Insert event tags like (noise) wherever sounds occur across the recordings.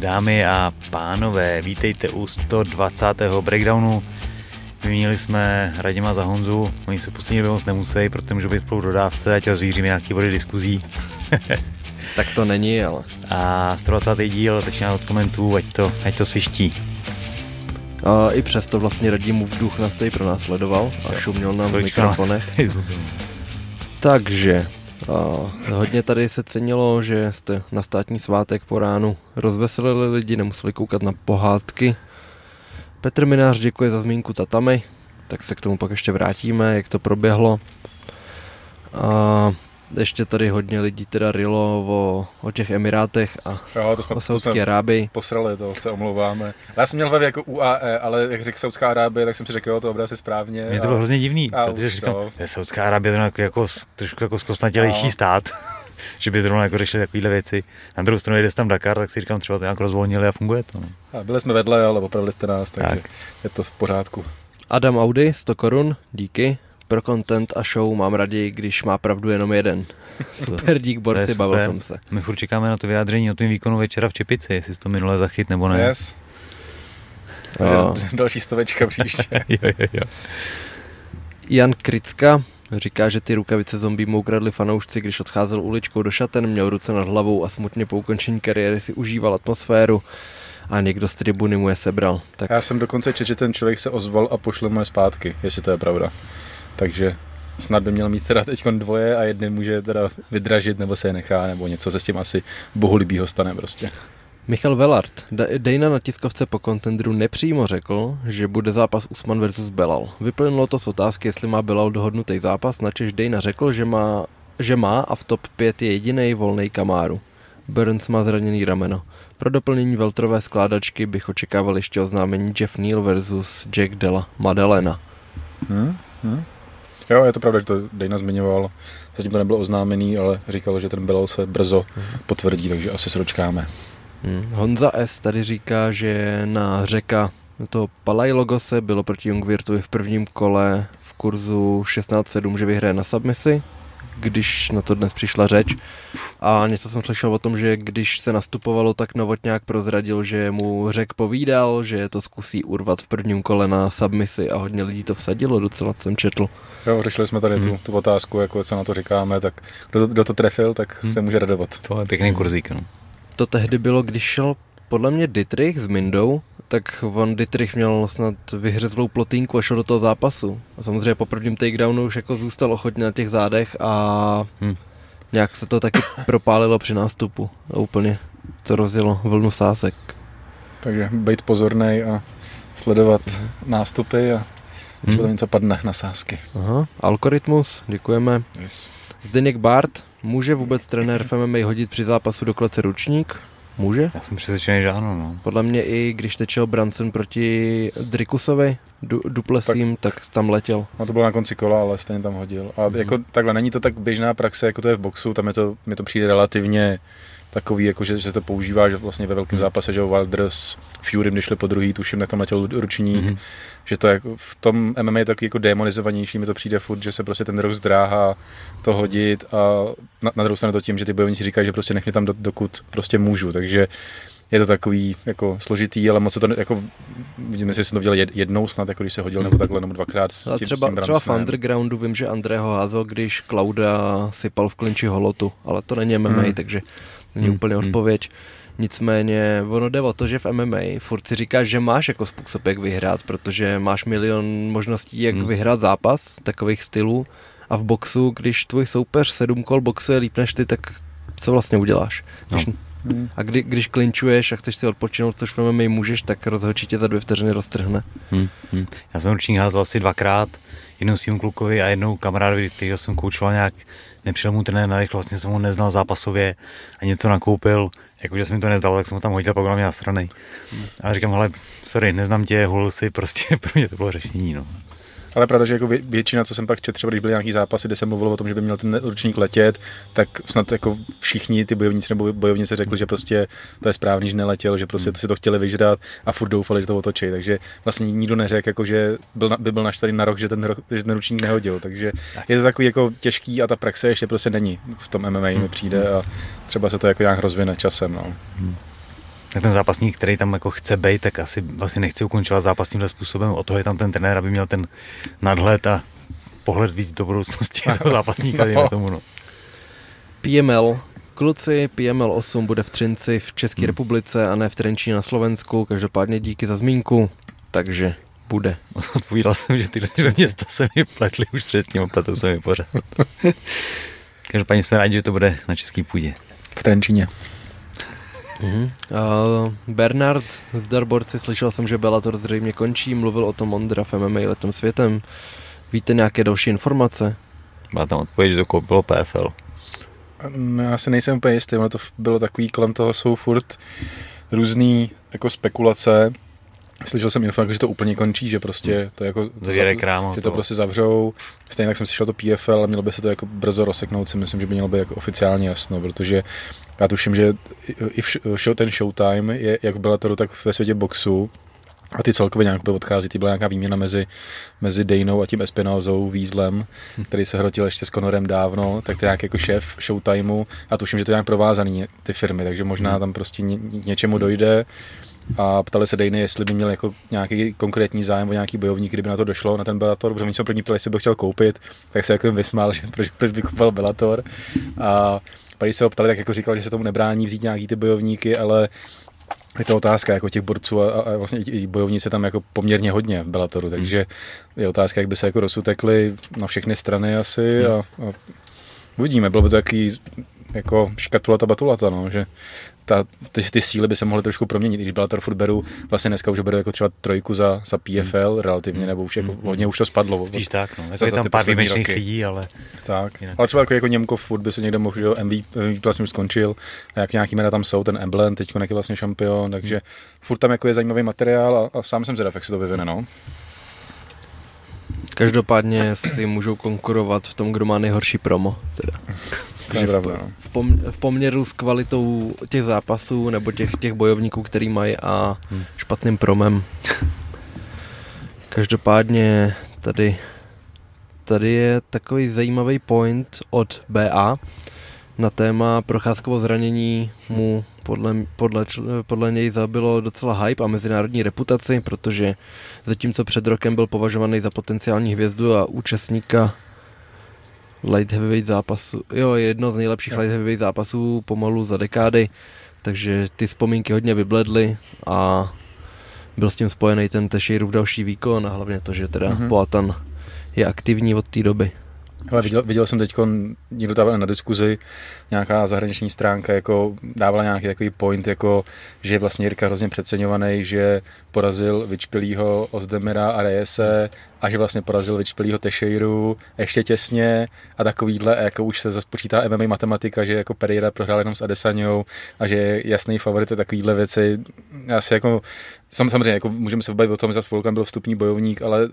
Dámy a pánové, vítejte u 120. breakdownu. Vyměnili jsme Radima za Honzu, oni se poslední době moc nemusí, protože můžou být spolu dodávce, ať rozvíříme nějaký vody diskuzí. (laughs) tak to není, ale. A 120. díl začíná od komentů, ať to, ať to sviští. A i přesto vlastně Radim v duch nás tady pro nás sledoval a šuměl nám v mikrofonech. (laughs) Takže a hodně tady se cenilo, že jste na státní svátek po ránu rozveselili lidi, nemuseli koukat na pohádky. Petr Minář děkuje za zmínku Tatamy, tak se k tomu pak ještě vrátíme, jak to proběhlo. A ještě tady hodně lidí teda rilo o, o těch Emirátech a jo, to jsme, o Saudské Arábii. Posrali, to se omlouváme. Já jsem měl hlavě jako UAE, ale jak řekl Saudská Arábie, tak jsem si řekl, jo, to obrázek správně. Mě to bylo hrozně divný, a protože říkám, je Saudská Arábie to jako, jako, trošku jako zkostnatělejší stát. (laughs) že by zrovna jako řešili takovéhle věci. Na druhou stranu, jde tam Dakar, tak si říkám, třeba to nějak rozvolnili a funguje to. No. A byli jsme vedle, ale opravili jste nás, takže tak. je to v pořádku. Adam Audi, 100 korun, díky pro content a show mám raději, když má pravdu jenom jeden. (laughs) super, dík borci, bavil jsem se. My furt čekáme na to vyjádření o tom výkonu večera v Čepici, jestli jsi to minule zachyt nebo ne. Yes. No. (laughs) Další stovečka příště. (laughs) jo, jo, jo. Jan Kricka říká, že ty rukavice zombie mu ukradli fanoušci, když odcházel uličkou do šaten, měl ruce nad hlavou a smutně po ukončení kariéry si užíval atmosféru a někdo z tribuny mu je sebral. Tak... Já jsem dokonce četl, že ten člověk se ozval a pošle mu je zpátky, jestli to je pravda. Takže snad by měl mít teda teď dvoje a jedny může teda vydražit nebo se je nechá, nebo něco se s tím asi bohulibýho stane prostě. Michal Velart, Dejna na tiskovce po kontendru nepřímo řekl, že bude zápas Usman versus Belal. Vyplynulo to z otázky, jestli má Belal dohodnutý zápas, načež Dejna řekl, že má, že má a v top 5 je jediný volný kamáru. Burns má zraněný rameno. Pro doplnění veltrové skládačky bych očekával ještě oznámení Jeff Neal versus Jack Della Madelena. Hmm, hmm. Jo, je to pravda, že to Dana zmiňoval. Zatím to nebylo oznámený, ale říkal, že ten Belal se brzo potvrdí, takže asi se dočkáme. Hmm. Honza S. tady říká, že na řeka toho Palaj Logose bylo proti Jungvirtu v prvním kole v kurzu 16-7, že vyhraje na submisi když na to dnes přišla řeč. A něco jsem slyšel o tom, že když se nastupovalo, tak Novotňák prozradil, že mu řek povídal, že to zkusí urvat v prvním kole na submisi a hodně lidí to vsadilo, docela jsem četl. Jo, řešili jsme tady hmm. tu, tu otázku, jako co na to říkáme, tak kdo, kdo to trefil, tak hmm. se může radovat. To je pěkný kurzík, no. To tehdy bylo, když šel podle mě Dietrich s Mindou, tak Van Dietrich měl snad vyhřezlou plotínku a šel do toho zápasu. A samozřejmě po prvním takedownu už jako zůstal ochotně na těch zádech a hmm. nějak se to taky (coughs) propálilo při nástupu a úplně to rozjelo vlnu sásek. Takže být pozorný a sledovat hmm. nástupy a třeba hmm. něco padne na sásky. Aha, algoritmus, děkujeme. Yes. Zdeněk Bart, může vůbec trenér FMMA hodit při zápasu do klece ručník? Může? Já jsem přesvědčený, že ano. No. Podle mě i když tečel Branson proti Drikusovi, du, Duplesím, tak, tak tam letěl. No to bylo na konci kola, ale stejně tam hodil. A mm-hmm. jako takhle, není to tak běžná praxe, jako to je v boxu, tam je to, mi to přijde relativně takový, jako že, že to používá, že vlastně ve velkém mm. zápase, že Wilder s Fury, když šli po druhý, tuším, tak tam letěl ručník, mm. Že to jako, v tom MMA je takový jako demonizovanější, mi to přijde furt, že se prostě ten rok zdráhá to hodit a na, na druhou stranu to tím, že ty bojovníci říkají, že prostě nech mě tam do, dokud prostě můžu, takže je to takový jako složitý, ale moc se to jako, vidíme, jestli jsem to viděl jednou snad, jako když se hodil, nebo takhle, nebo dvakrát s tím, třeba, s tím třeba v undergroundu vím, že Andrého házel, když Klauda sypal v klinči holotu, ale to není MMA, hmm. takže není hmm. úplně hmm. Nicméně ono jde o to, že v MMA furt si říkáš, že máš jako způsob, jak vyhrát, protože máš milion možností, jak hmm. vyhrát zápas, takových stylů. A v boxu, když tvůj soupeř sedm kol boxuje líp než ty, tak co vlastně uděláš? Když, no. Hmm. A kdy, když klinčuješ a chceš si odpočinout, což v MMA můžeš, tak rozhodčí tě za dvě vteřiny roztrhne. Hmm. Hmm. Já jsem určitě házel asi dvakrát, jednou svým klukovi a jednou kamarádovi, kterého jsem koučoval nějak nepřijel mu trenér na rychlo, vlastně jsem ho neznal zápasově a něco nakoupil, jakože jsem mi to nezdal, tak jsem ho tam hodil, pak byl mě nasranej. A říkám, hele, sorry, neznám tě, hul si, prostě (laughs) pro mě to bylo řešení, no. Ale pravda, že jako většina, co jsem pak četl, třeba když byly nějaký zápasy, kde jsem mluvil o tom, že by měl ten ručník letět, tak snad jako všichni ty bojovníci nebo bojovnice řekli, že prostě to je správný, že neletěl, že prostě to si to chtěli vyžrat a furt doufali, že to otočí. Takže vlastně nikdo neřekl, jako, že byl, by byl naštvaný na rok, že ten, že ten ručník nehodil. Takže je to takový jako těžký a ta praxe ještě prostě není v tom MMA mi přijde a třeba se to jako nějak rozvine časem. No. Hmm. Tak ten zápasník, který tam jako chce být, tak asi vlastně nechce ukončovat zápas tímhle způsobem. O toho je tam ten trenér, aby měl ten nadhled a pohled víc do budoucnosti toho (laughs) zápasníka, no. tomu. No. PML, Kluci, PML 8 bude v Třinci v České hmm. republice a ne v Trenčí na Slovensku. Každopádně díky za zmínku, takže bude. (laughs) Odpovídal jsem, že tyhle dvě města se mi pletly už předtím, pletou se mi pořád. (laughs) Každopádně jsme rádi, že to bude na český půdě. V Trenčíně. Uh-huh. Uh, Bernard z Darborci, slyšel jsem, že Bellator zřejmě končí, mluvil o tom Ondra v MMA letem světem. Víte nějaké další informace? Má tam odpověď, že to koupilo PFL. No, já si nejsem úplně jistý, ono to bylo takový, kolem toho jsou furt různý jako spekulace. Slyšel jsem informaci, že to úplně končí, že prostě to jako... To za, krámo, že to, to. prostě zavřou. Stejně tak jsem slyšel to PFL, ale mělo by se to jako brzo rozseknout, si myslím, že by mělo být jako oficiálně jasno, protože já tuším, že i v show, ten Showtime je jak v Bellatoru, tak ve světě boxu. A ty celkově nějak odchází, ty byla nějaká výměna mezi, mezi Dejnou a tím Espinozou, Vízlem, který se hrotil ještě s Conorem dávno, tak to je nějak jako šéf Showtimeu. A tuším, že to je nějak provázaný ty firmy, takže možná tam prostě ně, něčemu dojde a ptali se Dejny, jestli by měl jako nějaký konkrétní zájem o nějaký bojovník, kdyby na to došlo, na ten Bellator, protože oni se první ptali, jestli by chtěl koupit, tak se jako vysmál, že proč, proč by kupoval Bellator a když se ho ptali, tak jako říkal, že se tomu nebrání vzít nějaký ty bojovníky, ale je to otázka jako těch borců a, a vlastně i bojovníci tam jako poměrně hodně v Bellatoru, hmm. takže je otázka, jak by se jako rozutekli na všechny strany asi hmm. a, a uvidíme, bylo by to takový jako škatulata batulata, no, že ta, ty, ty síly by se mohly trošku proměnit, když Bellator furt beru, vlastně dneska už beru jako třeba trojku za, za PFL hmm. relativně, nebo už jako, hodně už to spadlo. Spíš tak, no. Jako je tam pár výjimečných lidí, ale... Tak, jinak. ale třeba jako, jako Němkov furt by se někde mohl, že MVP, MVP vlastně už skončil, a jak nějaký jména tam jsou, ten Emblem, teď je vlastně šampion, takže hmm. furt tam jako je zajímavý materiál a, a sám jsem zvědav, jak se to vyvine, no. Každopádně si můžou konkurovat v tom, kdo má nejhorší promo. Teda. (laughs) To je pravda, no. v, pom, v poměru s kvalitou těch zápasů nebo těch, těch bojovníků, který mají a hmm. špatným promem. Každopádně tady, tady je takový zajímavý point od BA na téma procházkovo zranění mu podle, podle, podle něj zabilo docela hype a mezinárodní reputaci, protože zatímco před rokem byl považovaný za potenciální hvězdu a účastníka light heavyweight zápasu, jo, jedno z nejlepších light heavyweight zápasů pomalu za dekády, takže ty vzpomínky hodně vybledly a byl s tím spojený ten Teixeirův další výkon a hlavně to, že teda mm-hmm. Poatan je aktivní od té doby. Ale viděl, viděl jsem teď, někdo dával na diskuzi, nějaká zahraniční stránka jako dávala nějaký takový point, jako že je vlastně Jirka hrozně přeceňovaný, že porazil vyčpilýho Ozdemira a Reyese a že vlastně porazil vyčpilýho Tešejru ještě těsně a takovýhle, a jako už se zase počítá MMA matematika, že jako Pereira prohrál jenom s Adesanou a že je jasný favorit a takovýhle věci. Já si jako Samozřejmě, jako můžeme se bavit o tom, že Volkan byl vstupní bojovník, ale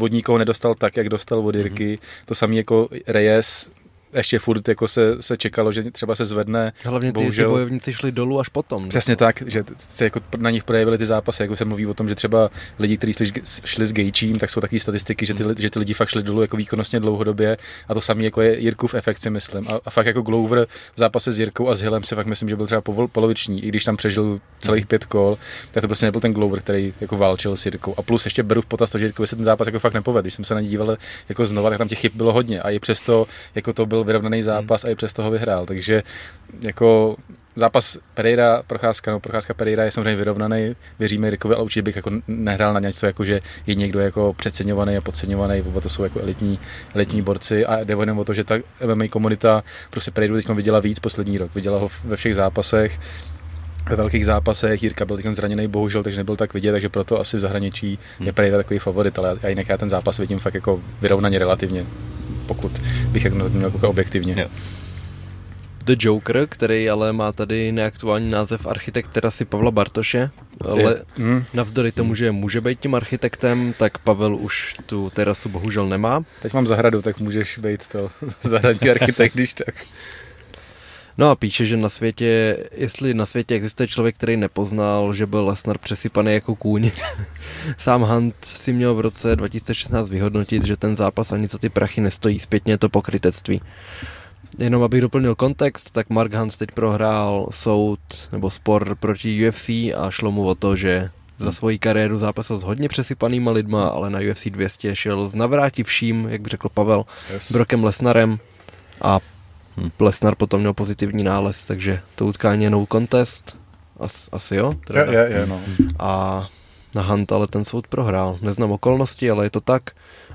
od nikoho nedostal tak, jak dostal od Jirky. Mm-hmm. To samé jako Reyes, ještě furt jako se, se čekalo, že třeba se zvedne. Hlavně ty, bohužel, ty bojovníci šli dolů až potom. Přesně tak, že se jako na nich projevily ty zápasy, jako se mluví o tom, že třeba lidi, kteří šli s gejčím, tak jsou takové statistiky, že ty, že ty lidi fakt šli dolů jako výkonnostně dlouhodobě a to samé jako je Jirkův efekt si myslím. A, a, fakt jako Glover v zápase s Jirkou a s Hillem si fakt myslím, že byl třeba povol, poloviční, i když tam přežil celých pět kol, tak to prostě nebyl ten Glover, který jako válčil s Jirkou. A plus ještě beru v potaz to, že Jirkovi se ten zápas jako fakt nepovedl. Když jsem se na díval jako znova, tak tam těch chyb bylo hodně a i přesto jako to byl vyrovnaný zápas a i přes toho vyhrál. Takže jako zápas Pereira, procházka, no, procházka Pereira je samozřejmě vyrovnaný, věříme Rikovi, ale určitě bych jako nehrál na něco, jako že je někdo jako přeceňovaný a podceňovaný, oba to jsou jako elitní, elitní borci a jde jenom o to, že ta MMA komunita prostě Pereiru teď viděla víc poslední rok, viděla ho ve všech zápasech, ve velkých zápasech. Jirka byl teď zraněný, bohužel, takže nebyl tak vidět, takže proto asi v zahraničí je hmm. Pereira takový favorit, ale já jinak já ten zápas vidím fakt jako vyrovnaně relativně, pokud bych jako měl koukat objektivně. Jo. The Joker, který ale má tady neaktuální název architekt terasy Pavla Bartoše, ale mm. navzdory tomu, že může být tím architektem, tak Pavel už tu terasu bohužel nemá. Teď mám zahradu, tak můžeš být to (laughs) zahradní architekt, když tak. No a píše, že na světě, jestli na světě existuje člověk, který nepoznal, že byl Lesnar přesypaný jako kůň. (laughs) Sám Hunt si měl v roce 2016 vyhodnotit, že ten zápas ani co ty prachy nestojí, zpětně to pokrytectví. Jenom abych doplnil kontext, tak Mark Hans teď prohrál soud nebo spor proti UFC a šlo mu o to, že za svoji kariéru zápasil s hodně přesypanýma lidma, ale na UFC 200 šel s navrátivším, jak by řekl Pavel, yes. Brokem Lesnarem a hm. Lesnar potom měl pozitivní nález, takže to utkání je no contest. As, asi jo? Je, je, je, no. A na Hunt ale ten soud prohrál. Neznám okolnosti, ale je to tak.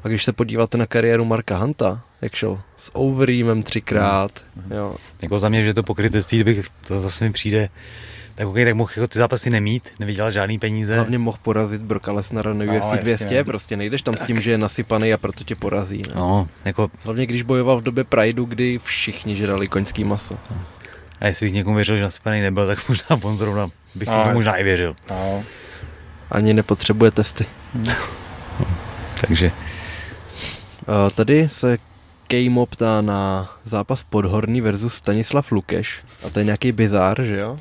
A když se podíváte na kariéru Marka Hunta, jak šel s Overeemem třikrát, mm. jo. Jako za mě, že to pokrytectví, bych, to zase mi přijde, tak okay, tak mohl jako ty zápasy nemít, nevydělal žádný peníze. Hlavně mohl porazit Broka Lesnara na UFC no, 200, jasně. prostě nejdeš tam tak. s tím, že je nasypaný a proto tě porazí. Ne? No, jako... Hlavně když bojoval v době Prideu, kdy všichni žrali koňský maso. No. A jestli bych někomu věřil, že nasypaný nebyl, tak možná on zrovna bych no, mu možná i věřil. No. Ani nepotřebuje testy. Takže. Tady se Kejmo ptá na zápas Podhorný versus Stanislav Lukeš. A to je nějaký bizár, že jo?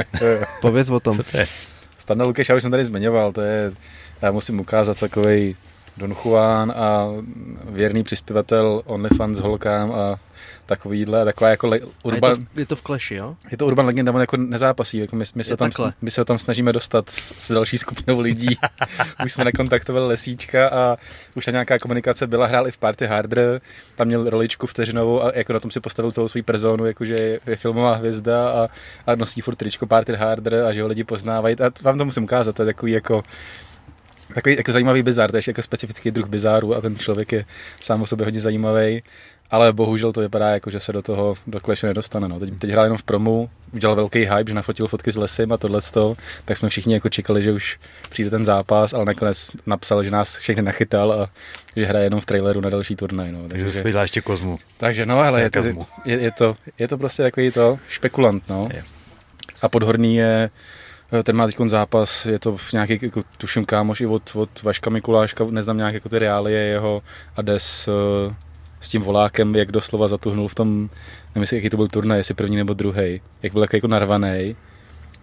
(laughs) Pověz o tom. Co to je? Standa Lukeš, já už jsem tady zmiňoval, to je, já musím ukázat takový Don Juan a věrný přispěvatel OnlyFans holkám a takovýhle, taková jako le, urban... Je to, v, je to v Clashi, jo? Je to urban legenda, on jako nezápasí, jako my, my, se tam, my se tam snažíme dostat s, s další skupinou lidí. (laughs) už jsme nekontaktovali Lesíčka a už ta nějaká komunikace byla, hrál i v Party Harder, tam měl roličku vteřinovou a jako na tom si postavil celou svou personu, jakože je, je filmová hvězda a, a nosí furt tričko Party Harder a že ho lidi poznávají. A vám to musím ukázat, to je takový jako takový jako zajímavý bizar, to je jako specifický druh bizáru a ten člověk je sám o sobě hodně zajímavý ale bohužel to vypadá jako, že se do toho do kleše nedostane. No. Teď, teď hrál jenom v promu, udělal velký hype, že nafotil fotky s lesem a tohle tak jsme všichni jako čekali, že už přijde ten zápas, ale nakonec napsal, že nás všechny nachytal a že hraje jenom v traileru na další turnaj. No. Takže, takže se ještě kozmu. Takže no, ale je to, je, je, to, je to prostě takový to špekulant. No. Je. A podhorný je ten má teď zápas, je to v nějaký, jako, tuším kámoš i od, od Vaška Mikuláška, neznám nějak jako ty reálie jeho a des s tím volákem, jak doslova zatuhnul v tom, nevím, jaký to byl turnaj, jestli první nebo druhý, jak byl jako narvaný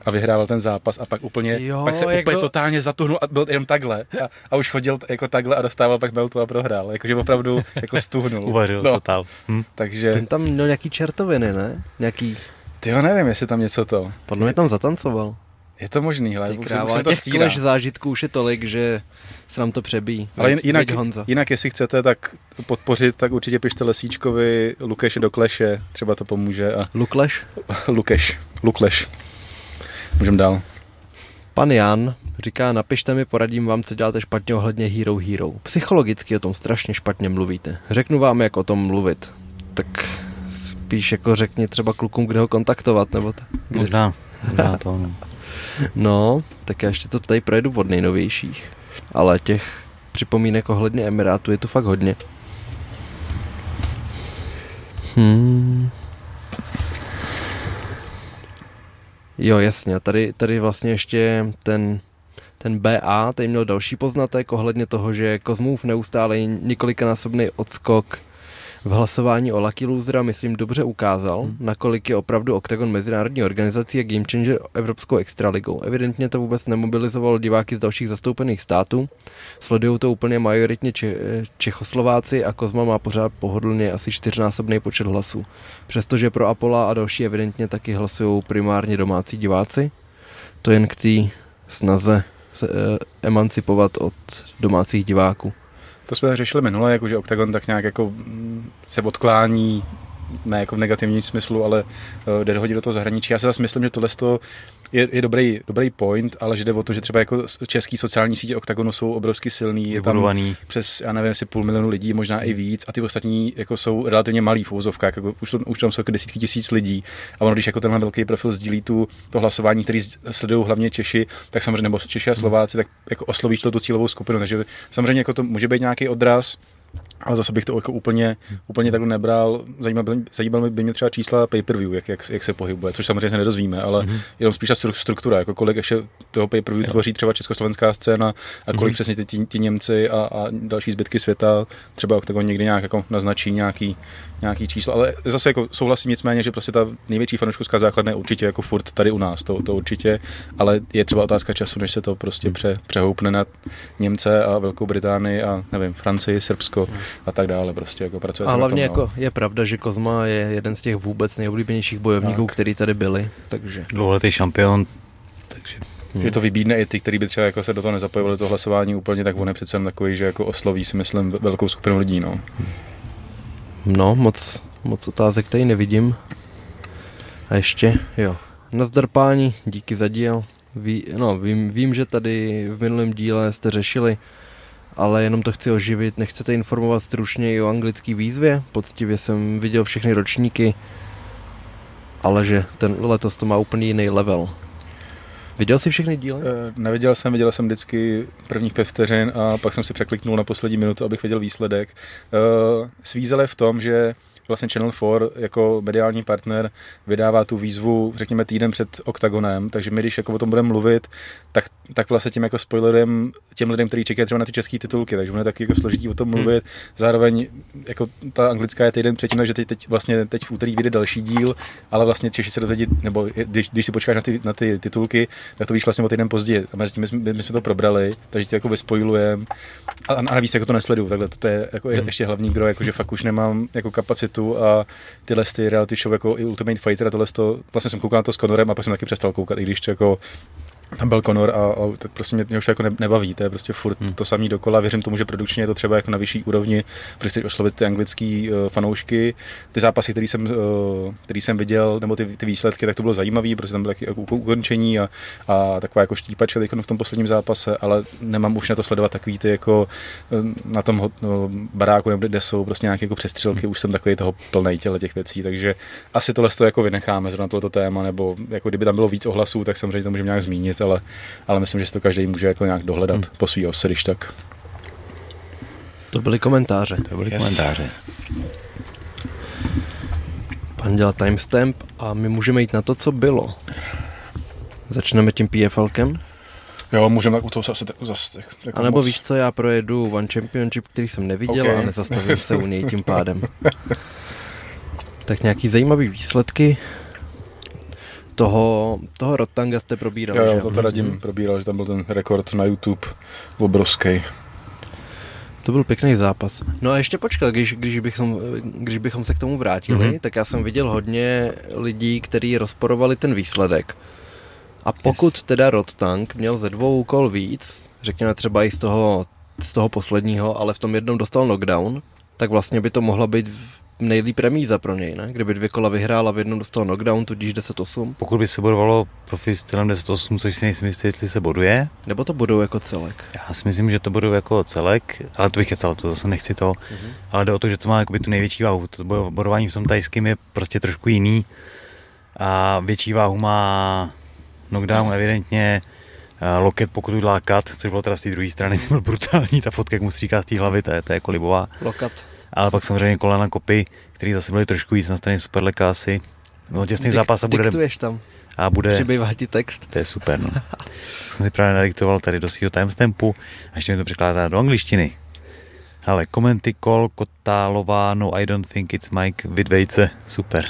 a vyhrával ten zápas a pak úplně, jo, pak se úplně byl... totálně zatuhnul a byl jenom takhle a, a už chodil jako takhle a dostával pak beltu a prohrál, jakože opravdu jako stuhnul. (laughs) Uvařil no. totál. Hm. Takže... Ten tam měl nějaký čertoviny, ne? Nějaký... Ty jo, nevím, jestli tam něco to. Podle mě tam zatancoval. Je to možný, hele, už, kráva, už to těch zážitků už je tolik, že se nám to přebíjí. Ale jinak, Honza. jinak, jestli chcete tak podpořit, tak určitě pište Lesíčkovi Lukeše do kleše, třeba to pomůže. A... Lukleš? (laughs) Lukeš, Lukleš. Můžeme dál. Pan Jan říká, napište mi, poradím vám, co děláte špatně ohledně Hero Hero. Psychologicky o tom strašně špatně mluvíte. Řeknu vám, jak o tom mluvit. Tak spíš jako řekni třeba klukům, kde ho kontaktovat, nebo tak. Možná, možná to, no. (laughs) No, tak já ještě to tady projedu od nejnovějších. Ale těch připomínek ohledně Emirátu je tu fakt hodně. Hmm. Jo, jasně, tady, tady vlastně ještě ten, ten BA, tady měl další poznatek ohledně toho, že Kozmův neustále několikanásobný odskok v hlasování o Lucky Losera, myslím, dobře ukázal, hmm. nakolik je opravdu Octagon mezinárodní organizací a Game Changer Evropskou extraligou. Evidentně to vůbec nemobilizovalo diváky z dalších zastoupených států. Sledují to úplně majoritně Če- Čechoslováci a Kozma má pořád pohodlně asi čtyřnásobný počet hlasů. Přestože pro Apollo a další evidentně taky hlasují primárně domácí diváci. To jen k té snaze se e, emancipovat od domácích diváků. To jsme řešili minule, jako že Octagon tak nějak jako mm, se odklání ne jako v negativním smyslu, ale uh, jde hodit do toho zahraničí. Já si zase myslím, že tohle je, je dobrý, dobrý point, ale že jde o to, že třeba jako český sociální sítě Octagonu jsou obrovsky silný, je tam přes, já nevím, asi půl milionu lidí, možná i víc, a ty ostatní jako jsou relativně malý v úzovkách, jako už, to, už tam jsou jako desítky tisíc lidí. A ono, když jako tenhle velký profil sdílí tu, to hlasování, který sledují hlavně Češi, tak samozřejmě, nebo Češi a Slováci, tak jako oslovíš to tu cílovou skupinu. Takže samozřejmě jako to může být nějaký odraz, ale zase bych to jako úplně, úplně takhle nebral. Zajímal by, zajímal by mě třeba čísla pay-per-view, jak, jak, jak se pohybuje, což samozřejmě se nedozvíme, ale mm-hmm. jenom spíš ta struktura, jako kolik ještě toho pay-per-view jo. tvoří třeba československá scéna a kolik mm-hmm. přesně ty, ty, ty Němci a, a, další zbytky světa třeba tak někdy nějak jako naznačí nějaký, nějaký číslo. Ale zase jako souhlasím nicméně, že prostě ta největší fanouškovská základna je určitě jako furt tady u nás, to, to určitě, ale je třeba otázka času, než se to prostě mm. pře, přehoupne na Němce a Velkou Británii a nevím, Francii, Srbsko. Mm a tak dále. Prostě jako pracuje a hlavně tom, no. jako je pravda, že Kozma je jeden z těch vůbec nejoblíbenějších bojovníků, tak. který tady byli, takže... Dlouholetý šampion, takže Hmm. Že to vybídne i ty, kteří by třeba jako se do toho nezapojovali to hlasování úplně, tak on je přece takový, že jako osloví si myslím velkou skupinu lidí. No, no moc, moc otázek tady nevidím. A ještě, jo. Nazdar páni, díky za díl. Ví, no, vím, vím, že tady v minulém díle jste řešili, ale jenom to chci oživit. Nechcete informovat stručně o anglické výzvě? Poctivě jsem viděl všechny ročníky, ale že ten letos to má úplně jiný level. Viděl jsi všechny díly? Uh, neviděl jsem, viděl jsem vždycky prvních pět vteřin a pak jsem si překliknul na poslední minutu, abych viděl výsledek. Uh, svízel je v tom, že vlastně Channel 4 jako mediální partner vydává tu výzvu, řekněme, týden před OKTAGONem, takže my, když jako o tom budeme mluvit, tak, tak vlastně tím jako spoilerem těm lidem, kteří čekají třeba na ty české titulky, takže je taky jako složitý o tom hmm. mluvit. Hmm. Zároveň jako ta anglická je týden předtím, takže teď, teď vlastně teď v úterý vyjde další díl, ale vlastně Češi se dozvědí, nebo když, když si počkáš na ty, na ty titulky, tak to víš vlastně o týden později. A mezi tím my, jsme, my jsme to probrali, takže ti jako vyspojilujeme. A, a, navíc jako to nesleduju, takhle to je jako hmm. ještě hlavní gro, jako že fakt už nemám jako kapacitu a tyhle ty reality show jako i Ultimate Fighter a tohle to, vlastně jsem koukal na to s Conorem a pak jsem taky přestal koukat, i když to jako tam byl Conor a, a to prostě mě, mě už jako nebaví, to je prostě furt hmm. to samý dokola, věřím tomu, že produkčně je to třeba jako na vyšší úrovni, prostě oslovit ty anglický uh, fanoušky, ty zápasy, který jsem, uh, který jsem viděl, nebo ty, ty výsledky, tak to bylo zajímavé, protože tam bylo taky jako ukončení a, a taková jako štípačka v tom posledním zápase, ale nemám už na to sledovat takový ty jako uh, na tom no, baráku, nebo kde jsou prostě nějaké jako přestřelky, hmm. už jsem takový toho plnej těle těch věcí, takže asi tohle to jako vynecháme zrovna tohle téma, nebo jako kdyby tam bylo víc ohlasů, tak samozřejmě to můžeme nějak zmínit, ale, ale myslím, že si to každý může jako nějak dohledat hmm. po svý ose, když tak. To byly komentáře. To byly yes. komentáře. Pan dělá timestamp a my můžeme jít na to, co bylo. Začneme tím PFLkem? Jo, můžeme u toho zase zase jako A nebo moc. víš co, já projedu One Championship, který jsem neviděl okay. a nezastavím se u něj tím pádem. (laughs) tak nějaký zajímavý výsledky toho, toho Rotanga jste probírali, Jo, jo to teda tím probíral, že tam byl ten rekord na YouTube obrovský. To byl pěkný zápas. No a ještě počkat, když, když, bychom, když bychom se k tomu vrátili, mm-hmm. tak já jsem viděl hodně lidí, kteří rozporovali ten výsledek. A pokud yes. teda Rotang měl ze dvou úkol víc, řekněme třeba i z toho, z toho posledního, ale v tom jednom dostal knockdown, tak vlastně by to mohla být nejlíp remíza pro něj, ne? Kdyby dvě kola vyhrál a v jednom dostal knockdown, tudíž 10-8. Pokud by se bodovalo profi s stylem 10-8, což si nejsem jistý, jestli se boduje. Nebo to budou jako celek? Já si myslím, že to budou jako celek, ale to bych kecal, to zase nechci to. Mm-hmm. Ale jde o to, že to má jakoby tu největší váhu. To bodování v tom tajském je prostě trošku jiný. A větší váhu má knockdown evidentně loket, pokud udělá kat, což bylo teda z té druhé strany, (laughs) to byl brutální, ta fotka, jak mu stříká z té hlavy, to je, to je jako libová. Lokat ale pak samozřejmě kolena kopy, které zase byly trošku víc na straně Superleka asi. No těsný Dik, zápas a bude... Diktuješ tam. A bude... Přibývá ti text. To je super, no. (laughs) jsem si právě nadiktoval tady do svého timestampu a ještě mi to překládá do angličtiny. Ale komenty, kol, kotálová, no I don't think it's Mike, vidvejce, super.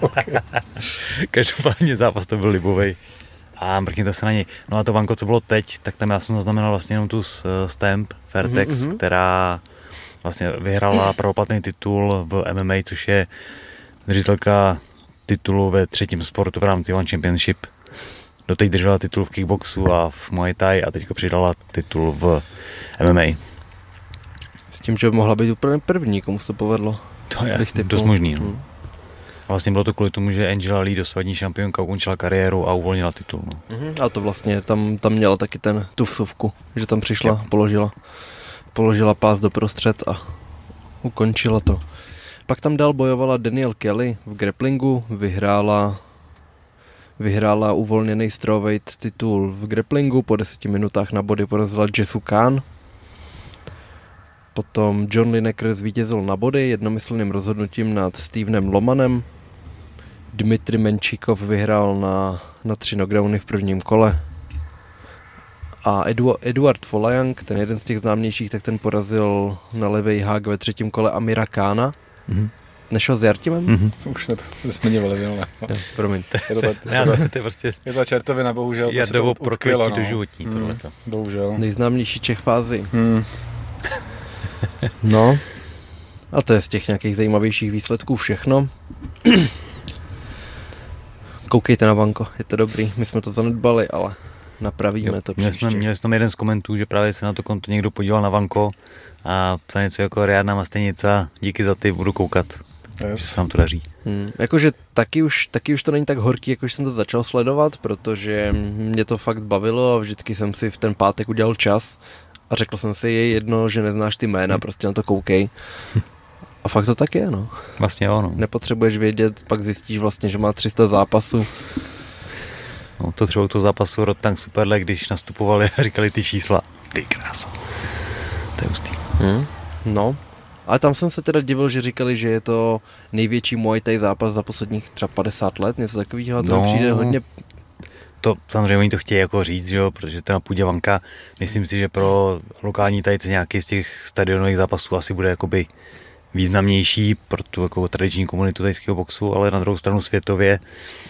(laughs) Každopádně zápas to byl libovej a mrkněte se na něj. No a to vanko, co bylo teď, tak tam já jsem zaznamenal vlastně jenom tu stamp Fairtex, mm-hmm. která vlastně vyhrála pravoplatný titul v MMA, což je držitelka titulu ve třetím sportu v rámci One Championship. Doteď držela titul v kickboxu a v Muay Thai a teďka přidala titul v MMA. S tím, že by mohla být úplně první, komu se to povedlo. To je dost možný. No. Hmm. Vlastně bylo to kvůli tomu, že Angela Lee, dosavadní šampionka, ukončila kariéru a uvolnila titul. No. Mm-hmm. A to vlastně tam, tam měla taky ten tu vsuvku, že tam přišla, yep. položila položila pás do prostřed a ukončila to. Pak tam dál bojovala Daniel Kelly v grapplingu, vyhrála vyhrála uvolněný strawweight titul v grapplingu, po deseti minutách na body porazila Jessu Khan. Potom John Lineker zvítězil na body jednomyslným rozhodnutím nad Stevenem Lomanem. Dmitry Menčíkov vyhrál na, na tři knockdowny v prvním kole. A Edu, Eduard Folajang, ten jeden z těch známějších, tak ten porazil na levej hák ve třetím kole Amira Kána. Mm-hmm. Nešel s Jartimem? Mm-hmm. Už ne, to zmiňovali, ne. No, promiň. Je to, ta, je, to, to je prostě... Je to čertovina, bohužel. Je to prokletí no. do životní, mm, Bohužel. Nejznámější Čech fázi. Hmm. (laughs) no, a to je z těch nějakých zajímavějších výsledků všechno. (clears throat) Koukejte na banko, je to dobrý. My jsme to zanedbali, ale napravíme jo, to měli Jsme, měli jsme tam jeden z komentů, že právě se na to konto někdo podíval na Vanko a psal něco jako Riadna Mastenica, díky za ty, budu koukat. Yes. se nám to daří. Hmm, jakože taky už, taky už to není tak horký, jako jsem to začal sledovat, protože mě to fakt bavilo a vždycky jsem si v ten pátek udělal čas a řekl jsem si, je jedno, že neznáš ty jména, hmm. prostě na to koukej. A fakt to tak je, no. Vlastně jo, no. Nepotřebuješ vědět, pak zjistíš vlastně, že má 300 zápasů. No to třeba to zápasu Rotank Superle, když nastupovali a říkali ty čísla. Ty krása. To je hustý. Hmm. No, ale tam jsem se teda divil, že říkali, že je to největší Muay Thai zápas za posledních třeba 50 let, něco takového, a to no, přijde hodně... To samozřejmě oni to chtějí jako říct, že jo, protože to na půdě Vanka, myslím si, že pro lokální tajce nějaký z těch stadionových zápasů asi bude jakoby významnější pro tu jako tradiční komunitu tajského boxu, ale na druhou stranu světově,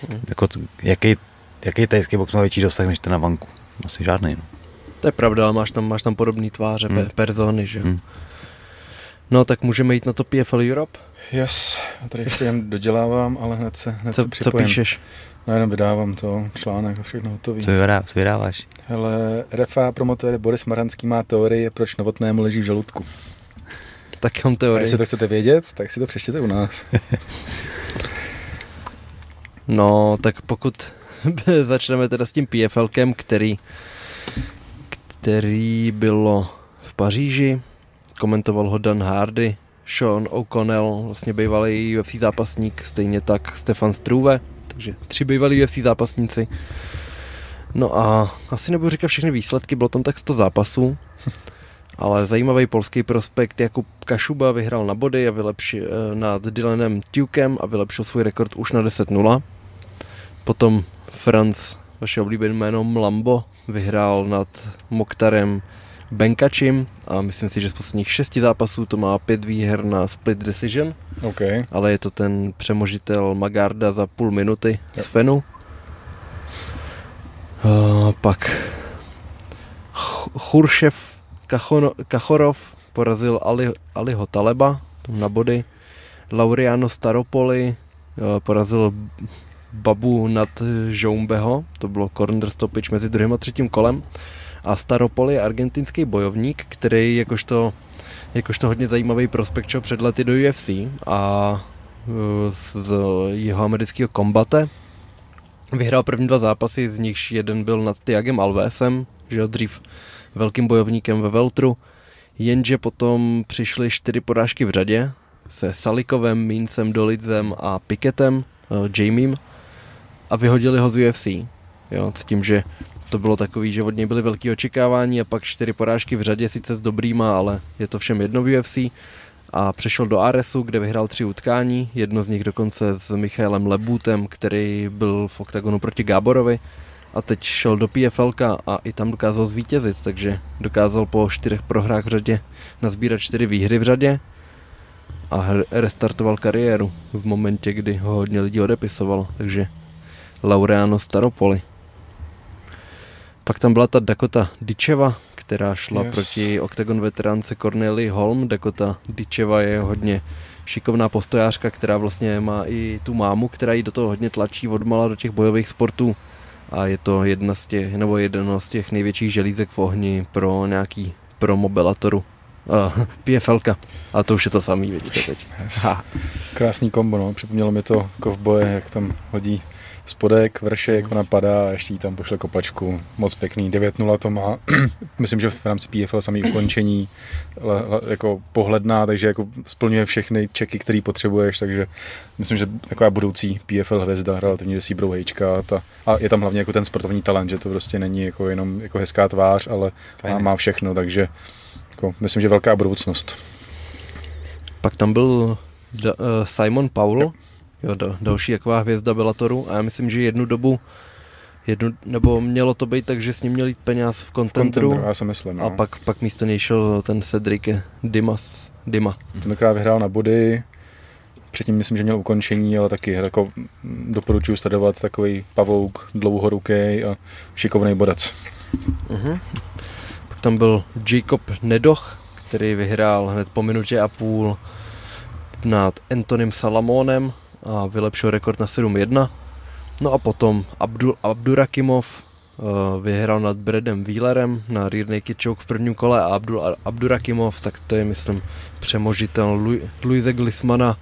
hmm. jako jaký, jaký tajský box má větší dosah než ten na Vanku? Asi žádný. No. To je pravda, ale máš tam, máš tam podobné tváře, hmm. persony, že jo. Hmm. No tak můžeme jít na to PFL Europe? Yes, já tady ještě jen dodělávám, ale hned se, hned co, se připojím. Co píšeš? No jenom vydávám to, článek a všechno hotový. Co, vydá, co vydáváš? Hele, RFA promotor Boris Maranský má teorii, proč novotnému leží v žaludku. Tak mám teorii. A jestli to chcete vědět, tak si to přečtěte u nás. no, tak pokud (laughs) začneme teda s tím PFLkem, který, který bylo v Paříži, komentoval ho Dan Hardy, Sean O'Connell, vlastně bývalý UFC zápasník, stejně tak Stefan Struve, takže tři bývalí UFC zápasníci. No a asi nebudu říkat všechny výsledky, bylo tam tak 100 zápasů, (laughs) ale zajímavý polský prospekt Jakub Kašuba vyhrál na body a vylepšil eh, nad Dylanem Tukem a vylepšil svůj rekord už na 10-0. Potom Franz, vaše oblíbené jméno Mlambo, vyhrál nad Moktarem Benkačim a myslím si, že z posledních šesti zápasů to má pět výher na split decision. Okay. Ale je to ten přemožitel Magarda za půl minuty z Fenu. Uh, pak Churšev Kachorov porazil Ali, Aliho Taleba na body. Laureano Staropoli uh, porazil Babu nad Žoumbeho, to bylo corner stoppage mezi druhým a třetím kolem. A Staropol je argentinský bojovník, který jakožto, jakožto hodně zajímavý prospekt šel před lety do UFC a e, z jeho amerického kombate. Vyhrál první dva zápasy, z nichž jeden byl nad Tiagem Alvesem, že jo, dřív velkým bojovníkem ve Veltru, jenže potom přišly čtyři porážky v řadě se Salikovem, Mincem, Dolidzem a Piketem, uh, Jamiem a vyhodili ho z UFC. Jo, s tím, že to bylo takový, že od něj byly velké očekávání a pak čtyři porážky v řadě, sice s dobrýma, ale je to všem jedno v UFC. A přešel do Aresu, kde vyhrál tři utkání, jedno z nich dokonce s Michaelem Lebutem, který byl v oktagonu proti Gáborovi. A teď šel do PFL a i tam dokázal zvítězit, takže dokázal po čtyřech prohrách v řadě nazbírat čtyři výhry v řadě a restartoval kariéru v momentě, kdy ho hodně lidí odepisoval, takže Laureano Staropoli. Pak tam byla ta Dakota Dičeva, která šla yes. proti Octagon veteránce Corneli Holm. Dakota Dičeva je hodně šikovná postojářka, která vlastně má i tu mámu, která ji do toho hodně tlačí odmala do těch bojových sportů a je to jedna z těch, nebo jedno z těch největších želízek v ohni pro nějaký pro mobilatoru. Uh, (laughs) PFLka. A to už je to samý, vidíte teď. Yes. Krásný kombo, no. Připomnělo mi to kovboje, jak tam hodí spodek, vršek, ona padá a ještě jí tam pošle kopačku. Moc pěkný, 9-0 to má. (clears throat) Myslím, že v rámci PFL samý ukončení jako pohledná, takže jako splňuje všechny čeky, které potřebuješ, takže myslím, že taková budoucí PFL hvězda, relativně si brouhejčka ta, a je tam hlavně jako ten sportovní talent, že to prostě není jako jenom jako hezká tvář, ale má, má všechno, takže jako, myslím, že velká budoucnost. Pak tam byl uh, Simon Paul, jo jo, do, další taková hvězda Bellatoru a já myslím, že jednu dobu jednu, nebo mělo to být tak, že s ním měl jít peněz v kontentru, já si myslím, no. a pak, pak místo něj šel ten Cedric Dimas, Dima. Tentokrát vyhrál na body, předtím myslím, že měl ukončení, ale taky jako doporučuji sledovat takový pavouk, dlouhoruký a šikovný bodec. Uh-huh. Pak tam byl Jacob Nedoch, který vyhrál hned po minutě a půl nad Antonym Salamonem a vylepšil rekord na 7-1. No a potom Abdul, Abdurakimov uh, vyhrál nad Bredem Wheelerem na rear naked choke v prvním kole a Abdul, Abdurakimov, tak to je myslím přemožitel Lu, Luise Glismana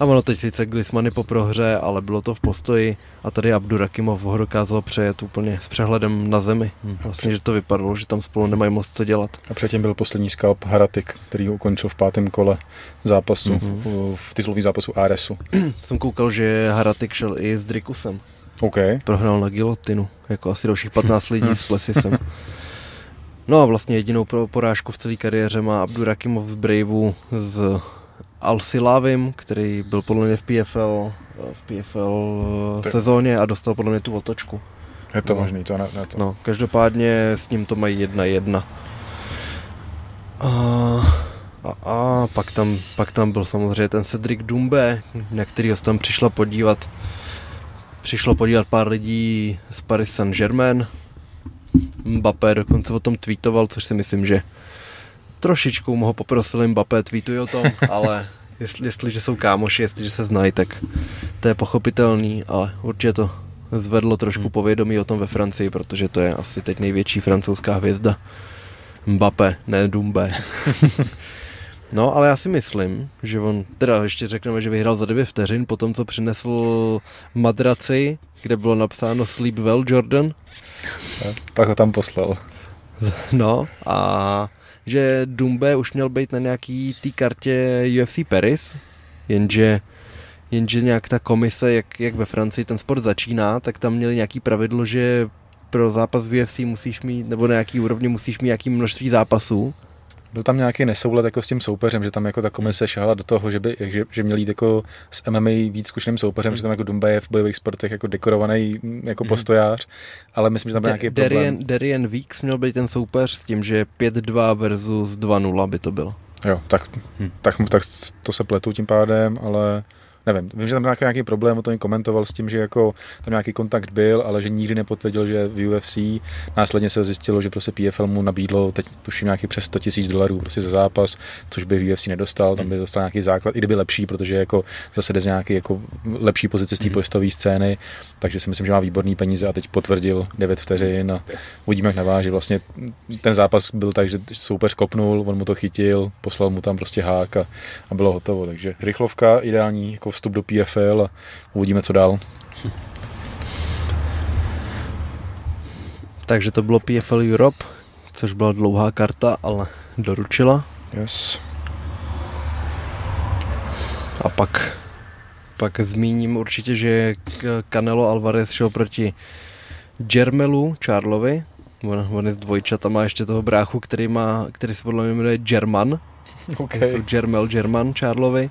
a ono teď sice Glismany po prohře, ale bylo to v postoji a tady Abdurakimov ho dokázal přejet úplně s přehledem na zemi. Hmm. Vlastně, že to vypadalo, že tam spolu nemají moc co dělat. A předtím byl poslední skalp Haratik, který ho ukončil v pátém kole zápasu, mm-hmm. v titulovém zápasu Aresu. (clears throat) Jsem koukal, že Haratik šel i s Drikusem. OK. Prohrál na gilotinu, jako asi dalších (laughs) 15 lidí s Plesisem. No a vlastně jedinou porážku v celé kariéře má Abdurakimov z Braveu z Al Silavim, který byl podle mě v PFL, v PFL tak. sezóně a dostal podle mě tu otočku. Je to no. možný, to ne, ne to. No, každopádně s ním to mají jedna jedna. A, a, a pak, tam, pak tam byl samozřejmě ten Cedric Dumbe, na kterého se tam přišla podívat. Přišlo podívat pár lidí z Paris Saint-Germain. Mbappé dokonce o tom tweetoval, což si myslím, že trošičku mu ho poprosil Mbappé, tweetuj o tom, (laughs) ale jestli, jestliže jsou kámoši, jestliže se znají, tak to je pochopitelný, ale určitě to zvedlo trošku hmm. povědomí o tom ve Francii, protože to je asi teď největší francouzská hvězda. Mbappé, ne Dumbe. (laughs) no, ale já si myslím, že on, teda ještě řekneme, že vyhrál za 9 vteřin, potom co přinesl madraci, kde bylo napsáno Sleep Well Jordan. Pak ho tam poslal. No a že Dumbe už měl být na nějaký té kartě UFC Paris, jenže jenže nějak ta komise, jak, jak ve Francii ten sport začíná, tak tam měli nějaký pravidlo, že pro zápas v UFC musíš mít, nebo na nějaký úrovni musíš mít nějaký množství zápasů byl tam nějaký nesoulad jako s tím soupeřem, že tam jako ta komise šahala do toho, že, by, že, že měl jít jako s MMA víc zkušeným soupeřem, mm. že tam jako Dumba je v bojových sportech jako dekorovaný jako mm. postojář, ale myslím, že tam byl nějaký Darien, problém. Darien Weeks měl být ten soupeř s tím, že 5-2 versus 2-0 by to bylo. Jo, tak, hmm. tak, tak to se pletu tím pádem, ale nevím, vím, že tam byl nějaký problém, o tom komentoval s tím, že jako tam nějaký kontakt byl, ale že nikdy nepotvrdil, že v UFC. Následně se zjistilo, že prostě PFL mu nabídlo teď tuším nějaký přes 100 000 dolarů prostě za zápas, což by v UFC nedostal, tam by dostal nějaký základ, i kdyby lepší, protože jako zase jde z nějaký jako lepší pozice z té mm. pojistové scény, takže si myslím, že má výborný peníze a teď potvrdil 9 vteřin a uvidíme, jak naváží. Vlastně ten zápas byl tak, že soupeř kopnul, on mu to chytil, poslal mu tam prostě hák a, a bylo hotovo. Takže rychlovka ideální jako vstup do PFL a uvidíme, co dál. (laughs) Takže to bylo PFL Europe, což byla dlouhá karta, ale doručila. Yes. A pak, pak zmíním určitě, že Canelo Alvarez šel proti Jermelu Charlovi. On, on je z dvojčata, má ještě toho bráchu, který, má, který se podle mě jmenuje German. (laughs) Okay. Jermel German Charlovi.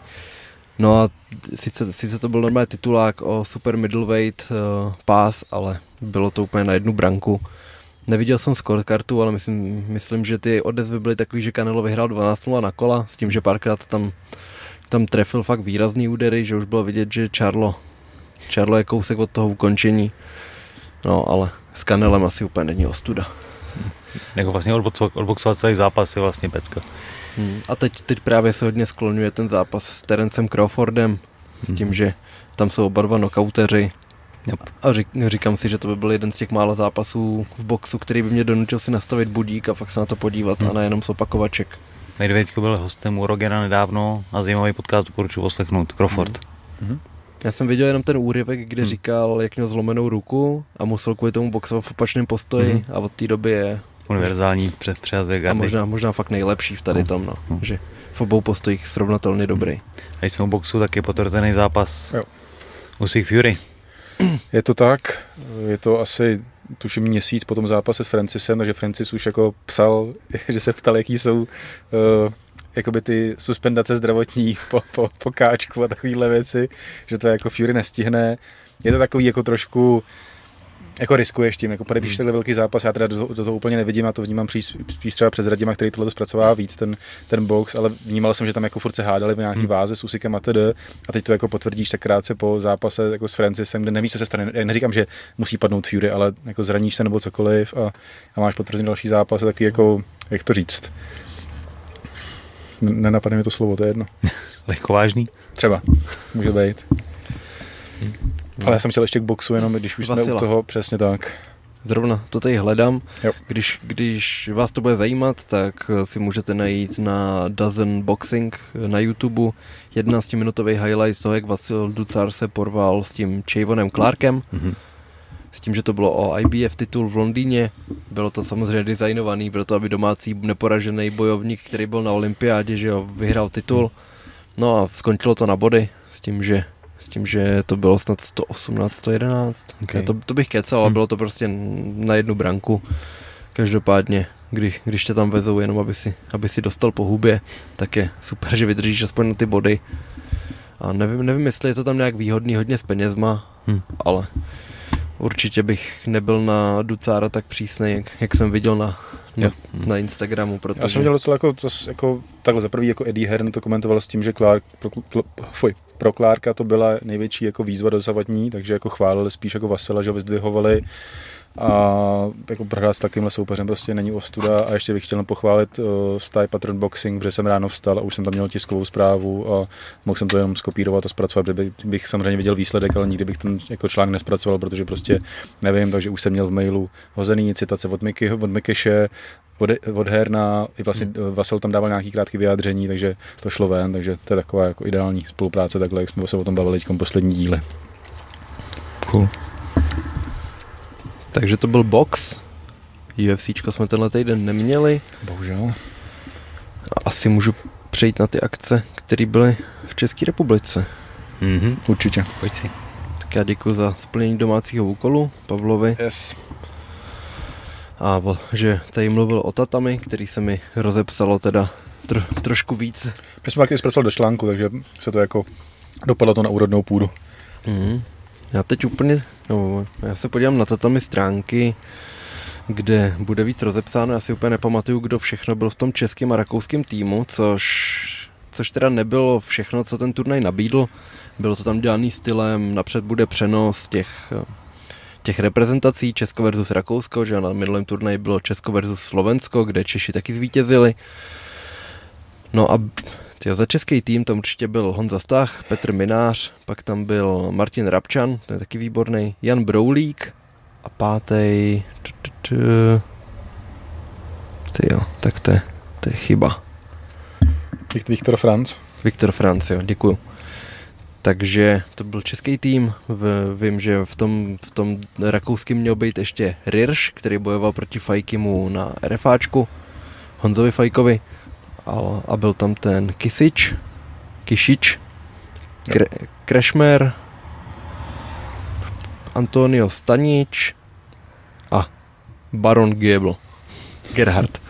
No a sice, sice to byl normální titulák o super middleweight uh, pás, ale bylo to úplně na jednu branku. Neviděl jsem scorekartu, ale myslím, myslím, že ty odezvy byly takový, že Canelo vyhrál 12 na kola, s tím, že párkrát tam, tam trefil fakt výrazný údery, že už bylo vidět, že Charlo, Charlo je kousek od toho ukončení. No, ale s Canelem asi úplně není ostuda. Jako vlastně odboxovat celý zápas je vlastně pecka. Hmm. A teď, teď právě se hodně skloňuje ten zápas s Terencem Crawfordem, s tím, hmm. že tam jsou oba dva knockouteři. Yep. A řík, říkám si, že to by byl jeden z těch málo zápasů v boxu, který by mě donutil si nastavit budík a fakt se na to podívat hmm. a nejenom zopakovaček. Medvěďko byl hostem u Rogena nedávno a zajímavý podcast doporučuji poslechnout. Crawford. Hmm. hmm Já jsem viděl jenom ten úryvek, kde hmm. říkal, jak měl zlomenou ruku a musel kvůli tomu boxovat v opačném postoji hmm. a od té doby je univerzální před přes A možná, možná fakt nejlepší v tady no. tom, no. no. Že v obou postojích srovnatelně dobrý. A když jsme u boxu, tak je potvrzený zápas jo. u Sig Fury. Je to tak, je to asi tuším měsíc po tom zápase s Francisem, takže Francis už jako psal, (laughs) že se ptal, jaký jsou uh, jakoby ty suspendace zdravotní (laughs) po, po, po káčku a takovéhle věci, že to jako Fury nestihne. Je to takový jako trošku jako riskuješ tím, jako podepíš hmm. takhle velký zápas, já teda do, do toho úplně nevidím, a to vnímám spíš, spíš třeba přes Radima, který tohle zpracovává víc, ten, ten box, ale vnímal jsem, že tam jako furt se hádali v nějaký hmm. váze s Usikem a td. A teď to jako potvrdíš tak krátce po zápase jako s Francisem, kde nevíš, co se stane. Já neříkám, že musí padnout Fury, ale jako zraníš se nebo cokoliv a, a máš potvrzený další zápas, taky jako, jak to říct. nenapadne mi to slovo, to je jedno. (laughs) Lehkovážný? Třeba, může být. Hmm. Ale já jsem chtěl ještě k boxu, jenom když už Vasila. jsme u toho, přesně tak. Zrovna to tady hledám. Když, když vás to bude zajímat, tak si můžete najít na Dozen Boxing na YouTube 11-minutový highlight toho, jak Vasil Ducar se porval s tím Chavonem Clarkem. Mm-hmm. S tím, že to bylo o IBF titul v Londýně. Bylo to samozřejmě designovaný, bylo to, aby domácí neporažený bojovník, který byl na olympiádě, že jo, vyhrál titul. No a skončilo to na body s tím, že s tím, že to bylo snad 118, 111. Okay. to, to bych kecal, ale hmm. bylo to prostě na jednu branku. Každopádně, když, když tě tam vezou jenom, aby si, aby si dostal po hubě, tak je super, že vydržíš aspoň na ty body. A nevím, nevím, jestli je to tam nějak výhodný hodně s penězma, hmm. ale určitě bych nebyl na Ducára tak přísný, jak, jak jsem viděl na, na, na Instagramu. Protože... Já jsem měl docela jako, to, jako takhle za prvý jako Eddie Hearn to komentoval s tím, že Clark, pro, pro, fuj, pro Clarka to byla největší jako výzva dosavadní, takže jako chválili spíš jako Vasila, že ho vyzdvihovali. A jako prohrát s takovýmhle soupeřem prostě není ostuda. A ještě bych chtěl pochválit uh, Style Patron Boxing, protože jsem ráno vstal a už jsem tam měl tiskovou zprávu a mohl jsem to jenom skopírovat a zpracovat, kdyby, bych samozřejmě viděl výsledek, ale nikdy bych ten jako článek nespracoval, protože prostě nevím, takže už jsem měl v mailu hozený citace od, Miky, od Mikyše, od, od Herna, i vlastně hmm. Vasil tam dával nějaký krátký vyjádření, takže to šlo ven, takže to je taková jako ideální spolupráce, takhle, jak jsme se o tom bavili teď poslední díle. Cool. Takže to byl box. UFC jsme tenhle týden neměli. Bohužel. Asi můžu přejít na ty akce, které byly v České republice. Mhm, určitě. Pojď si. Tak já děkuji za splnění domácího úkolu Pavlovi. Yes. A že tady mluvil o tatami, který se mi rozepsalo teda tro, trošku víc. My jsme taky zpracovali do článku, takže se to jako dopadlo to na úrodnou půdu. Mm. Já teď úplně, no, já se podívám na tatami stránky, kde bude víc rozepsáno. Já si úplně nepamatuju, kdo všechno byl v tom českém a rakouském týmu, což, což teda nebylo všechno, co ten turnaj nabídl. Bylo to tam dělaný stylem, napřed bude přenos těch, těch reprezentací Česko versus Rakousko, že na minulém turnaji bylo Česko versus Slovensko, kde Češi taky zvítězili. No a Tyjo, za český tým tam určitě byl Honza Stach, Petr Minář, pak tam byl Martin Rabčan, ten je taky výborný, Jan Broulík a pátý... jo, tak to je, to je chyba. Viktor Franz. Viktor Franz, jo, děkuju. Takže to byl český tým. V, vím, že v tom, v tom rakouském měl být ještě Rirš, který bojoval proti Fajkimu na RFáčku, Honzovi Fajkovi a, a byl tam ten Kisič, Kišič, Kre, Krešmer, Antonio Stanič a Baron Giebel, (laughs) Gerhard.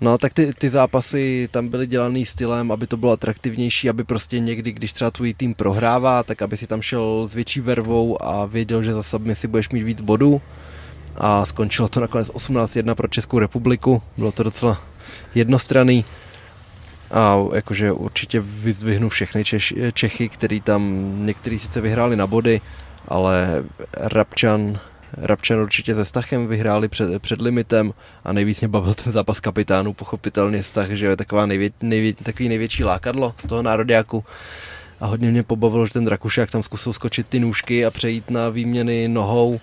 No tak ty, ty zápasy tam byly dělaný stylem, aby to bylo atraktivnější, aby prostě někdy, když třeba tvůj tým prohrává, tak aby si tam šel s větší vervou a věděl, že za si budeš mít víc bodů. A skončilo to nakonec 18-1 pro Českou republiku. Bylo to docela jednostranný. A jakože určitě vyzdvihnu všechny Češ, Čechy, který tam některý sice vyhráli na body, ale Rabčan, Rabčan určitě se Stachem vyhráli před, před limitem a nejvíc mě bavil ten zápas kapitánů, pochopitelně Stach, že je taková nejvě, nejvě, takový největší lákadlo z toho nároďáku. A hodně mě pobavilo, že ten Rakušák tam zkusil skočit ty nůžky a přejít na výměny nohou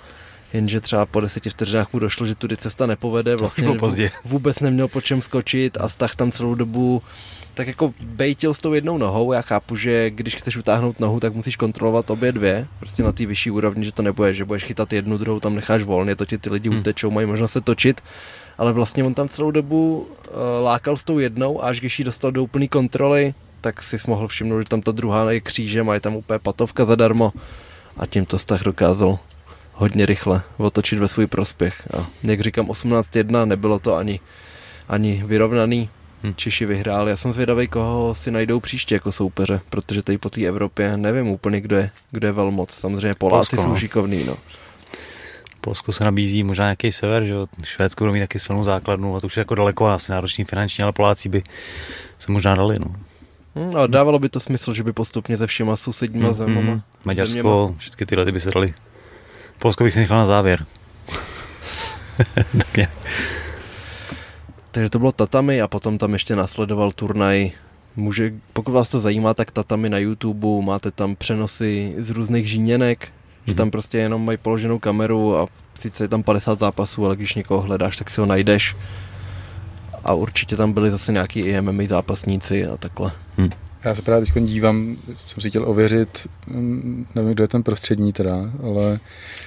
jenže třeba po deseti vteřinách mu došlo, že tudy cesta nepovede, vlastně pozdě. vůbec neměl po čem skočit a stah tam celou dobu tak jako bejtil s tou jednou nohou, já chápu, že když chceš utáhnout nohu, tak musíš kontrolovat obě dvě, prostě na té vyšší úrovni, že to nebude, že budeš chytat jednu, druhou tam necháš volně, to ti ty lidi hmm. utečou, mají možnost se točit, ale vlastně on tam celou dobu uh, lákal s tou jednou a až když ji dostal do úplné kontroly, tak si mohl všimnout, že tam ta druhá je křížem a je tam úplně patovka zadarmo a tím to stah dokázal hodně rychle otočit ve svůj prospěch. A jak říkám, 18-1 nebylo to ani, ani vyrovnaný. Hmm. Češi vyhráli. Já jsem zvědavý, koho si najdou příště jako soupeře, protože tady po té Evropě nevím úplně, kdo je, kdo je velmoc. Samozřejmě Poláci Polsko, jsou no. šikovný. No. Polsko se nabízí možná nějaký sever, že Švédsko bude mít taky silnou základnu a to už je jako daleko asi náročný finančně, ale Poláci by se možná dali. No. A dávalo by to smysl, že by postupně se všema sousedníma zemama. Hmm. Maďarsko, zeměma. všechny tyhle ty by se dali Polsko bych si nechal na závěr. (laughs) tak je. Takže to bylo tatami a potom tam ještě následoval turnaj Může, pokud vás to zajímá, tak tatami na YouTube, máte tam přenosy z různých žíněnek, mm-hmm. že tam prostě jenom mají položenou kameru a sice je tam 50 zápasů, ale když někoho hledáš, tak si ho najdeš. A určitě tam byli zase nějaký i MMA zápasníci a takhle. Hmm. Já se právě teď dívám, jsem si chtěl ověřit, mm, nevím, kdo je ten prostřední teda, ale...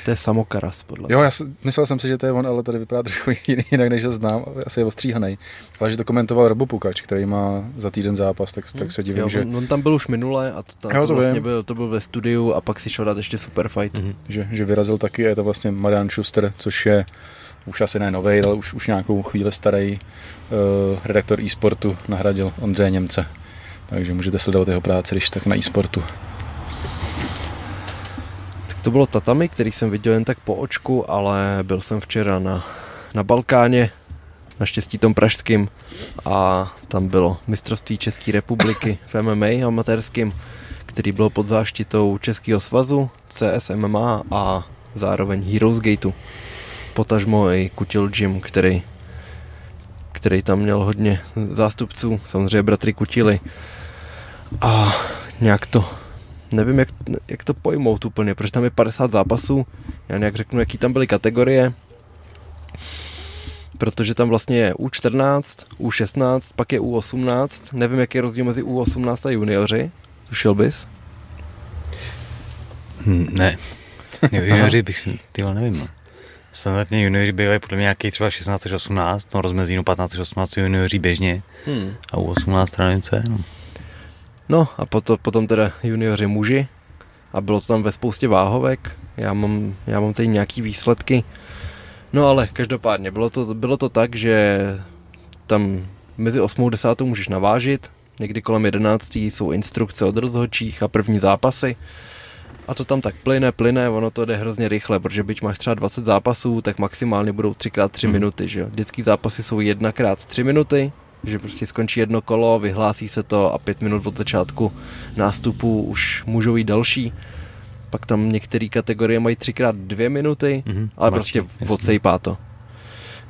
To je Samokaras, podle Jo, já myslel jsem si, že to je on, ale tady vypadá trochu (laughs) jinak, než ho znám, asi je ostříhaný. Ale že to komentoval Robo Pukač, který má za týden zápas, tak, hmm. tak se divím, jo, že... On, on, tam byl už minule a to, tam, jo, to, to vlastně byl, to byl ve studiu a pak si šel dát ještě super fight. Hmm. Že, že vyrazil taky, je to vlastně Marian Schuster, což je už asi ne nový, ale už, už nějakou chvíli starý uh, redaktor e-sportu nahradil Ondřeje Němce. Takže můžete sledovat jeho práci, když tak na e-sportu. Tak to bylo tatami, který jsem viděl jen tak po očku, ale byl jsem včera na, na Balkáně, naštěstí tom pražským a tam bylo mistrovství České republiky v MMA amatérským, který byl pod záštitou Českého svazu, CS MMA a zároveň Heroes Gateu. Potažmo i Kutil Jim, který, který tam měl hodně zástupců, samozřejmě bratry Kutili a nějak to, nevím jak, jak to pojmout úplně, protože tam je 50 zápasů, já nějak řeknu, jaký tam byly kategorie, protože tam vlastně je U14, U16, pak je U18, nevím, jaký je rozdíl mezi U18 a junioři, tušil bys? Hmm, ne, (laughs) junioři bych si, tyhle nevím, no. Standardně junioři bývají podle mě nějaký třeba 16 až 18, no rozmezí no 15 až 18 junioři běžně hmm. a u 18 nevím co je, no. No a potom, potom teda junioři muži a bylo to tam ve spoustě váhovek. Já mám, já mám tady nějaký výsledky. No ale každopádně bylo to, bylo to tak, že tam mezi 8 a 10 můžeš navážit, někdy kolem 11 jsou instrukce od rozhodčích a první zápasy. A to tam tak plyne, plyne, ono to jde hrozně rychle, protože byť máš třeba 20 zápasů, tak maximálně budou 3x3 hmm. minuty, že jo. Vždycky zápasy jsou 1x3 minuty, že prostě skončí jedno kolo, vyhlásí se to a pět minut od začátku nástupu už můžou jít další. Pak tam některé kategorie mají třikrát dvě minuty, mm-hmm, ale prostě odsejpá to.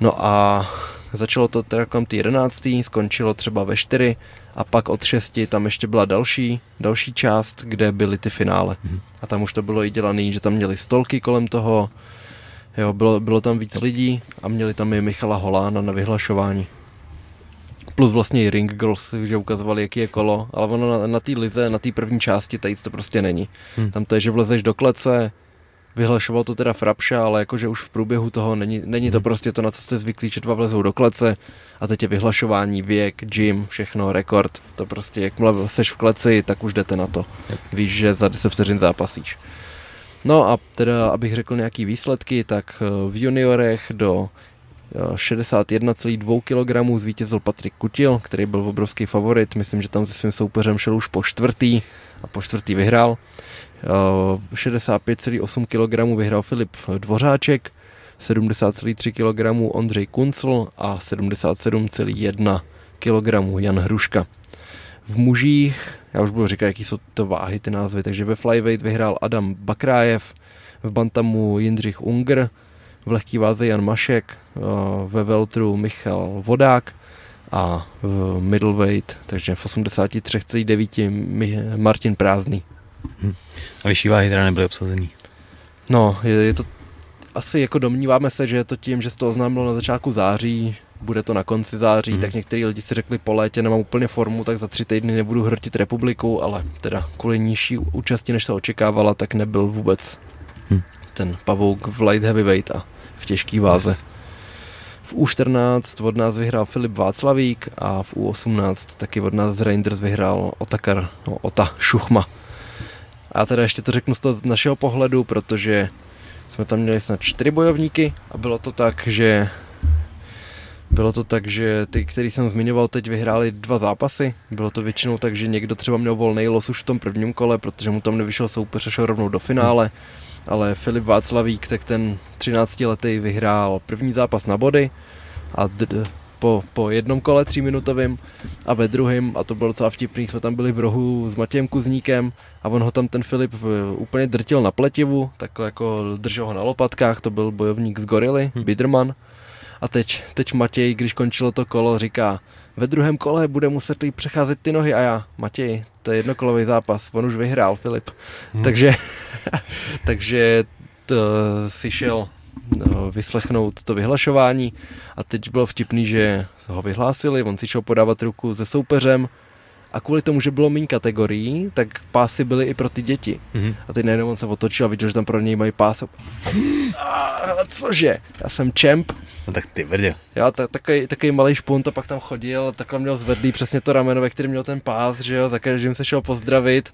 No a začalo to teda kolem ty jedenáctý, skončilo třeba ve čtyři a pak od šesti tam ještě byla další, další část, kde byly ty finále. Mm-hmm. A tam už to bylo i dělané, že tam měli stolky kolem toho, jo, bylo, bylo tam víc lidí a měli tam i Michala Holána na vyhlašování plus vlastně i Ring Girls, že ukazovali, jaký je kolo, ale ono na, na té lize, na té první části, tady to prostě není. Hmm. Tam to je, že vlezeš do klece, vyhlašoval to teda Frapša, ale jakože už v průběhu toho není, není to hmm. prostě to, na co jste zvyklí, že dva vlezou do klece a teď je vyhlašování, věk, gym, všechno, rekord. To prostě, jakmile seš v kleci, tak už jdete na to. Víš, že za 10 vteřin zápasíš. No a teda, abych řekl nějaký výsledky, tak eh, v juniorech do 61,2 kg zvítězil Patrik Kutil, který byl obrovský favorit. Myslím, že tam se svým soupeřem šel už po čtvrtý a po čtvrtý vyhrál. 65,8 kg vyhrál Filip Dvořáček, 70,3 kg Ondřej Kuncl a 77,1 kg Jan Hruška. V mužích, já už budu říkat, jaký jsou to váhy, ty názvy, takže ve flyweight vyhrál Adam Bakrájev, v bantamu Jindřich Unger, v lehký váze Jan Mašek, eh, ve veltru Michal Vodák a v middleweight, takže v 83,9 Martin Prázdný. Hm. A vyšší váhy teda nebyly obsazený? No, je, je to asi jako domníváme se, že je to tím, že se to oznámilo na začátku září, bude to na konci září, hmm. tak některý lidi si řekli po létě nemám úplně formu, tak za tři týdny nebudu hrtit republiku, ale teda kvůli nižší účasti, než se očekávala, tak nebyl vůbec hmm. ten pavouk v light heavyweight a v těžké váze. Yes. V U14 od nás vyhrál Filip Václavík a v U18 taky od nás z Reinders vyhrál Otakar, no, Ota Šuchma. A teda ještě to řeknu z toho z našeho pohledu, protože jsme tam měli snad čtyři bojovníky a bylo to tak, že bylo to tak, že ty, který jsem zmiňoval, teď vyhráli dva zápasy. Bylo to většinou tak, že někdo třeba měl volný los už v tom prvním kole, protože mu tam nevyšel soupeř a šel rovnou do finále. Hmm ale Filip Václavík, tak ten 13 letý vyhrál první zápas na body a d- po, po jednom kole tříminutovým a ve druhém, a to bylo docela vtipný, jsme tam byli v rohu s Matějem Kuzníkem a on ho tam ten Filip eh, úplně drtil na pletivu, takhle jako držel ho na lopatkách, to byl bojovník z Gorily, hmm. Biderman A teď, teď Matěj, když končilo to kolo, říká, ve druhém kole bude muset jí přecházet ty nohy a já, Matěj, to je jednokolový zápas, on už vyhrál, Filip. Hmm. Takže, (laughs) takže to, si šel no, vyslechnout to vyhlašování. A teď bylo vtipný, že ho vyhlásili, on si šel podávat ruku se soupeřem, a kvůli tomu, že bylo méně kategorií, tak pásy byly i pro ty děti. Mm-hmm. A teď najednou on se otočil a viděl, že tam pro něj mají pás. A cože? Já jsem čemp. No tak ty brdě. Já ta, takový, takový malý špunt a pak tam chodil, takhle měl zvedlý přesně to rameno, ve kterém měl ten pás, že jo, za každým se šel pozdravit.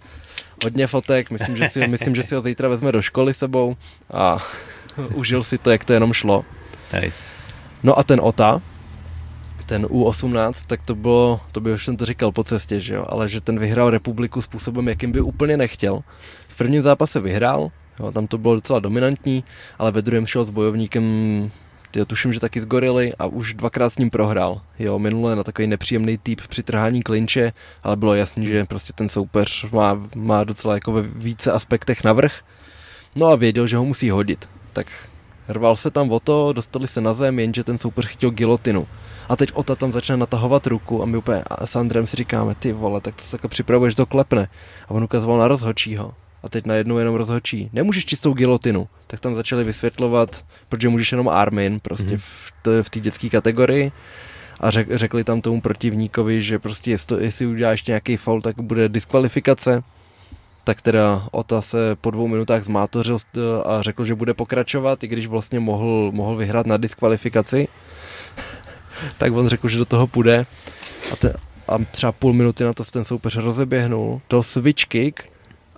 Hodně fotek, myslím, že si, myslím, že si ho zítra vezme do školy sebou a (laughs) užil si to, jak to jenom šlo. Nice. No a ten Ota, ten U18, tak to bylo, to by už jsem to říkal po cestě, že jo, ale že ten vyhrál republiku způsobem, jakým by úplně nechtěl. V prvním zápase vyhrál, jo, tam to bylo docela dominantní, ale ve druhém šel s bojovníkem, tyjo, tuším, že taky z Gorily a už dvakrát s ním prohrál. Jo, minule na takový nepříjemný typ při trhání klinče, ale bylo jasný, že prostě ten soupeř má, má docela jako ve více aspektech navrh. No a věděl, že ho musí hodit. Tak rval se tam o to, dostali se na zem, jenže ten soupeř chytil gilotinu. A teď Ota tam začne natahovat ruku a my úplně a s Andrem si říkáme, ty vole, tak to se takhle připravuješ, to klepne. A on ukazoval na rozhočího. A teď najednou jenom rozhočí. Nemůžeš čistou gilotinu. Tak tam začali vysvětlovat, protože můžeš jenom Armin, prostě mm-hmm. v té dětské kategorii a řek, řekli tam tomu protivníkovi, že prostě jestli, jestli uděláš nějaký faul, tak bude diskvalifikace. Tak teda Ota se po dvou minutách zmátořil a řekl, že bude pokračovat, i když vlastně mohl, mohl vyhrát na diskvalifikaci tak on řekl, že do toho půjde a, te, a třeba půl minuty na to ten soupeř rozeběhnul, dal switch kick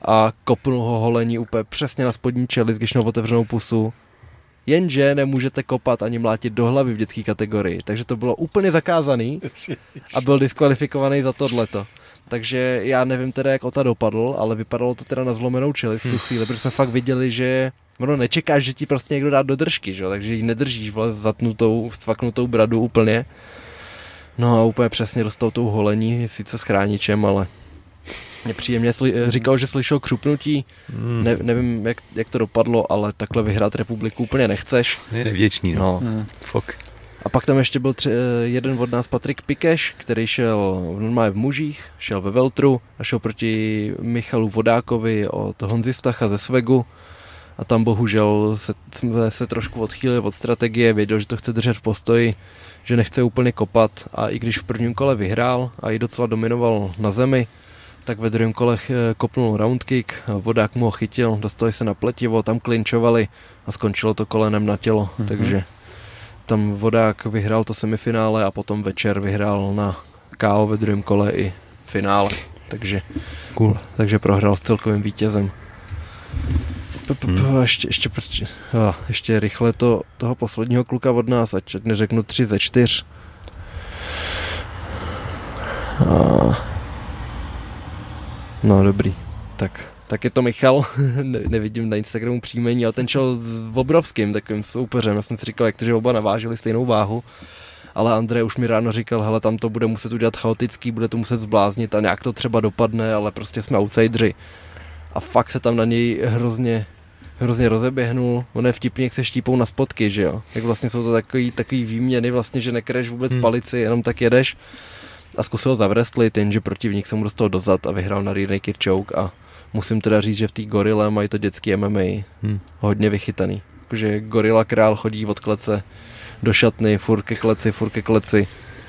a kopnul ho holení úplně přesně na spodní čelist, když měl otevřenou pusu. Jenže nemůžete kopat ani mlátit do hlavy v dětské kategorii, takže to bylo úplně zakázaný a byl diskvalifikovaný za tohleto. Takže já nevím teda, jak Ota dopadl, ale vypadalo to teda na zlomenou čelist v tu chvíli, protože jsme fakt viděli, že ono nečekáš, že ti prostě někdo dá do držky, že? takže ji nedržíš vole zatnutou, stvaknutou bradu úplně. No a úplně přesně dostal tou holení, sice s chráničem, ale nepříjemně sli- eh, říkal, že slyšel křupnutí, hmm. ne, nevím, jak, jak to dopadlo, ale takhle vyhrát republiku úplně nechceš. Je nevděčný, no. no. Fok. A pak tam ještě byl tři, eh, jeden od nás, Patrik Pikeš, který šel normálně v mužích, šel ve Veltru a šel proti Michalu Vodákovi od Honzi Stacha ze Svegu. A tam bohužel se, se trošku odchýlil od strategie, věděl, že to chce držet v postoji, že nechce úplně kopat. A i když v prvním kole vyhrál a i docela dominoval na zemi, tak ve druhém kole eh, kopnul roundkick, vodák mu ho chytil, dostali se na pletivo, tam klinčovali a skončilo to kolenem na tělo, mm-hmm. takže tam vodák vyhrál to semifinále a potom večer vyhrál na KO ve druhém kole i finále, takže, cool. takže prohrál s celkovým vítězem. Hmm. Ještě, ještě, ještě, ještě rychle to, toho posledního kluka od nás, ať neřeknu tři ze čtyř. No dobrý, tak, tak je to Michal, (laughs) ne, nevidím na Instagramu příjmení, ale ten šel s obrovským takovým soupeřem, já jsem si říkal, jak to, že oba navážili stejnou váhu, ale Andrej už mi ráno říkal, hele, tam to bude muset udělat chaotický, bude to muset zbláznit a nějak to třeba dopadne, ale prostě jsme outsideri. A fakt se tam na něj hrozně, hrozně rozeběhnul. On je vtipný, jak se štípou na spotky, že jo. Jak vlastně jsou to takový, takový výměny, vlastně, že nekreš vůbec hmm. palici, jenom tak jedeš. A zkusil zavrestlit, jenže protivník se mu dostal dozad a vyhrál na rear naked choke a musím teda říct, že v té gorile mají to dětský MMA hmm. hodně vychytaný. Jakože gorila král chodí od klece do šatny, furt ke kleci, furt ke kleci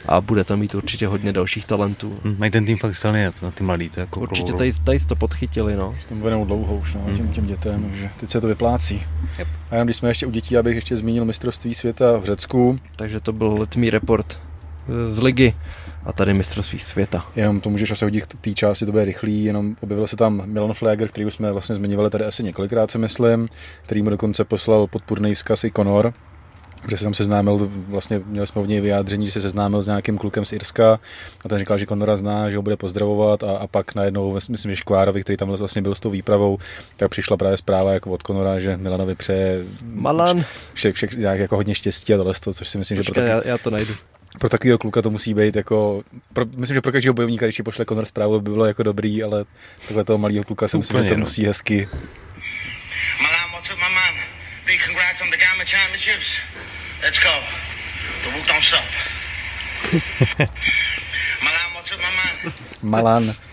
a bude tam mít určitě hodně dalších talentů. Hmm, mají ten tým fakt silný, na ty malý, to jako Určitě tady, tady to podchytili, no. S tím venou dlouho už, no, hmm. těm, těm dětem, že teď se to vyplácí. Yep. A jenom když jsme ještě u dětí, abych ještě zmínil mistrovství světa v Řecku. Takže to byl letmý report z ligy a tady mistrovství světa. Jenom to můžeš asi hodit té části, to bude rychlý, jenom objevil se tam Milan Flager, který už jsme vlastně zmiňovali tady asi několikrát, si myslím, který mu dokonce poslal podpůrný vzkaz i Conor, že se tam seznámil, vlastně měli jsme v něj vyjádření, že se seznámil s nějakým klukem z Irska a ten říkal, že Konora zná, že ho bude pozdravovat a, a pak najednou, myslím, že Škvárovi, který tam vlastně byl s tou výpravou, tak přišla právě zpráva jako od Konora, že Milanovi přeje Malan. Vše, vše, nějak jako hodně štěstí a tohle, což si myslím, Počkej, že pro taky, já, já, to najdu. Pro takového kluka to musí být jako, pro, myslím, že pro každého bojovníka, když pošle Konor zprávu, by bylo jako dobrý, ale takhle toho malého kluka si myslím, že to no. musí hezky.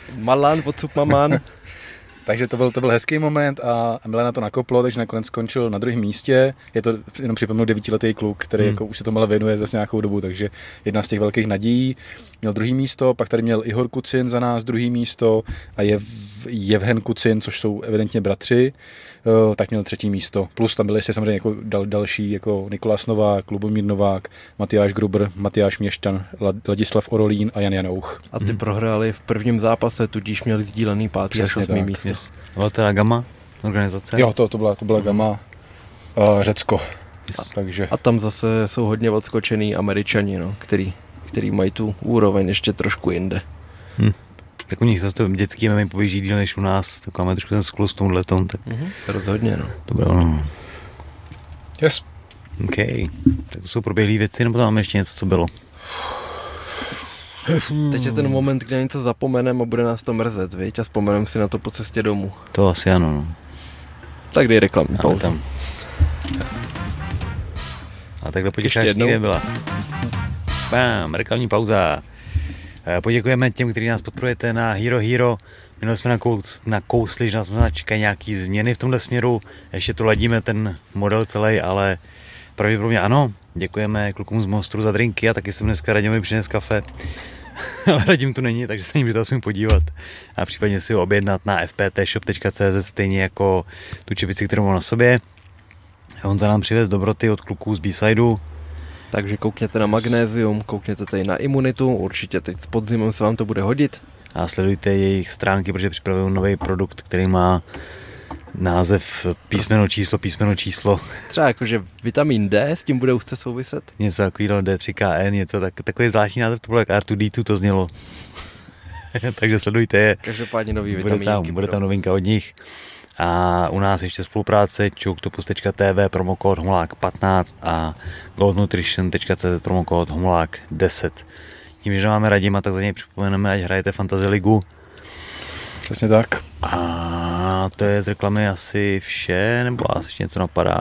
(laughs) Malan, what's up, my man? Takže to byl, to byl hezký moment a Milena to nakoplo, takže nakonec skončil na druhém místě. Je to jenom připomenu devítiletý kluk, který hmm. jako už se tomu věnuje zase nějakou dobu, takže jedna z těch velkých nadějí. Měl druhý místo, pak tady měl Ihor Kucin za nás druhý místo a je Jevhen Kucin, což jsou evidentně bratři, tak měl třetí místo. Plus tam byly ještě samozřejmě jako dal, další, jako Nikolas Novák, Lubomír Novák, Matyáš Gruber, Matyáš Měšťan, Ladislav Orolín a Jan Janouch. A ty hmm. prohráli v prvním zápase, tudíž měli sdílený pátý až místo. Yes. Byla teda Gama organizace? Jo, to, to, byla, to byla Gama uh, Řecko. Yes. A, Takže. a tam zase jsou hodně odskočený američani, no, který, který mají tu úroveň ještě trošku jinde. Hmm. Tak u nich zase to dětský MMA poběží díl než u nás, tak máme trošku ten sklus v tomhle tom, tak... Mm-hmm. Rozhodně, no. To bylo ono. Yes. OK. Tak to jsou proběhlé věci, nebo tam máme ještě něco, co bylo? Teď je ten moment, kdy něco zapomeneme a bude nás to mrzet, viď? A vzpomeneme si na to po cestě domů. To asi ano, no. Tak dej reklamní pauzu. Tam. A takhle potěšáš někde byla. Bam, reklamní pauza. Eh, poděkujeme těm, kteří nás podporujete na Hero Hero. Minule jsme nakous, nakousli, že nás možná čekají nějaké změny v tomhle směru. Ještě to ladíme ten model celý, ale pravděpodobně ano. Děkujeme klukům z Mostru za drinky a taky jsem dneska Radimovi přines kafe. (laughs) ale Radim tu není, takže se to aspoň podívat a případně si ho objednat na fptshop.cz stejně jako tu čepici, kterou mám na sobě. On za nám přivez dobroty od kluků z B-sideu. Takže koukněte na magnézium, koukněte tady na imunitu, určitě teď s podzimem se vám to bude hodit. A sledujte jejich stránky, protože připravují nový produkt, který má název písmeno číslo, písmeno číslo. Třeba jakože vitamin D, s tím bude úzce souviset? Něco takového D3KN, něco tak, takový zvláštní název, to bylo jak R2D2 to znělo. (laughs) Takže sledujte je. Každopádně nový vitamin. Bude tam, bude tam novinka od nich. A u nás ještě spolupráce čuktopus.tv promokód homolák 15 a goldnutrition.cz promokód homolák 10. Tím, že máme Radima, tak za něj připomeneme, ať hrajete Fantasy ligu. Přesně tak. A to je z reklamy asi vše, nebo vás ještě něco napadá?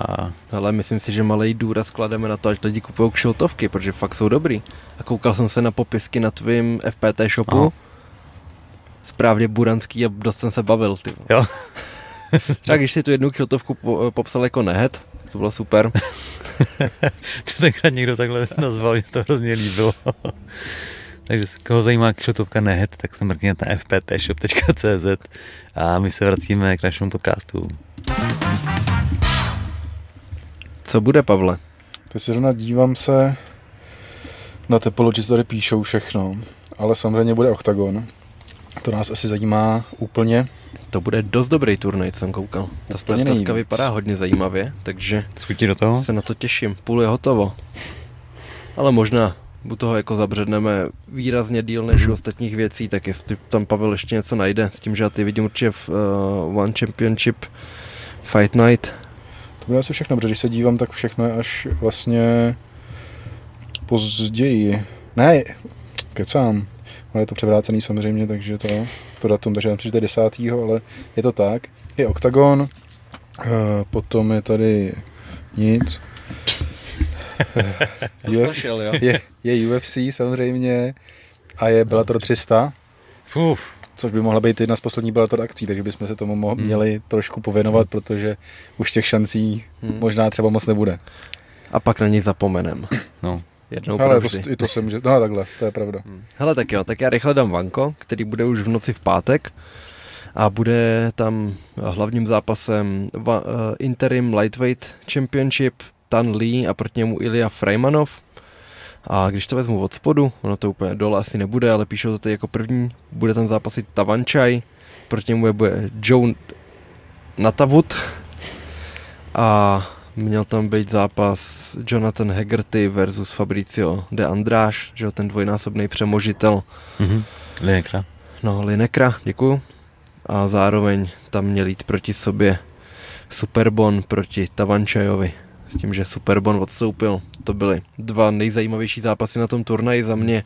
Ale myslím si, že malý důraz klademe na to, ať lidi kupují kšiltovky, protože fakt jsou dobrý. A koukal jsem se na popisky na tvým FPT shopu. Aha. Správně buranský a dost jsem se bavil. Ty. Jo. (laughs) (laughs) Tak když si tu jednu kšiltovku popsal jako nehet, to bylo super. (laughs) to tenkrát někdo takhle nazval, mě to hrozně líbilo. (laughs) Takže koho zajímá kšiltovka nehet, tak se mrkněte na fptshop.cz a my se vracíme k našemu podcastu. Co bude, Pavle? Teď se zrovna dívám se na Tepology, tady píšou všechno, ale samozřejmě bude OKTAGON. To nás asi zajímá úplně. To bude dost dobrý turnaj, jsem koukal. Ta startovka vypadá hodně zajímavě, takže Schutí do toho? se na to těším. Půl je hotovo. Ale možná u toho jako zabředneme výrazně díl než u ostatních věcí, tak jestli tam Pavel ještě něco najde, s tím, že já ty vidím určitě v uh, One Championship Fight Night. To bude asi všechno, protože když se dívám, tak všechno je až vlastně později. Ne, kecám. Ale je to převrácený samozřejmě, takže to, to datum, takže já myslím, že to je desátýho, ale je to tak. Je OKTAGON, uh, potom je tady nic. (laughs) je, je, je UFC samozřejmě a je Bellator 300. Uf. Což by mohla být jedna z posledních Bellator akcí, takže bychom se tomu mo- hmm. měli trošku pověnovat, hmm. protože už těch šancí hmm. možná třeba moc nebude. A pak na ní zapomenem. No. Jednou Ale to, i to jsem, že... No takhle, to je pravda. Hmm. Hele, tak jo, tak já rychle dám Vanko, který bude už v noci v pátek a bude tam hlavním zápasem va, uh, Interim Lightweight Championship Tan Lee a proti němu Ilya Freymanov. A když to vezmu od spodu, ono to úplně dole asi nebude, ale píšou to tady jako první, bude tam zápasit Tavančaj, proti němu je bude Joe Natavut a měl tam být zápas Jonathan Hegarty versus Fabricio de Andráš, že ten dvojnásobný přemožitel. Mm-hmm. Linekra. No, Linekra, děkuju. A zároveň tam měl jít proti sobě Superbon proti Tavančajovi s tím, že Superbon odstoupil. To byly dva nejzajímavější zápasy na tom turnaji za mě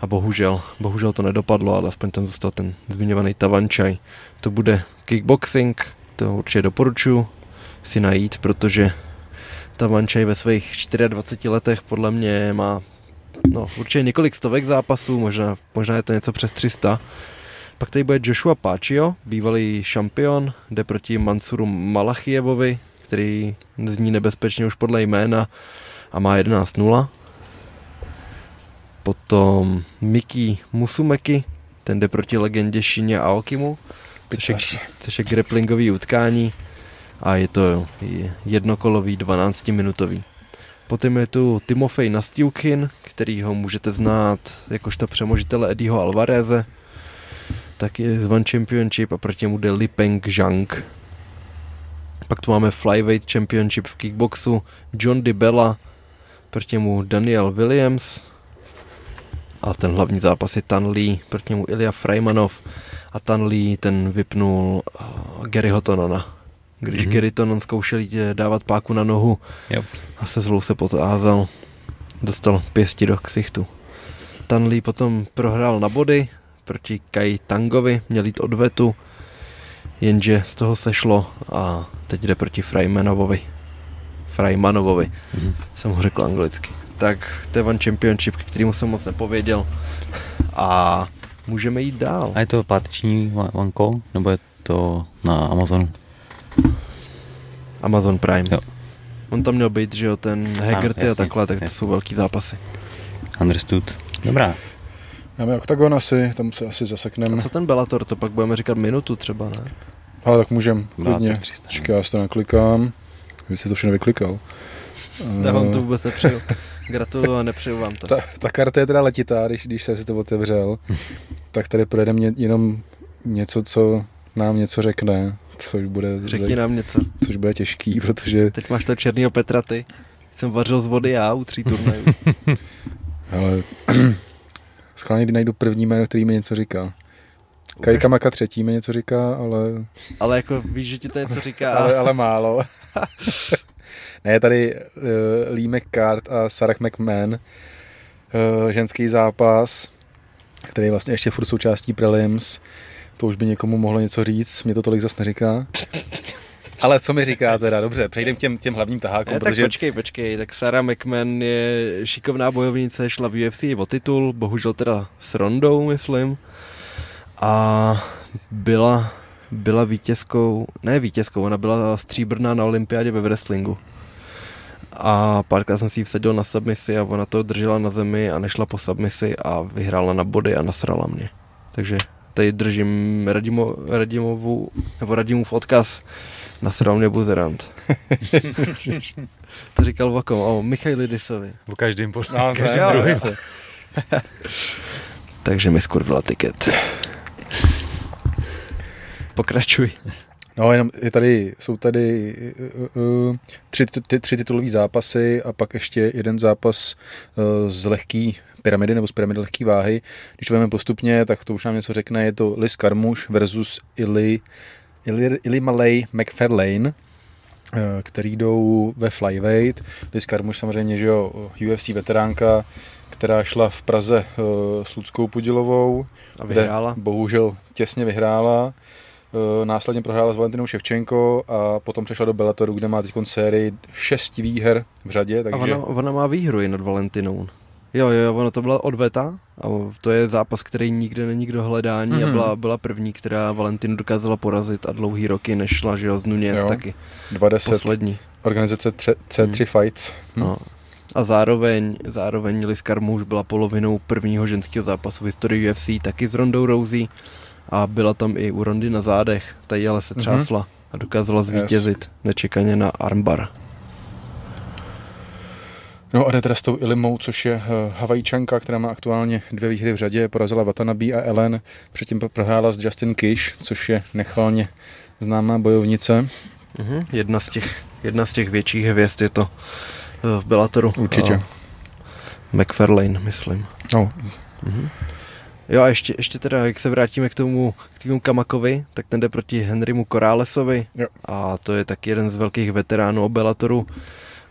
a bohužel, bohužel to nedopadlo, ale aspoň tam zůstal ten zmiňovaný Tavančaj. To bude kickboxing, to určitě doporučuji si najít, protože Tavančaj ve svých 24 letech podle mě má no, určitě několik stovek zápasů, možná, možná je to něco přes 300. Pak tady bude Joshua Pachio, bývalý šampion, jde proti Mansuru Malachievovi, který zní nebezpečně už podle jména a má 11-0. Potom Miki Musumeki, ten jde proti legendě Shinya Aokimu, což je, což je grapplingový utkání a je to jednokolový 12-minutový. Potom je tu Timofej Nastiukin, který ho můžete znát jakožto přemožitele Eddieho Alvareze, taky z One Championship a proti němu jde Li Peng Zhang. Pak tu máme Flyweight Championship v kickboxu John DiBella, proti němu Daniel Williams a ten hlavní zápas je Tan Lee, proti němu Ilya Freimanov a Tan Lee ten vypnul uh, Gary Tonona. Když mm-hmm. Gary Tonon zkoušel jít dávat páku na nohu yep. a se zlou se potázal, dostal pěsti do ksichtu. Tan Lee potom prohrál na body proti Kai Tangovi, měl jít odvetu, jenže z toho sešlo a teď jde proti Freimanovovi. Freimanovovi, mm-hmm. jsem ho řekl anglicky. Tak to je One Championship, k kterému jsem moc nepověděl. A můžeme jít dál. A je to páteční vanko, nebo je to na Amazonu? Amazon Prime. Jo. On tam měl být, že jo, ten Haggerty a takhle, tak to jsou velký zápasy. Understood. Dobrá. Máme Octagon asi, tam se asi zasekneme. A co ten Bellator, to pak budeme říkat minutu třeba, ne? Ale tak můžem, klidně. Čeká, já si to naklikám. Vy jste to všechno vyklikal. Já vám to vůbec nepřeju. Gratuluju a nepřeju vám to. Ta, ta karta je teda letitá, když, když jsem si to otevřel. tak tady projede mě jenom něco, co nám něco řekne, což bude... Řekni nám něco. Což bude těžký, protože... Teď máš to černýho Petra, ty. Jsem vařil z vody já u tří turnajů. (laughs) Ale (clears throat) schválně, kdy najdu první jméno, který mi něco říká. Kajka Maka třetí mi něco říká, ale... Ale jako víš, že ti to něco říká. (laughs) ale, ale málo. (laughs) ne, tady uh, Lee McCart a Sarah McMahon, uh, ženský zápas, který je vlastně ještě furt součástí prelims. To už by někomu mohlo něco říct, mě to tolik zase neříká. Ale co mi říká teda? Dobře, přejdeme k těm, těm hlavním tahákům. Ne, protože... Tak počkej, počkej, tak Sarah McMahon je šikovná bojovnice, šla v UFC o titul, bohužel teda s Rondou, myslím. A byla, byla vítězkou, ne vítězkou, ona byla stříbrná na olympiádě ve wrestlingu. A párkrát jsem si ji vsadil na submisi a ona to držela na zemi a nešla po submisi a vyhrála na body a nasrala mě. Takže tady držím Radimo, Radimovu, nebo Radimův odkaz Nasral mě buzerant. (laughs) to říkal Vakom, o Michaili Disovi. O každým, po, no. (laughs) Takže mi skurvila tiket. Pokračuj. No, jenom je tady, jsou tady uh, uh, tři, ty, tři titulové zápasy a pak ještě jeden zápas uh, z lehký pyramidy nebo z pyramidy lehké váhy. Když to vezmeme postupně, tak to už nám něco řekne. Je to Liz Karmuš versus Ili Ili, Ili Malay McFarlane, eh, který jdou ve flyweight. Liz Carmuš samozřejmě, že jo, UFC veteránka, která šla v Praze uh, s Ludskou Pudilovou. A vyhrála. bohužel těsně vyhrála. Uh, následně prohrála s Valentinou Ševčenko a potom přešla do Bellatoru, kde má teď sérii šesti výher v řadě. Takže... A ona, ona má výhru i nad Valentinou. Jo, jo, ono to byla odveta a to je zápas, který nikde není k dohledání mm-hmm. a byla, byla první, která Valentinu dokázala porazit a dlouhý roky nešla, že jo, z Nunez jo, taky. 20. Poslední. Organizace C3 mm. Fights. Hm. No. A zároveň, zároveň Liz Carmouche byla polovinou prvního ženského zápasu v historii UFC, taky s Rondou Rousey a byla tam i u Rondy na zádech, tady ale se mhm. třásla mm-hmm. a dokázala zvítězit yes. nečekaně na armbar. No a jde teda s tou Ilimou, což je uh, Havajčanka, která má aktuálně dvě výhry v řadě, porazila Watanabe a Ellen, předtím prohrála s Justin Kish, což je nechvalně známá bojovnice. Uh-huh. Jedna, z těch, jedna z těch větších hvězd je to uh, v Bellatoru. Určitě. Uh, McFarlane, myslím. No. Uh-huh. Jo a ještě, ještě teda, jak se vrátíme k tomu, k tomu Kamakovi, tak ten jde proti Henrymu Korálesovi jo. a to je taky jeden z velkých veteránů o Bellatoru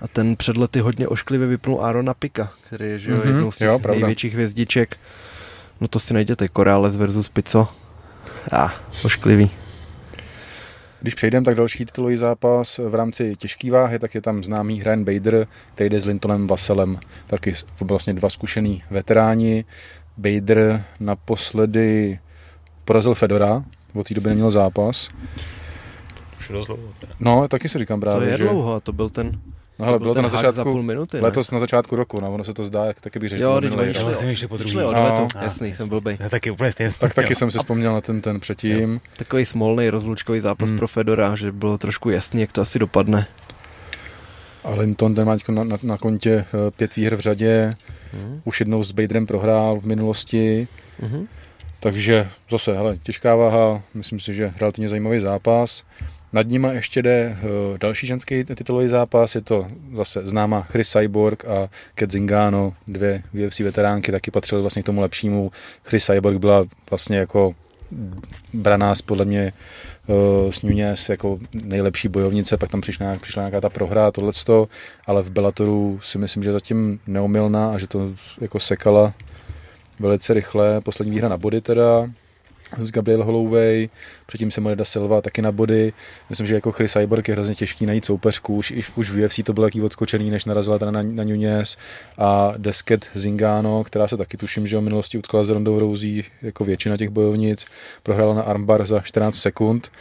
a ten před lety hodně ošklivě vypnul Arona Pika, který je že mm-hmm. jednou z těch jo, největších hvězdiček. No to si najděte, Corales versus Pico. A, ah, ošklivý. Když přejdeme, tak další titulový zápas v rámci těžké váhy, tak je tam známý Ryan Bader, který jde s Lintonem Vaselem, taky vlastně dva zkušený veteráni. Bader naposledy porazil Fedora, od té doby neměl zápas. Už je dost dlouho. No, taky si říkám právě, To je že... dlouho, to byl ten, No hele, to bylo byl to na hák za začátku, půl minuty, ne? letos na začátku roku, no, ono se to zdá, jak taky bych řekl, Jo, minulý vyšli rok. vlastně ještě po druhý. Šli No, no, jasný, jasný. jsem blbej. Je taky úplně stejně. Tak taky jsem si vzpomněl na ten, ten předtím. Takový smolný rozlučkový zápas Hmm. pro Fedora, že bylo trošku jasný, jak to asi dopadne. A Linton, ten má na, na, na kontě eh, pět výher v řadě, Mhm. už jednou s Baderem prohrál v minulosti, Mhm. takže zase, hele, těžká váha, myslím si, že relativně zajímavý zápas. Nad nima ještě jde uh, další ženský titulový zápas, je to zase známá Chris Cyborg a Kat Zingano, dvě UFC veteránky, taky patřily vlastně k tomu lepšímu. Chris Cyborg byla vlastně jako braná podle mě s Nunez jako nejlepší bojovnice, pak tam přišla, přišla nějaká ta prohra tohleto, ale v Bellatoru si myslím, že zatím neomylná a že to jako sekala velice rychle. Poslední výhra na body teda s Gabriel Holloway, předtím se da Silva taky na body. Myslím, že jako Chris Cyborg je hrozně těžký najít soupeřku, už, už- v UFC to bylo jaký odskočený, než narazila teda na, na Nunez a Desket Zingano, která se taky tuším, že v minulosti utkala s Rondou Rousey jako většina těch bojovnic, prohrála na armbar za 14 sekund.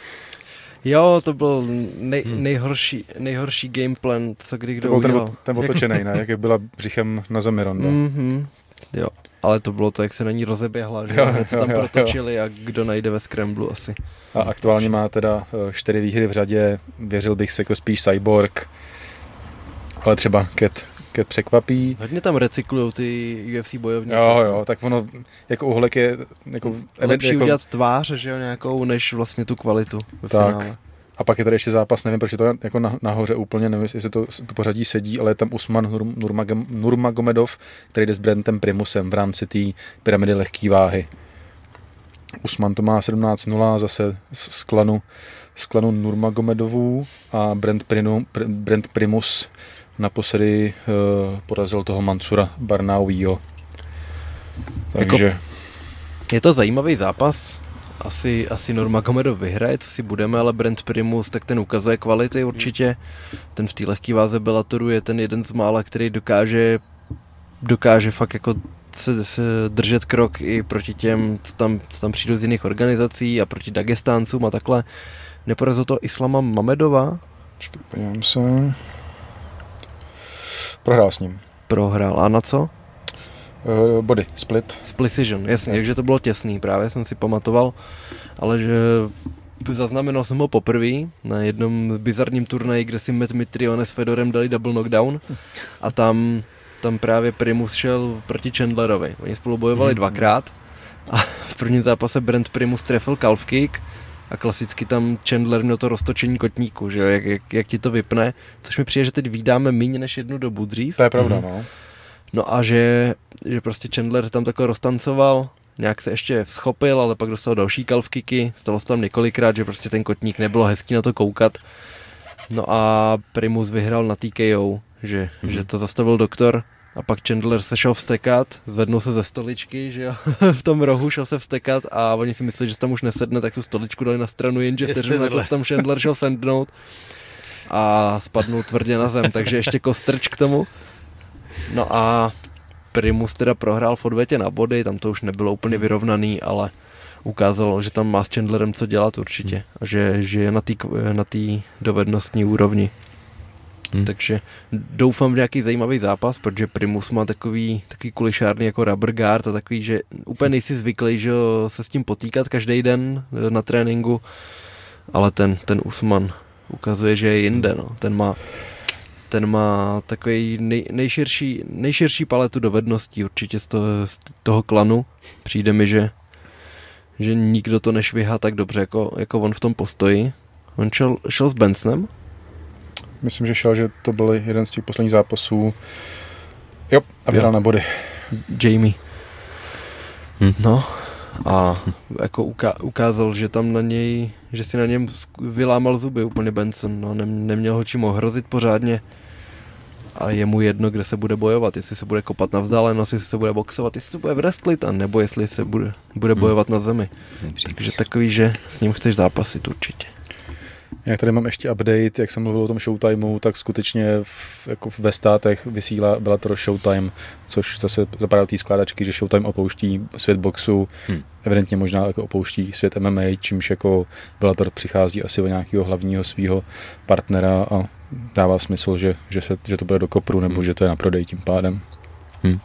Jo, to byl nej, nejhorší, nejhorší gameplan, co kdy To kdo byl ten, udělal. od- ten (laughs) otočený, ne? Jak byla břichem na zemi Ronda. Mhm. Jo, ale to bylo to, jak se na ní rozeběhla, že Jo, jo, jo, tam jo, jo. protočili a kdo najde ve scramblu asi. A aktuálně má teda eh, čtyři výhry v řadě, věřil bych si jako spíš Cyborg, ale třeba Ket, Ket překvapí. Hodně tam recyklujou ty UFC bojovníci. Jo, jo, tak ono, jako uhlek je, jako, Lepší jako, udělat tvář, že jo, nějakou, než vlastně tu kvalitu ve Tak. finále. A pak je tady ještě zápas, nevím, proč je to jako na, nahoře úplně, nevím, jestli to s- pořadí sedí, ale je tam Usman Nur- Nurmagom- Nurmagomedov, který jde s Brentem Primusem v rámci té pyramidy lehké váhy. Usman to má 17-0 zase z klanu, z klanu Nurmagomedovů a Brent, Prinu, Pr- Brent Primus naposledy uh, porazil toho Mansura Barnauího. Takže Je to zajímavý zápas. Asi, asi Norma Gomedov vyhraje, co si budeme, ale Brent Primus, tak ten ukazuje kvality určitě. Ten v té lehké váze Bellatoru je ten jeden z mála, který dokáže, dokáže fakt jako se, se držet krok i proti těm, co tam, co tam přijdou z jiných organizací a proti Dagestáncům a takhle. Neporazil to Islama Mamedova? Počkej, podívám se. Prohrál s ním. Prohrál. A na co? Uh, body, split. S Precision, jasně, takže to bylo těsný, právě jsem si pamatoval, ale že zaznamenal jsem ho poprvé na jednom bizarním turnaji, kde si Matt Mitrione s Fedorem dali double knockdown a tam, tam právě Primus šel proti Chandlerovi. Oni spolu bojovali Mhm. dvakrát a v prvním zápase Brent Primus trefil calf kick a klasicky tam Chandler měl to roztočení kotníku, že jo, jak, jak, jak ti to vypne, což mi přijde, že teď vydáme méně než jednu dobu dřív. To je pravda, Mhm. no. No a že, že prostě Chandler tam takhle roztancoval, nějak se ještě schopil, ale pak dostal další calf kicky, stalo se tam několikrát, že prostě ten kotník nebylo hezký na to koukat. No a Primus vyhrál na TKO, že, Mhm. mm-hmm. že to zastavil doktor a pak Chandler se šel vstekat, zvednul se ze stoličky, že jo, (laughs) v tom rohu šel se vstekat a oni si mysleli, že se tam už nesedne, tak tu stoličku dali na stranu, jenže vteřinu na to tam Chandler šel sendnout a spadnul tvrdě na zem, takže ještě kostrč k tomu. No a Primus teda prohrál v odvetě na body, tam to už nebylo úplně vyrovnaný, ale ukázalo, že tam má s Chandlerem co dělat určitě a že, že je na té na tý dovednostní úrovni. Hmm. Takže doufám v nějaký zajímavý zápas, protože Primus má takový, takový kulišárny jako rubber guard a takový, že úplně nejsi zvyklý, že se s tím potýkat každý den eh, na tréninku, ale ten, ten Usman ukazuje, že je jinde, no. Ten má ten má takový nej, nejširší, nejširší paletu dovedností určitě z toho, z toho klanu. Přijde mi, že, že nikdo to nešvihá tak dobře, jako, jako on v tom postoji. On šel, šel s Bensonem, Myslím, že šel, že to byl jeden z těch posledních zápasů. Jo, a vyhrál na body. Jamie. Hm. No a jako uka- ukázal, že tam na něj, že si na něm vylámal zuby úplně Benson, no, nem- neměl ho čím ohrozit pořádně a je mu jedno, kde se bude bojovat, jestli se bude kopat na vzdálenost, jestli se bude boxovat, jestli to bude wrestlit, a nebo jestli se bude, bude Hm. bojovat na zemi. Takže takový, že s ním chceš zápasit určitě. Jak tady mám ještě update, jak jsem mluvil o tom Showtimeu, tak skutečně v, jako ve státech vysílá Bellator Showtime, což zase zapadá té skládačky, že Showtime opouští svět boxu, hmm. evidentně možná jako opouští svět MMA, čímž jako Bellator přichází asi o nějakého hlavního svého partnera a dává smysl, že, že, se, že to bude do kopru, nebo hmm. že to je na prodej tím pádem. Hmm.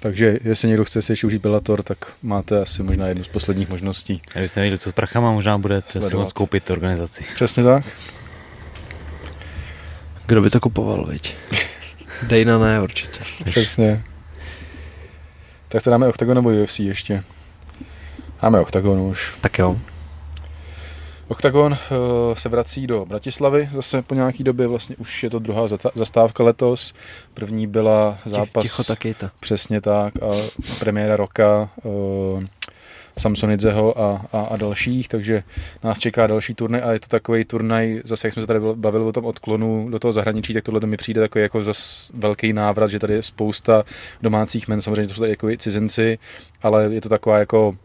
Takže jestli někdo chce si ještě užít Bellator, tak máte asi možná jednu z posledních možností. A kdybyste nevěděli, co s prachama, možná budete si moct koupit organizaci. Přesně tak. Kdo by to kupoval, viď? Dejna ne, určitě. Přesně. Tak se dáme Octagon nebo UFC ještě? Máme Octagon už. Tak jo. Octagon uh, se vrací do Bratislavy zase po nějaký době, vlastně už je to druhá zastávka letos. První byla zápas... Ticho to. Přesně tak a premiéra roka uh, Samsonidzeho a, a, a dalších, takže nás čeká další turnaj a je to takový turnaj, zase jak jsme se tady bavili o tom odklonu do toho zahraničí, tak tohle mi přijde takový jako zase velký návrat, že tady je spousta domácích men, samozřejmě to jsou tady jako cizinci, ale je to taková jako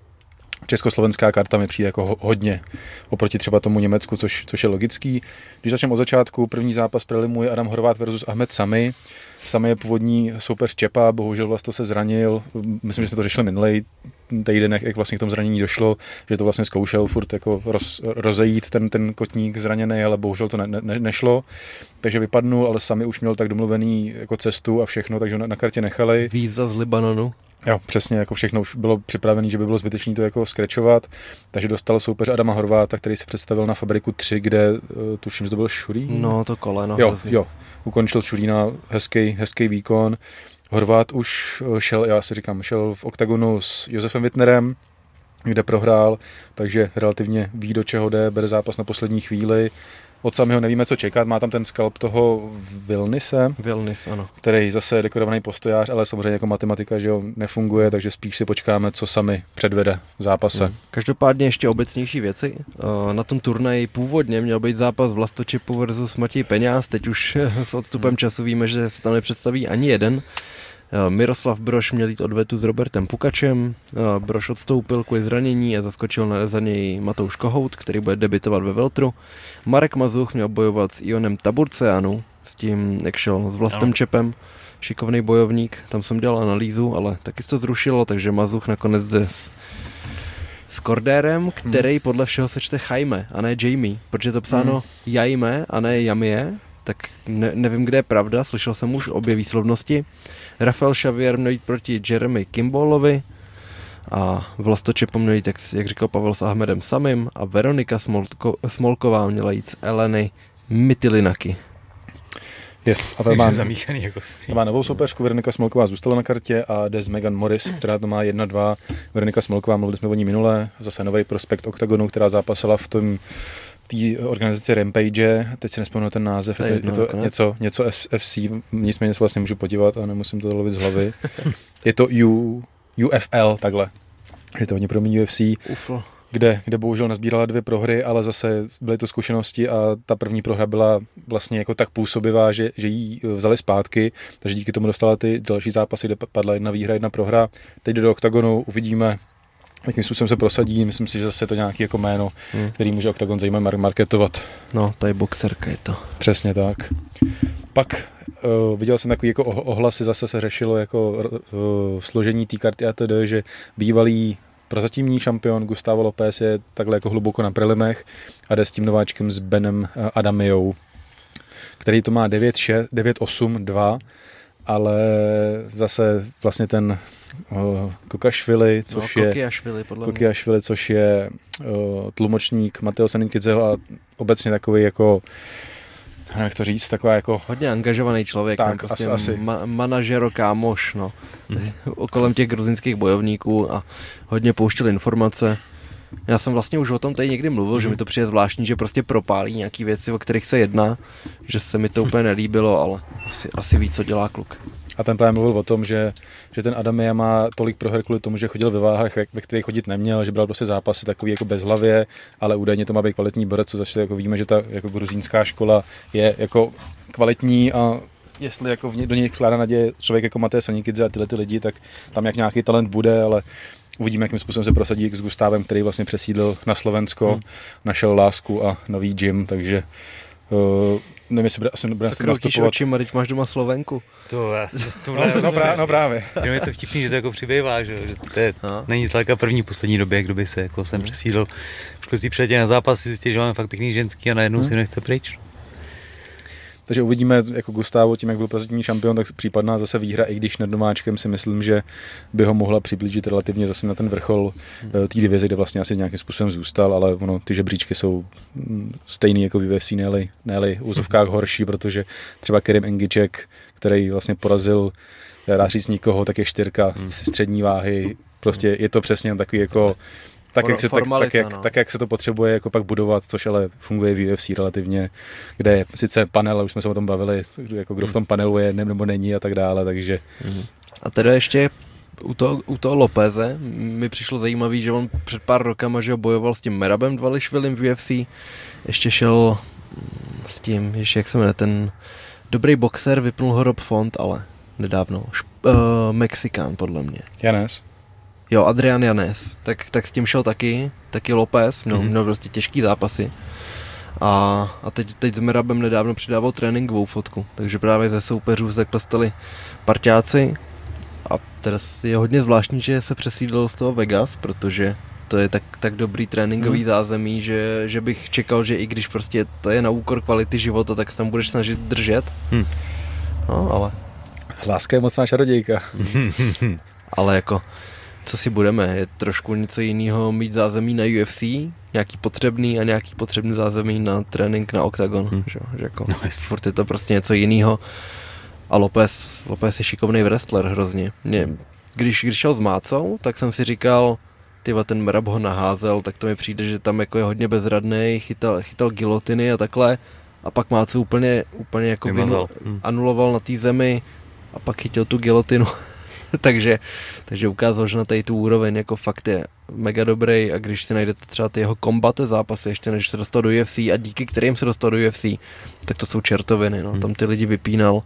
československá karta mi přijde jako hodně oproti třeba tomu Německu, což, což je logický. Když začneme od začátku, první zápas prelimu je Adam Horvát versus Ahmed Sami. Sami je původní soupeř Čepa, bohužel vlastně se zranil. Myslím, že jsme to řešili minulý týden, jak vlastně k tomu zranění došlo, že to vlastně zkoušel furt jako roz, rozejít ten, ten kotník zraněný, ale bohužel to ne, ne, nešlo. Takže vypadnul, ale sami už měl tak domluvený jako cestu a všechno, takže na, na kartě nechali. Víza z Libanonu. Jo, přesně, jako všechno už bylo připravené, že by bylo zbytečné to jako skrečovat, takže dostal soupeř Adama Horváta, který se představil na Fabriku 3, kde uh, tuším, že to byl Šurín. No, to koleno. Jo, hrozný. jo, ukončil Šurína, hezký, hezký výkon. Horvát už eh, šel, já si říkám, šel v oktagonu s Josefem Wittnerem, kde prohrál, takže relativně ví, do čeho jde, bere zápas na poslední chvíli od samého nevíme, co čekat. Má tam ten skalp toho Vilnise, Vilnis, ano. který zase je dekorovaný postojář, ale samozřejmě jako matematika, že jo, nefunguje, takže spíš si počkáme, co sami předvede v zápase. Hmm. Každopádně ještě obecnější věci. Eh, na tom turnaji původně měl být zápas Vlastočipu versus Matěj Peňáz, teď už (laughs) s odstupem hmm. času víme, že se tam nepředstaví ani jeden. Eh, Miroslav Broš měl jít odvetu s Robertem Pukačem, eh, Broš odstoupil kvůli zranění a zaskočil na za něj Matouš Kohout, který bude debitovat ve Veltru. Marek Mazuch měl bojovat s Ionem Taburceanu, s tím, jak šel s Vlastem Čepem, šikovný bojovník, tam jsem dělal analýzu, ale taky se to zrušilo, takže Mazuch nakonec jde s, s Kordérem, který hmm. podle všeho se čte Jaime a ne Jamie, protože to psáno hmm. Jaime a ne Jamie, tak ne, nevím, kde je pravda, slyšel jsem už obě výslovnosti. Rafael Xavier měl jít proti Jeremy Kimbolovi a Vlastočepom měl jít, jak, jak říkal Pavel, s Ahmedem Samim a Veronika Smolko, Smolková měla jít s Eleny Mytilinaky. Yes, a to má, zamíchaný jako má novou soupeřku, Veronika Smolková zůstala na kartě a jde z Megan Morris, která to má 1-2. Veronika Smolková, mluvili jsme o ní minule, zase nový prospekt OKTAGONu, která zápasila v tom té organizaci Rampage, teď si nespomenu ten název, je to, je to něco, něco FC, nicméně se vlastně můžu podívat a nemusím to lovit z hlavy. je to U, UFL, takhle. Je to hodně pro mě UFC. Ufo kde, kde bohužel nazbírala dvě prohry, ale zase byly to zkušenosti a ta první prohra byla vlastně jako tak působivá, že, že jí vzali zpátky, takže díky tomu dostala ty další zápasy, kde padla jedna výhra, jedna prohra. Teď do oktagonu uvidíme, jakým způsobem se prosadí. Myslím si, že zase je to nějaký jako jméno, hmm. který může Octagon zajímavě marketovat. No, to je boxerka je to. Přesně tak. Pak uh, viděl jsem takový jako ohlasy, zase se řešilo jako uh, složení té karty ATD, že bývalý prozatímní šampion Gustavo Lopez je takhle jako hluboko na prelimech a jde s tím nováčkem s Benem uh, Adamiou, který to má 9-8-2 ale zase vlastně ten uh, Kokašvili, což no, je Kokiašvili, podle Kokiašvili, což je uh, tlumočník Mateo Saninkidzeho a obecně takový jako jak to říct, taková jako... Hodně angažovaný člověk, tak, prostě asi, asi. Ma- manažero kámoš, no. Mm. (laughs) Kolem těch gruzinských bojovníků a hodně pouštěl informace. Já jsem vlastně už o tom tady někdy mluvil, mm. že mi to přijde zvláštní, že prostě propálí nějaký věci, o kterých se jedná, že se mi to úplně nelíbilo, ale asi, asi ví, co dělá kluk. A ten právě mluvil o tom, že, že ten Adamia má tolik proher kvůli tomu, že chodil ve váhách, ve kterých chodit neměl, že bral prostě zápasy takový jako bez hlavě, ale údajně to má být kvalitní borec, co začali jako víme, že ta jako gruzínská škola je jako kvalitní a jestli jako v ně, do něj vkládá naděje člověk jako Maté Sanikidze a tyhle ty lidi, tak tam jak nějaký talent bude, ale uvidíme, jakým způsobem se prosadí s Gustávem, který vlastně přesídlil na Slovensko, hmm. našel lásku a nový gym, takže uh, nevím, jestli bude, asi bude Co nastupovat. očima, když máš doma Slovenku. To, to no, no, právě, no právě. Jenom je to vtipný, že to jako přibývá, že, že to je, no. není zdaleka první poslední době, kdo by se jako sem hmm. přesídl. Kluci přijetě na zápas si zjistí, že máme fakt pěkný ženský a najednou hmm. si nechce pryč. Takže uvidíme, jako Gustavo, tím, jak byl pozitivní šampion, tak případná zase výhra, i když nad domáčkem si myslím, že by ho mohla přiblížit relativně zase na ten vrchol hmm. té divize, kde vlastně asi nějakým způsobem zůstal, ale ono, ty žebříčky jsou mm, stejný jako v UFC, ne ne v úzovkách horší, protože třeba Kerim Engiček, který vlastně porazil dá říct nikoho, tak je čtyřka hmm. střední váhy, prostě je to přesně takový jako tak, jak se, tak, tak, jak, no. tak, jak se to potřebuje jako pak budovat, což ale funguje v UFC relativně, kde je sice panel, už jsme se o tom bavili, jako kdo v tom panelu je nebo není a tak dále, takže... Mhm. A teda ještě u toho, u toho Lopeze mi přišlo zajímavý, že on před pár rokama že bojoval s tím Merabem Dvališvilim v UFC, ještě šel s tím, ještě jak se jmenuje, ten dobrý boxer, vypnul ho Rob Font, ale nedávno, Šp- uh, Mexikán podle mě. Janes. Jo, Adrian Janes, tak, tak s tím šel taky, taky López, měl, mm-hmm. měl prostě těžký zápasy. A, a teď, teď s Merabem nedávno přidával tréninkovou fotku, takže právě ze soupeřů takhle stali parťáci a teda je hodně zvláštní, že se přesídlil z toho Vegas, protože to je tak, tak dobrý tréninkový hmm. zázemí, že, že bych čekal, že i když prostě to je na úkor kvality života, tak se tam budeš snažit držet. Hmm. No, ale... Láska je mocná čarodějka. (laughs) ale jako co si budeme, je trošku něco jiného mít zázemí na UFC, nějaký potřebný a nějaký potřebný zázemí na trénink na Octagon, hmm. že, že jako no, furt je to prostě něco jiného. A Lopez, Lopez je šikovný wrestler hrozně. Mě, když, když šel s Mácou, tak jsem si říkal, tyva, ten Merab ho naházel, tak to mi přijde, že tam jako je hodně bezradný, chytal, chytal gilotiny a takhle. A pak Mácu úplně, úplně jako vinu, hmm. anuloval na té zemi a pak chytil tu gilotinu (laughs) (laughs) takže, takže ukázal, že na tady tu úroveň jako fakt je mega dobrý a když si najdete třeba ty jeho kombate zápasy, ještě než se dostal do UFC a díky kterým se dostal do UFC, tak to jsou čertoviny, no. Hmm. tam ty lidi vypínal,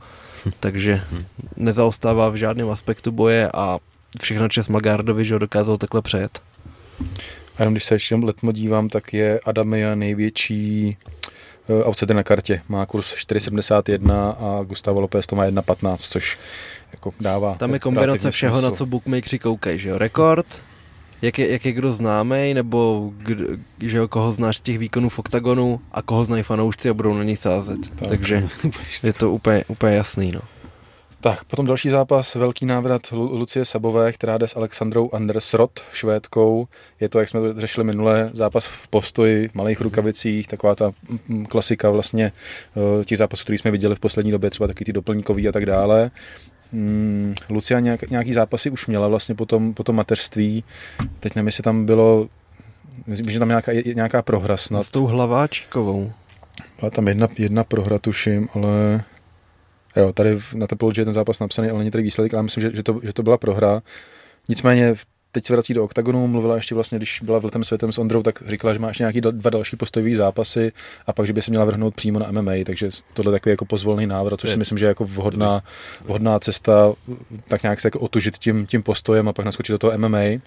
takže hmm. nezaostává v žádném aspektu boje a všechno čes Magardovi, že ho dokázal takhle přejet. A jenom když se ještě letmo dívám, tak je Adamia největší uh, outsider na kartě. Má kurz 4,71 a Gustavo Lopez to má 1,15, což jako dává. Tam je kombinace všeho, smysl. na co bookmakeri koukají, že jo? Rekord, jak je, jak je kdo známý, nebo kdo, že jo, koho znáš z těch výkonů v oktagonu a koho znají fanoušci a budou na něj sázet. Tak. Takže (laughs) je to úplně, úplně jasný, no. Tak, potom další zápas, velký návrat Lucie Sabové, která jde s Alexandrou Andersrod, švédkou. Je to, jak jsme to řešili minule, zápas v postoji, v malých rukavicích, taková ta klasika vlastně eh, těch zápasů, který jsme viděli v poslední době, třeba taky ty doplňkový a tak dále. Hmm, Lucia nějak, nějaký zápasy už měla vlastně po tom, po tom mateřství. Teď nevím, jestli tam bylo, myslím, že tam nějaká, nějaká prohra snad. S tou hlaváčkovou. Byla tam jedna, jedna prohra, tuším, ale jo, tady na Tepology je ten zápas napsaný, ale není tady výsledek, ale myslím, že, že, to, že to byla prohra. Nicméně teď se vrací do oktagonu, mluvila ještě vlastně, když byla v letem světem s Ondrou, tak říkala, že má ještě nějaký dva další postojové zápasy a pak, že by se měla vrhnout přímo na MMA, takže tohle je takový jako pozvolný návrat, což si myslím, že je jako vhodná, vhodná cesta, tak nějak se jako otužit tím, tím postojem a pak naskočit do toho MMA.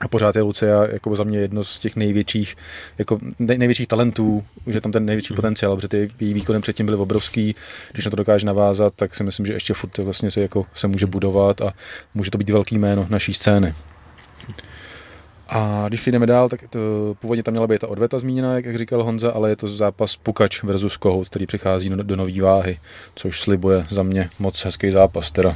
A pořád je Lucia jako za mě jedno z těch největších, jako nej, největších talentů, že tam ten největší mm. potenciál, protože ty její výkonem předtím byly obrovský, když na to dokáže navázat, tak si myslím, že ještě furt vlastně se, jako, se může budovat a může to být velký jméno naší scény. A když přijdeme dál, tak to, původně tam měla být ta odveta zmíněna, jak, jak říkal Honza, ale je to zápas Pukač versus Kohout, který přichází do, do nové váhy, což slibuje za mě moc hezký zápas teda.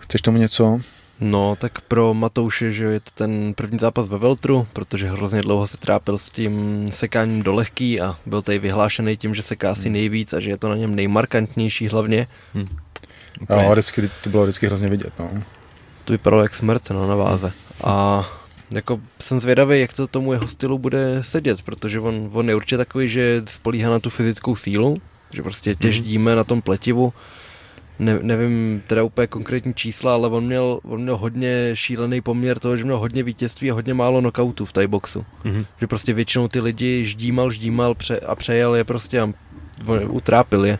Chceš tomu něco? No, tak pro Matouše, že je to ten první zápas ve Veltru, protože hrozně dlouho se trápil s tím sekáním do lehký a byl tady vyhlášený tím, že seká asi hmm. nejvíc a že je to na něm nejmarkantnější hlavně. Hmm. No, vždycky, to bylo vždycky hrozně vidět, no. To vypadalo jak smrt no, na váze. A jako jsem zvědavý, jak to tomu jeho stylu bude sedět, protože on, on je určitě takový, že spolíhá na tu fyzickou sílu, že prostě mhm. těždíme mm. na tom pletivu. Ne, nevím teda úplně konkrétní čísla, ale on měl, on měl hodně šílený poměr toho, že měl hodně vítězství a hodně málo knockoutů v Thai boxu. Mm-hmm. Že prostě většinou ty lidi ždímal, ždímal pře- a přejel je prostě a utrápil je.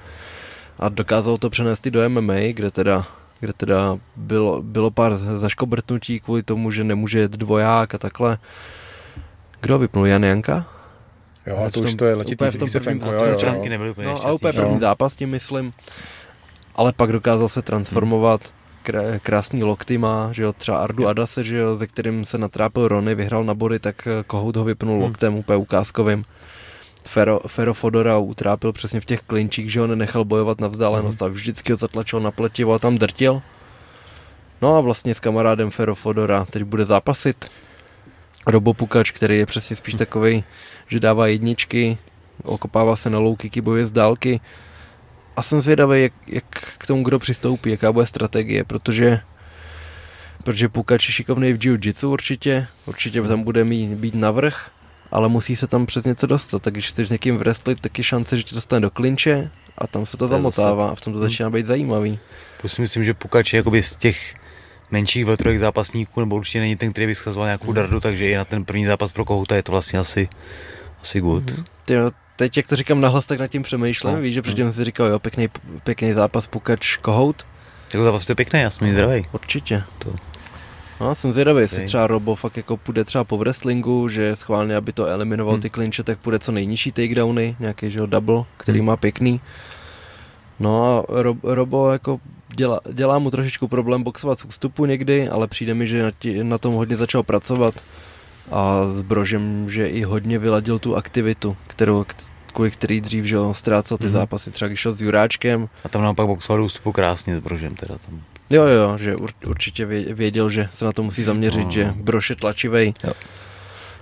a dokázal to přenést i do MMA, kde teda, kde teda bylo, bylo pár zaškobrtnutí kvůli tomu, že nemůže jet dvoják a takhle. Kdo vypnul, Jan Janka? Jo, Ale to už to je letitý úplně v tom prvním jo, jo, jo. nebyly úplně No, ale úplně první Jo. zápas tím myslím. Ale pak dokázal se transformovat. Krá- krásný lokty má, že jo, třeba Ardu Adase, že jo, ze kterým se natrápil Rony, vyhrál na body, tak Kohout ho vypnul loktem úplně ukázkovým. Fero, Fero Fodora utrápil přesně v těch klinčích, že ho nenechal bojovat na vzdálenost a vždycky ho zatlačil na pletivo a tam drtil. No a vlastně s kamarádem Fero Fodora teď bude zápasit. Robopukač, který je přesně spíš takovej, že dává jedničky, okopává se na low kicky, bojuje z dálky. A jsem zvědavý, jak, jak k tomu kdo přistoupí, jaká bude strategie, protože protože Pukač je šikovný v jiu-jitsu určitě, určitě tam bude mít, být navrh, ale musí se tam přes něco dostat, tak když chceš s někým wrestlit, tak je šance, že tě dostane do klinče a tam se to zamotává a v tom to začíná být zajímavý. Plus si myslím, že Pukač je jakoby z těch menších veltrových zápasníků, nebo určitě není ten, který by schazoval nějakou dardu, takže i na ten první zápas pro Kohouta je to vlastně asi, asi good. Tyjo, teď jak to říkám nahlas, tak nad tím přemýšlím, No. víš, že předtím si říkal, jo, pěkný, pěkný zápas Pukač Kohout, Jako zápas to je pěkný, já jsem zdravý. Určitě. To. No, jsem zvědavý, jestli třeba Robo fakt jako půjde třeba po wrestlingu, že schválně, aby to eliminoval Hmm. ty klinče, tak půjde co nejnižší takedowny, nějaký, že jo, double, který Hmm. má pěkný. No a Rob, Robo jako dělá, dělá mu trošičku problém boxovat z ústupu někdy, ale přijde mi, že na, tí, na tom hodně začal pracovat a s Brožem, že i hodně vyladil tu aktivitu, kterou, k- kvůli který dřív, že ztrácel ty Mhm. zápasy, třeba když šel s Juráčkem, A tam naopak boxoval do ústupu krásně s Brožem teda tam. Jo, jo, že ur, určitě vě- věděl, že se na to musí zaměřit, No. že Broš je tlačivej. Jo.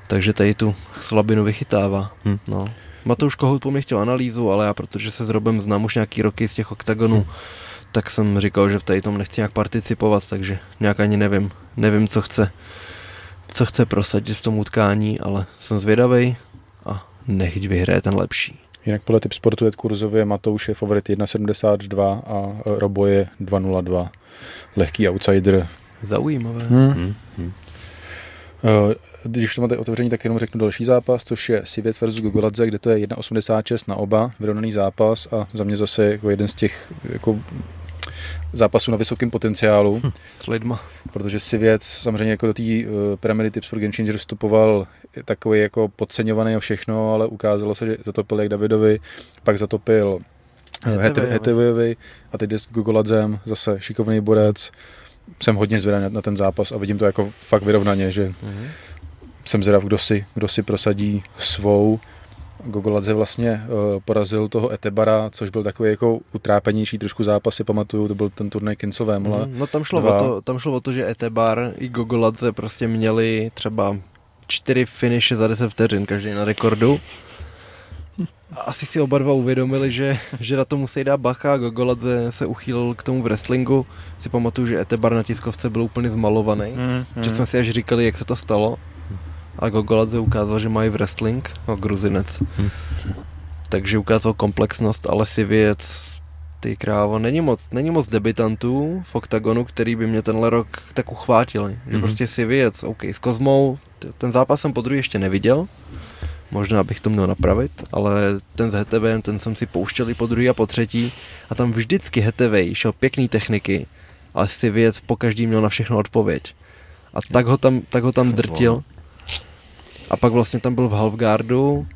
Takže tady tu slabinu vychytává. Hm. No. Matouš Kohout po mně chtěl analýzu, ale já, protože se s Robem znám už nějaký roky z těch oktagonů, Hm. tak jsem říkal, že v tady tom nechci nějak participovat, takže nějak ani nevím, nevím, co chce, co chce prosadit v tom utkání, ale jsem zvědavej a nechť vyhraje ten lepší. Jinak podle typ sportu je kurzově Matouš je favorit 1,72 a Robo je 2,02. Lehký outsider. Zaujímavé. Hm, hm. Eh, Když to máte otevření, tak jenom řeknu další zápas, což je Sivěc versus Gogoladze, kde to je 1,86 na oba, vyrovnaný zápas a za mě zase jako jeden z těch jako zápasů na vysokém potenciálu, S lidma. protože Sivěc samozřejmě jako do té uh, pyramidy Tips for Game Changer vstupoval takový jako podceňovaný a všechno, ale ukázalo se, že zatopil jak Davidovi, pak zatopil eh, Hetevejovi. Hetevejovi a teď jde s Gogoladzem, zase šikovný borec. Jsem hodně zvědavý na, ten zápas a vidím to jako fakt vyrovnaně, že Mhm. jsem zvědav, kdo si, kdo si prosadí svou. Gogoladze vlastně uh, porazil toho Etebara, což byl takový jako utrápenější trošku zápas, si pamatuju, to byl ten turnaj Kincel Vémola. Mhm, No tam šlo, dva. o to, tam šlo o to, že Etebar i Gogoladze prostě měli třeba čtyři finishy za 10 vteřin, každý na rekordu. A Asi si oba dva uvědomili, že, že na to musí dát bacha. Gogoladze se uchýlil k tomu v wrestlingu. Si pamatuju, že Etebar na tiskovce byl úplně zmalovaný. Mm, Že jsme si až říkali, jak se to stalo. A Gogoladze ukázal, že mají wrestling. No, gruzinec. Hm. Takže ukázal komplexnost, ale si věc, ty krávo, není moc, není moc debitantů v OKTAGONu, který by mě tenhle rok tak uchvátili. Že Mhm. prostě si věc, OK, s Kozmou, ten zápas jsem po druhý ještě neviděl, možná bych to měl napravit, ale ten s Hetevem, ten jsem si pouštěl i po druhý a po třetí a tam vždycky Hetevej šel pěkný techniky, ale si věc po každý měl na všechno odpověď. A tak ho tam, tak ho tam drtil. A pak vlastně tam byl v halfguardu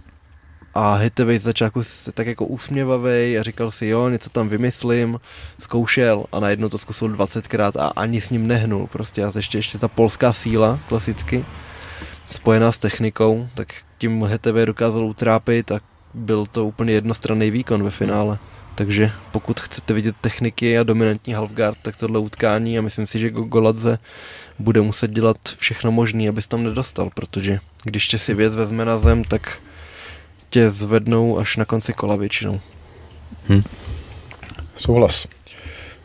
a Hitavej z začátku se tak jako usměvavý a říkal si, jo, něco tam vymyslím, zkoušel a najednou to zkusil 20krát a ani s ním nehnul. Prostě a ještě, ještě ta polská síla, klasicky, spojená s technikou, tak tím Hetavej dokázal utrápit a byl to úplně jednostranný výkon ve finále. Takže pokud chcete vidět techniky a dominantní halfguard, tak tohle utkání a myslím si, že Goladze bude muset dělat všechno možné, abys tam nedostal, protože když tě si věc vezme na zem, tak tě zvednou až na konci kola většinou. Souhlas.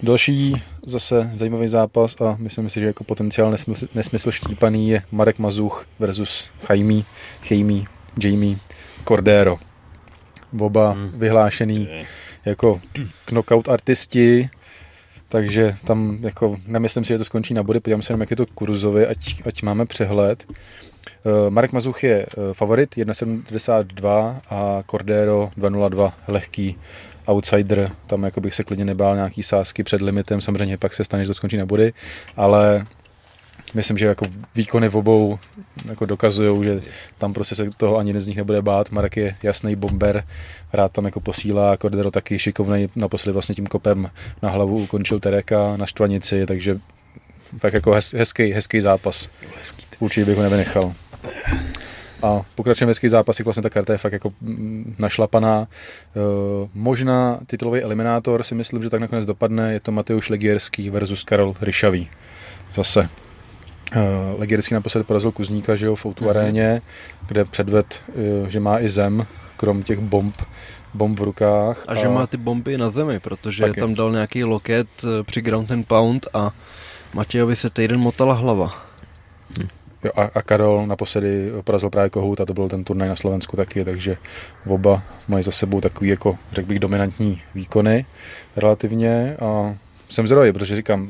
Další zase zajímavý zápas a myslím si, že jako potenciál nesmysl, nesmysl štípaný je Marek Mazuch versus Jaime, Jaime, Jamie Cordero. Oba Hmm. vyhlášený jako knockout artisti, takže tam jako nemyslím si, že to skončí na body, podívám se jenom, jak je to kurzovi, ať, ať máme přehled. Uh, Marek Mazuch je uh, favorit 1,72 a Cordero 2,02 lehký outsider, tam jako bych se klidně nebál nějaký sázky před limitem, samozřejmě pak se stane, že to skončí na body, ale myslím, že jako výkony v obou jako dokazují, že tam prostě se toho ani jeden z nich nebude bát. Marek je jasný bomber, rád tam jako posílá, Cordero taky šikovný, naposledy vlastně tím kopem na hlavu ukončil Tereka na štvanici, takže tak jako hez, hezký, hezký zápas. Určitě bych ho nevynechal. A pokračujeme hezký zápasy, vlastně ta karta je fakt jako mm, našlapaná. E, možná titulový eliminátor si myslím, že tak nakonec dopadne, je to Mateusz Legierský versus Karol Ryšavý. Zase Uh, Legierský naposled porazil Kuzníka, že jo, v Outu mm-hmm. aréně, kde předved, uh, že má i zem, krom těch bomb, bomb v rukách. A, a že má ty bomby na zemi, protože taky. tam dal nějaký loket při ground and pound a Matějovi se týden motala hlava. Jo, a, a Karol naposledy porazil právě Kohout a to byl ten turnaj na Slovensku taky, takže oba mají za sebou takový jako, řekl bych, dominantní výkony relativně a jsem zrovna, protože říkám,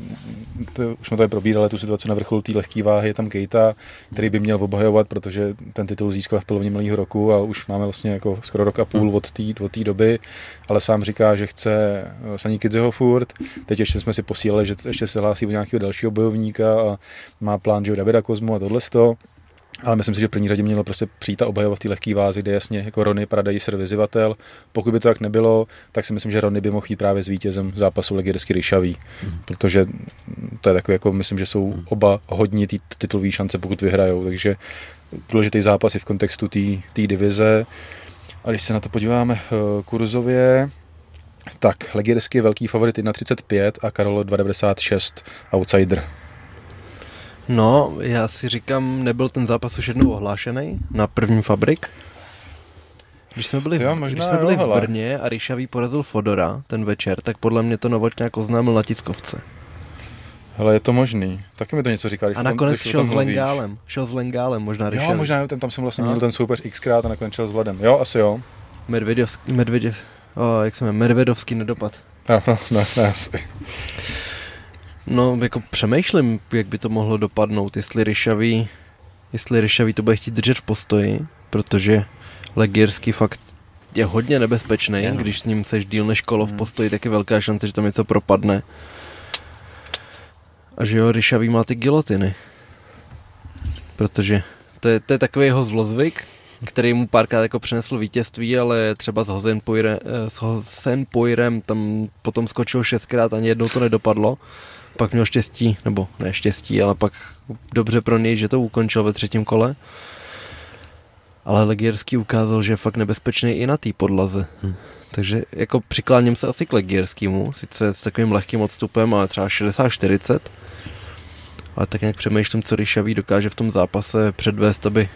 to, už jsme tady probírali tu situaci na vrcholu té lehké váhy, je tam Kejta, který by měl obhajovat, protože ten titul získal v polovině minulého roku a už máme vlastně jako skoro rok a půl hmm. od té od doby, ale sám říká, že chce eh, Saní Kidzeho furt, teď ještě jsme si posílali, že ještě se hlásí o nějakého dalšího bojovníka a má plán, že Davida Kozmu a tohle ale myslím si, že v první řadě mělo prostě přijít a obhajovat v té lehké vázi, kde jasně jako Rony Paradise vyzivatel. Pokud by to tak nebylo, tak si myslím, že Rony by mohl jít právě s vítězem zápasu Legirsky Ryšavý, mm. protože to je takové, jako myslím, že jsou mhm. oba hodně ty titulové šance, pokud vyhrajou, takže důležitý zápas i v kontextu té divize. A když se na to podíváme eh, kurzově, tak Legirsky je velký favorit 1,35 a Karol 2,96 outsider. No, já si říkám, nebyl ten zápas už jednou ohlášený na první fabrik? Když jsme byli, v, když jsme byli v Brně a Ryšavý porazil Fodora ten večer, tak podle mě to Novotňák oznámil na tiskovce. Hele, je to možný. Taky mi to něco říká. a nakonec tam, šel s Lengálem. Šel s Lengálem, možná Ryšavý. Jo, možná tam, tam jsem vlastně měl ten soupeř xkrát a nakonec šel s Vladem. Jo, asi jo. Medvedovský, Medvedev, oh, jak se jmenuje, Medvedovský nedopad. No, no, no asi. No, jako přemýšlím, jak by to mohlo dopadnout, jestli Ryšavý, jestli Ryšavý to bude chtít držet v postoji, protože Legierský fakt je hodně nebezpečný, no. když s ním seš díl než kolo v hmm. postoji, tak je velká šance, že tam něco propadne. A že jo, Ryšavý má ty gilotiny. Protože to je, to je takový jeho zlozvyk, který mu párkrát jako přinesl vítězství, ale třeba s Hosenpoirem, eh, s Hosenpoirem tam potom skočil šestkrát, ani jednou to nedopadlo pak měl štěstí, nebo ne štěstí, ale pak dobře pro něj, že to ukončil ve třetím kole. Ale Legierský ukázal, že je fakt nebezpečný i na té podlaze. Hmm. Takže jako přikláním se asi k Legierskému, sice s takovým lehkým odstupem, ale třeba 60-40. Ale tak nějak přemýšlím, co Ryšavý dokáže v tom zápase předvést, aby,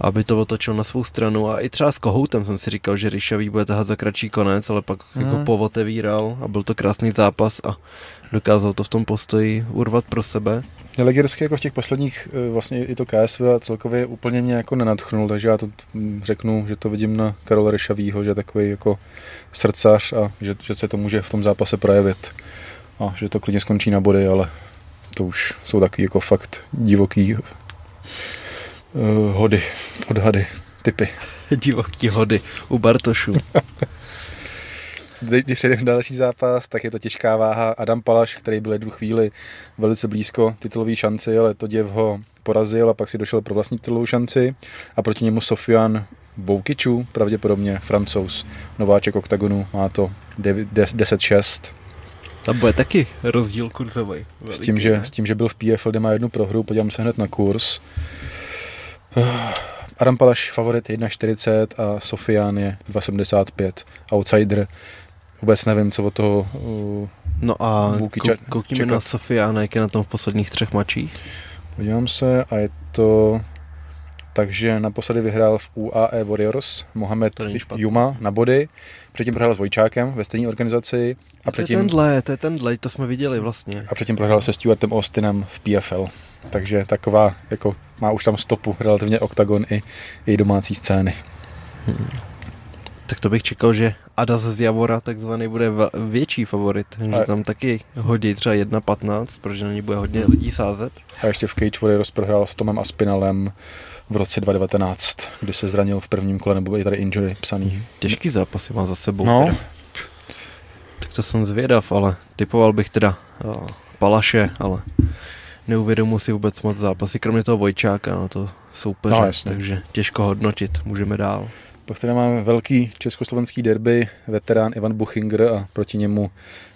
aby to otočil na svou stranu. A i třeba s Kohoutem jsem si říkal, že Ryšavý bude tahat za kratší konec, ale pak hmm. jako povotevíral a byl to krásný zápas a dokázal to v tom postoji urvat pro sebe. Legersky jako v těch posledních, eh, vlastně i to KSV a celkově úplně mě jako nenadchnul, takže já to mm, řeknu, že to vidím na Karola Rešavýho, že je takový jako srdcař a že, že se to může v tom zápase projevit. A že to klidně skončí na body, ale to už jsou taky jako fakt divoký uh, hody, odhady, typy. (laughs) divoký hody u Bartošů. když přejdeme další zápas, tak je to těžká váha. Adam Palaš, který byl jednu chvíli velice blízko titulové šanci, ale to děv ho porazil a pak si došel pro vlastní titulovou šanci. A proti němu Sofian Voukičů, pravděpodobně francouz, nováček oktagonu, má to 10-6. Tam bude taky rozdíl kurzový. S tím, že, s tím, že byl v PFL, kde má jednu prohru, podívám se hned na kurz. (sighs) Adam Palaš favorit 1,40 a Sofian je 2,75. Outsider vůbec nevím, co od toho uh, No a kou, koukněme na Sofiana, jak je na tom v posledních třech mačích. Podívám se a je to takže naposledy vyhrál v UAE Warriors Mohamed Juma na body, předtím prohrál s Vojčákem ve stejné organizaci. A, a to předtím, je tenhle, to je tenhle, to jsme viděli vlastně. A předtím prohrál se Stuartem Austinem v PFL. Takže taková, jako má už tam stopu relativně oktagon i, i domácí scény. Hmm. Tak to bych čekal, že Adas z Javora takzvaný bude větší favorit. Že tam taky hodí třeba 1.15, protože na ní bude hodně lidí sázet. A ještě v Cage Warriors prohrál s Tomem Aspinalem v roce 2019, kdy se zranil v prvním kole, nebo je tady injury psaný. Těžký zápasy má za sebou. No. Teda. To jsem zvědav, ale typoval bych teda uh, Palaše, ale neuvědomuji si vůbec moc zápasy, kromě toho Vojčáka, no to soupeře, no, takže těžko hodnotit, můžeme dál. Pak tady máme velký československý derby, veterán Ivan Buchinger a proti němu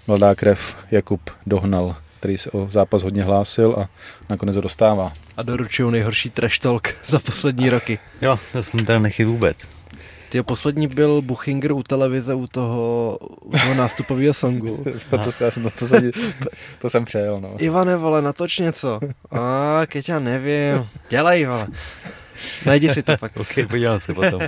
mladá krev Jakub Dohnal, který se o zápas hodně hlásil a nakonec ho dostává. A doručují nejhorší trash talk (laughs) za poslední roky. Jo, to jsem teda nechyt vůbec. Ty poslední byl Buchinger u televize u toho, u toho nástupového songu. (laughs) to, to, to, to, to, jsem, to jsem přejel, no. Ivane, vole, natoč něco. A, keď já nevím. Dělej, vole. (laughs) Najdi si to pak. ok, podívám se potom.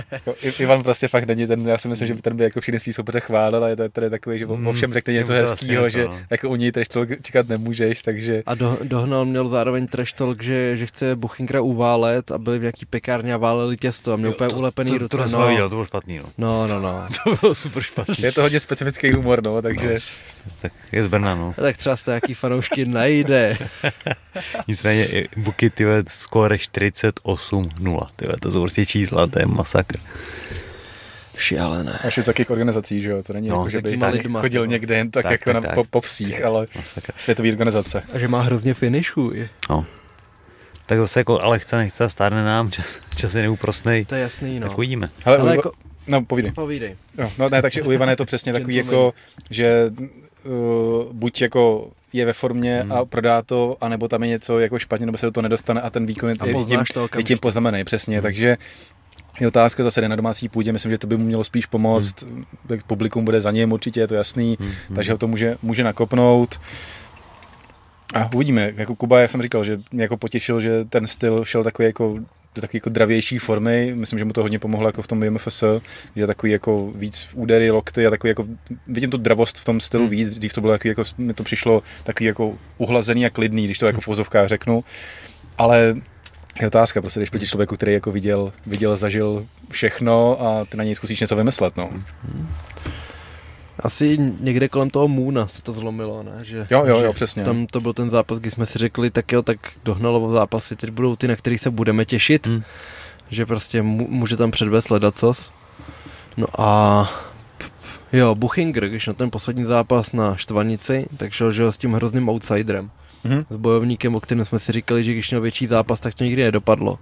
Ivan prostě fakt není ten, já si myslím, že ten by jako všichni svý soupeře chválil a je to tady takový, že mm, ovšem řekne něco hezkého, že no. jako u něj trash talk čekat nemůžeš, takže... A do, dohnal měl zároveň trash talk, že, že chce Buchinkra uválet a byli v nějaký pekárně a váleli těsto a měl úplně ulepený to, ruce. To, to, no. to bylo špatný, no. No, no, no. (laughs) to bylo super špatný. Je to hodně specifický humor, no, takže... No. Tak je z Brna, no. Tak třeba z nějaký fanoušky najde. (laughs) Nicméně Buky, ty skóre 48-0, ty to jsou prostě čísla, to je masakr. Šialené. A z jakých organizací, že jo? To není no, jako, že by tak, chodil no. někde jen tak, tak jako tak, na, tak. Po, po vsích, ale masakr. světový organizace. A že má hrozně finishů. No. Tak zase jako, ale chce, nechce, stárne nám, čas, čas je neúprostnej. To je jasný, no. Tak uvidíme. Ale, ale jako, No, povídej. Povídej. No, no ne, takže u Ivana je to přesně (laughs) takový jako, že uh, buď jako je ve formě hmm. a prodá to, anebo tam je něco jako špatně, nebo se do toho nedostane a ten výkon je, tím, je tím poznamený, přesně, hmm. takže je otázka zase na domácí půdě, myslím, že to by mu mělo spíš pomoct, hmm. publikum bude za něm, určitě je to jasný, hmm. takže ho to může, může nakopnout. A uvidíme, jako Kuba, jak jsem říkal, že mě jako potěšil, že ten styl šel takový jako do takové jako dravější formy. Myslím, že mu to hodně pomohlo jako v tom BMFS, je takový jako víc údery, lokty a takový jako, vidím tu dravost v tom stylu hmm. víc, dřív to bylo takový jako, mi to přišlo takový jako uhlazený a klidný, když to jako v vozovkách řeknu. Ale je otázka, prostě když proti člověku, který jako viděl, viděl, zažil všechno a ty na něj zkusíš něco vymyslet, no. Hmm. Asi někde kolem toho Moona se to zlomilo, ne? Že, jo, jo, jo, přesně. Tam to byl ten zápas, kdy jsme si řekli, tak jo, tak dohnalovo zápasy, teď budou ty, na kterých se budeme těšit. Hmm. Že prostě může tam předvést ledacos. No a jo, Buchinger, když na ten poslední zápas na Štvanici, tak šel že s tím hrozným outsiderem. Mm-hmm. S bojovníkem, o kterém jsme si říkali, že když měl větší zápas, tak to nikdy nedopadlo.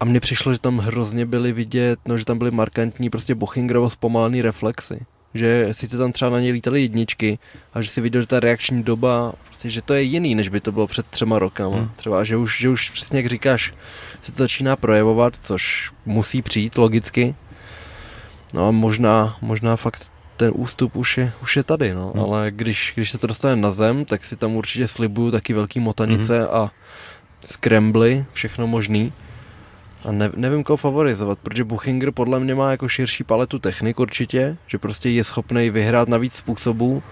A mně přišlo, že tam hrozně byly vidět, no, že tam byly markantní prostě Bochingerovo zpomalený reflexy že sice tam třeba na něj lítaly jedničky a že si viděl, že ta reakční doba, prostě, že to je jiný, než by to bylo před třema rokama. Hmm. Třeba, že už, že už přesně jak říkáš, se to začíná projevovat, což musí přijít logicky. No a možná, možná fakt ten ústup už je, už je tady, no. Hmm. ale když, když se to dostane na zem, tak si tam určitě slibuju taky velký motanice hmm. a skrembly, všechno možný. A ne, nevím, koho favorizovat, protože Buchinger podle mě má jako širší paletu technik určitě, že prostě je schopný vyhrát na víc způsobů,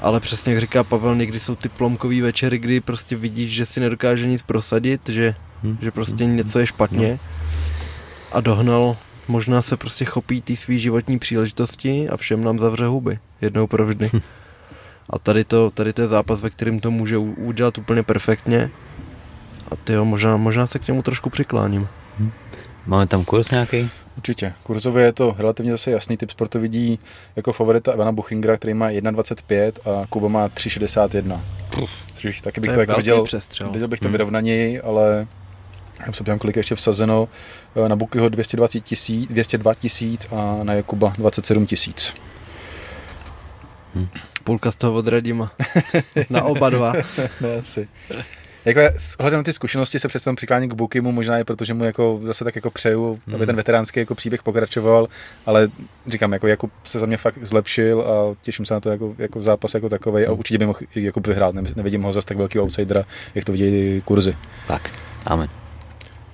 ale přesně jak říká Pavel, někdy jsou ty plomkový večery, kdy prostě vidíš, že si nedokáže nic prosadit, že, hmm. že prostě hmm. něco je špatně no. a dohnal, možná se prostě chopí ty svý životní příležitosti a všem nám zavře huby, jednou provždy. Hm. A tady to, tady to je zápas, ve kterém to může udělat úplně perfektně a ty možná, možná se k němu trošku přikláním. Hmm. Máme tam kurz nějaký? Určitě. Kurzově je to relativně zase jasný typ sportu vidí jako favorita Ivana Buchingera, který má 1,25 a Kuba má 3,61. Což taky bych to, to jako viděl, přestřel. viděl bych to hmm. vyrovnaněji, ale já se kolik ještě vsazeno. Eh, na Bukyho 220 tisíc, 202 tisíc a na Jakuba 27 tisíc. Hmm. Půlka z toho odradím na oba dva. (laughs) ne, asi. Jako ohledem na ty zkušenosti se přesto přiklání k Bukimu, možná i protože mu jako zase tak jako přeju, mm. aby ten veteránský jako příběh pokračoval, ale říkám, jako Jakub se za mě fakt zlepšil a těším se na to jako, jako zápas jako takový a hmm. určitě by mohl Jakub vyhrát, nevidím ho zase tak velký outsidera, jak to vidějí kurzy. Tak, amen.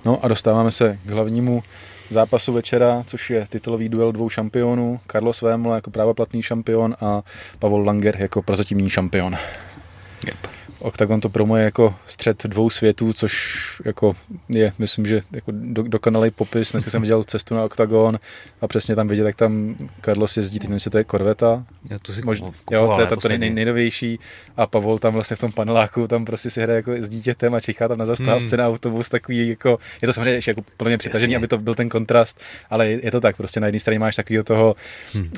No a dostáváme se k hlavnímu zápasu večera, což je titulový duel dvou šampionů. Carlos Vémola jako právoplatný šampion a Pavel Langer jako prozatímní šampion. Yep. Octagon to promuje jako střed dvou světů, což jako je, myslím, že jako do, dokonalý popis. Dneska jsem viděl cestu na Octagon a přesně tam vidět, jak tam Carlos jezdí, teď nevím, to je Corveta. Já to si Možná, kupoval, jo, to je to, nej, nejnovější a Pavol tam vlastně v tom paneláku, tam prostě si hraje jako s dítětem a čichá tam na zastávce Hmm. na autobus takový jako, je to samozřejmě ještě jako podle mě aby to byl ten kontrast, ale je, je to tak, prostě na jedné straně máš takového toho hmm.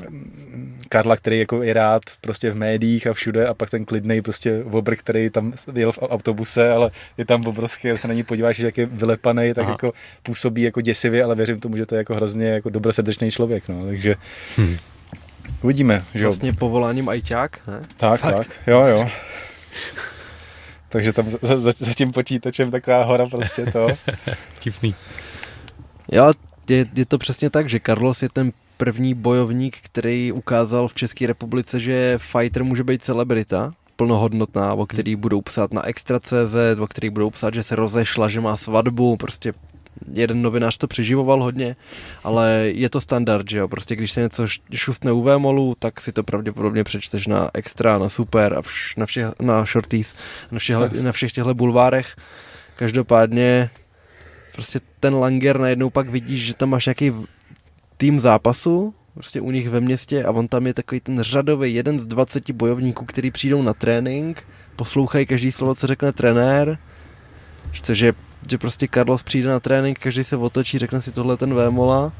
Karla, který jako je rád prostě v médiích a všude a pak ten klidný prostě obr, který tam jel v autobuse, ale je tam obrovský, když se na ní podíváš, že jak je vylepaný, tak Aha. jako působí jako děsivě, ale věřím tomu, že to je jako hrozně jako dobrosrdečný člověk, no, takže Hmm. uvidíme, že jo. Vlastně povoláním ajťák, ne? Tak, tak, jo, jo. (laughs) Takže tam za, za, za tím počítačem taková hora prostě to. (laughs) Tipný. Jo, je, je to přesně tak, že Carlos je ten první bojovník, který ukázal v České republice, že fighter může být celebrita, plnohodnotná, o který budou psát na Extra.cz, o který budou psát, že se rozešla, že má svatbu, prostě jeden novinář to přeživoval hodně, ale je to standard, že jo, prostě když se něco šustne u Vémolu, tak si to pravděpodobně přečteš na Extra, na Super a vš, na, všech, na Shorties, na, všech, na všech těchto bulvárech. Každopádně prostě ten Langer najednou pak vidíš, že tam máš nějaký tým zápasu, prostě u nich ve městě a on tam je takový ten řadový jeden z 20 bojovníků, který přijdou na trénink, poslouchají každý slovo, co řekne trenér, Chce, že, že prostě Carlos přijde na trénink, každý se otočí, řekne si tohle ten Vémola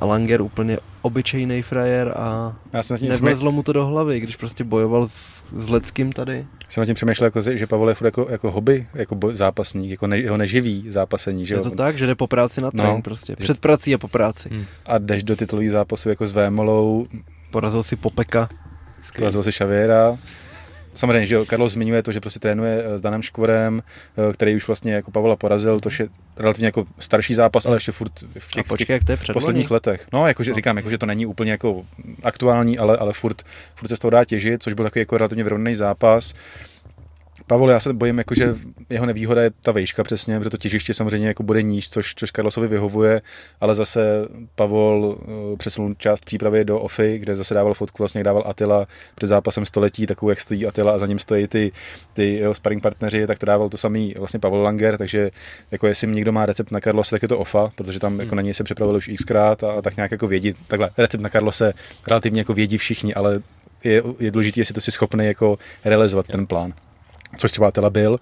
a Langer úplně obyčejný frajer a Já jsem nevlezlo mu to do hlavy, když prostě bojoval s, s Leckým tady. jsem nad tím přemýšlel, jako, že Pavel je furt jako, jako hobby, jako boj, zápasník, jako ne, jeho neživý zápasení, že Je jo. to tak, že jde po práci na No. trénink prostě. Před prací a po práci. Hmm. A jdeš do titulových zápasů jako s Vémolou, Porazil si Popeka. porazil si Šavěra. Samozřejmě, že Carlos zmiňuje to, že prostě trénuje eh, s Danem Škvorem, eh, který už vlastně jako Pavla porazil, to je relativně jako starší zápas, ale ještě furt v těch, v počkej, těch jak to je posledních letech. No, jakože No. říkám, jakože to není úplně jako aktuální, ale, ale furt, furt se z toho dá těžit, což byl takový jako relativně vyrovnaný zápas. Pavel, já se bojím, jako, že jeho nevýhoda je ta vejška přesně, protože to těžiště samozřejmě jako bude níž, což, což Carlosovi vyhovuje, ale zase Pavol uh, přesunul část přípravy do OFI, kde zase dával fotku, vlastně dával Atila před zápasem století, takovou, jak stojí Atila a za ním stojí ty, ty jeho sparring partneři, tak to dával to samý vlastně Pavel Langer, takže jako jestli někdo má recept na Carlose, tak je to OFA, protože tam jako na něj se připravili už xkrát a, a tak nějak jako vědí, takhle recept na Carlose relativně jako vědí všichni, ale je, je důležité, jestli to si schopný jako realizovat ten plán což třeba Atila byl.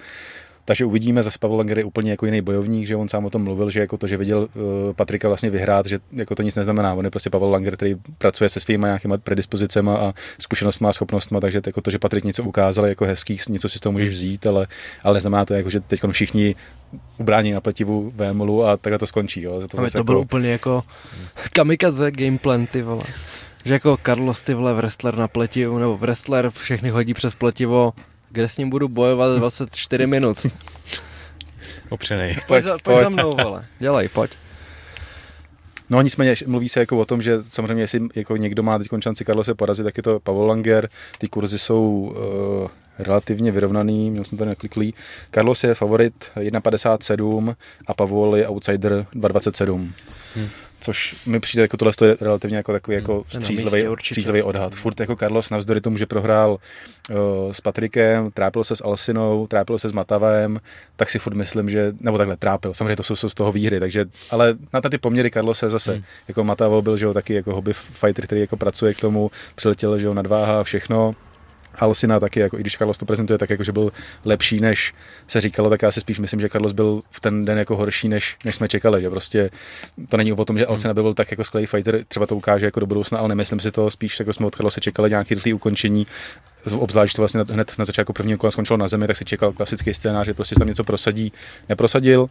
Takže uvidíme, zase Pavel Langer je úplně jako jiný bojovník, že on sám o tom mluvil, že jako to, že viděl uh, Patrika vlastně vyhrát, že jako to nic neznamená. On je prostě Pavel Langer, který pracuje se svými nějakýma predispozicemi a zkušenostmi a schopnostmi, takže jako to, že Patrik něco ukázal, jako hezký, něco si z toho můžeš vzít, ale, ale neznamená to, jako, že teď všichni ubrání na pletivu Vémolu a takhle to skončí. Jo. To, To, zase to jako, byl úplně jako (laughs) kamikaze gameplan, ty vole. Že jako Carlos, ty vole, wrestler na pletivu, nebo wrestler všechny hodí přes pletivo, kde s ním budu bojovat 24 minut. Opřenej. Pojď, Pojď, za, pojď, pojď. za mnou, vole. Dělej, pojď. No nicméně mluví se jako o tom, že samozřejmě jestli jako někdo má teď šanci Karlose porazit, tak je to Pavel Langer. Ty kurzy jsou uh, relativně vyrovnaný, měl jsem to nekliklý. Carlos je favorit 1,57 a Pavel je outsider 2,27. Hmm. Což mi přijde jako tohle je relativně jako takový jako je na střízlivý, střízlivý odhad. Furt jako Carlos navzdory tomu, že prohrál uh, s Patrikem, trápil se s Alsinou, trápil se s Matavem, tak si furt myslím, že, nebo takhle trápil, samozřejmě to jsou, jsou z toho výhry, takže, ale na ty poměry Carlos se zase, Hmm. jako Matavo byl, že jo, taky jako hobby fighter, který jako pracuje k tomu, přiletěl, že jo, nadváha a všechno, Alsina taky, jako, i když Carlos to prezentuje tak, jako, že byl lepší, než se říkalo, tak já si spíš myslím, že Carlos byl v ten den jako horší, než, než jsme čekali, že prostě to není o tom, že Alsina by byl tak jako skvělý fighter, třeba to ukáže jako do budoucna, ale nemyslím si to, spíš jako jsme od Carlose čekali nějaký rychlý ukončení, obzvlášť to vlastně hned na začátku prvního kola skončilo na zemi, tak si čekal klasický scénář, že prostě tam něco prosadí, neprosadil,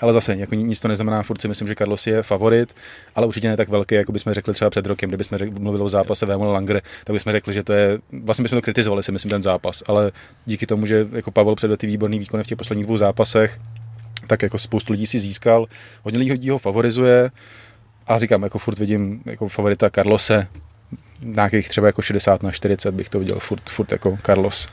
ale zase, jako nic to neznamená, furt si myslím, že Carlos je favorit, ale určitě ne tak velký, jako bychom řekli třeba před rokem, kdybychom řek, mluvili o zápase Vémol Langer, tak bychom řekli, že to je, vlastně bychom to kritizovali, si myslím, ten zápas, ale díky tomu, že jako Pavel předvedl ty výborný výkony v těch posledních dvou zápasech, tak jako spoustu lidí si získal, hodně lidí ho favorizuje. A říkám, jako furt vidím jako favorita Carlose, nějakých třeba jako 60 na 40 bych to viděl furt, furt jako Carlos.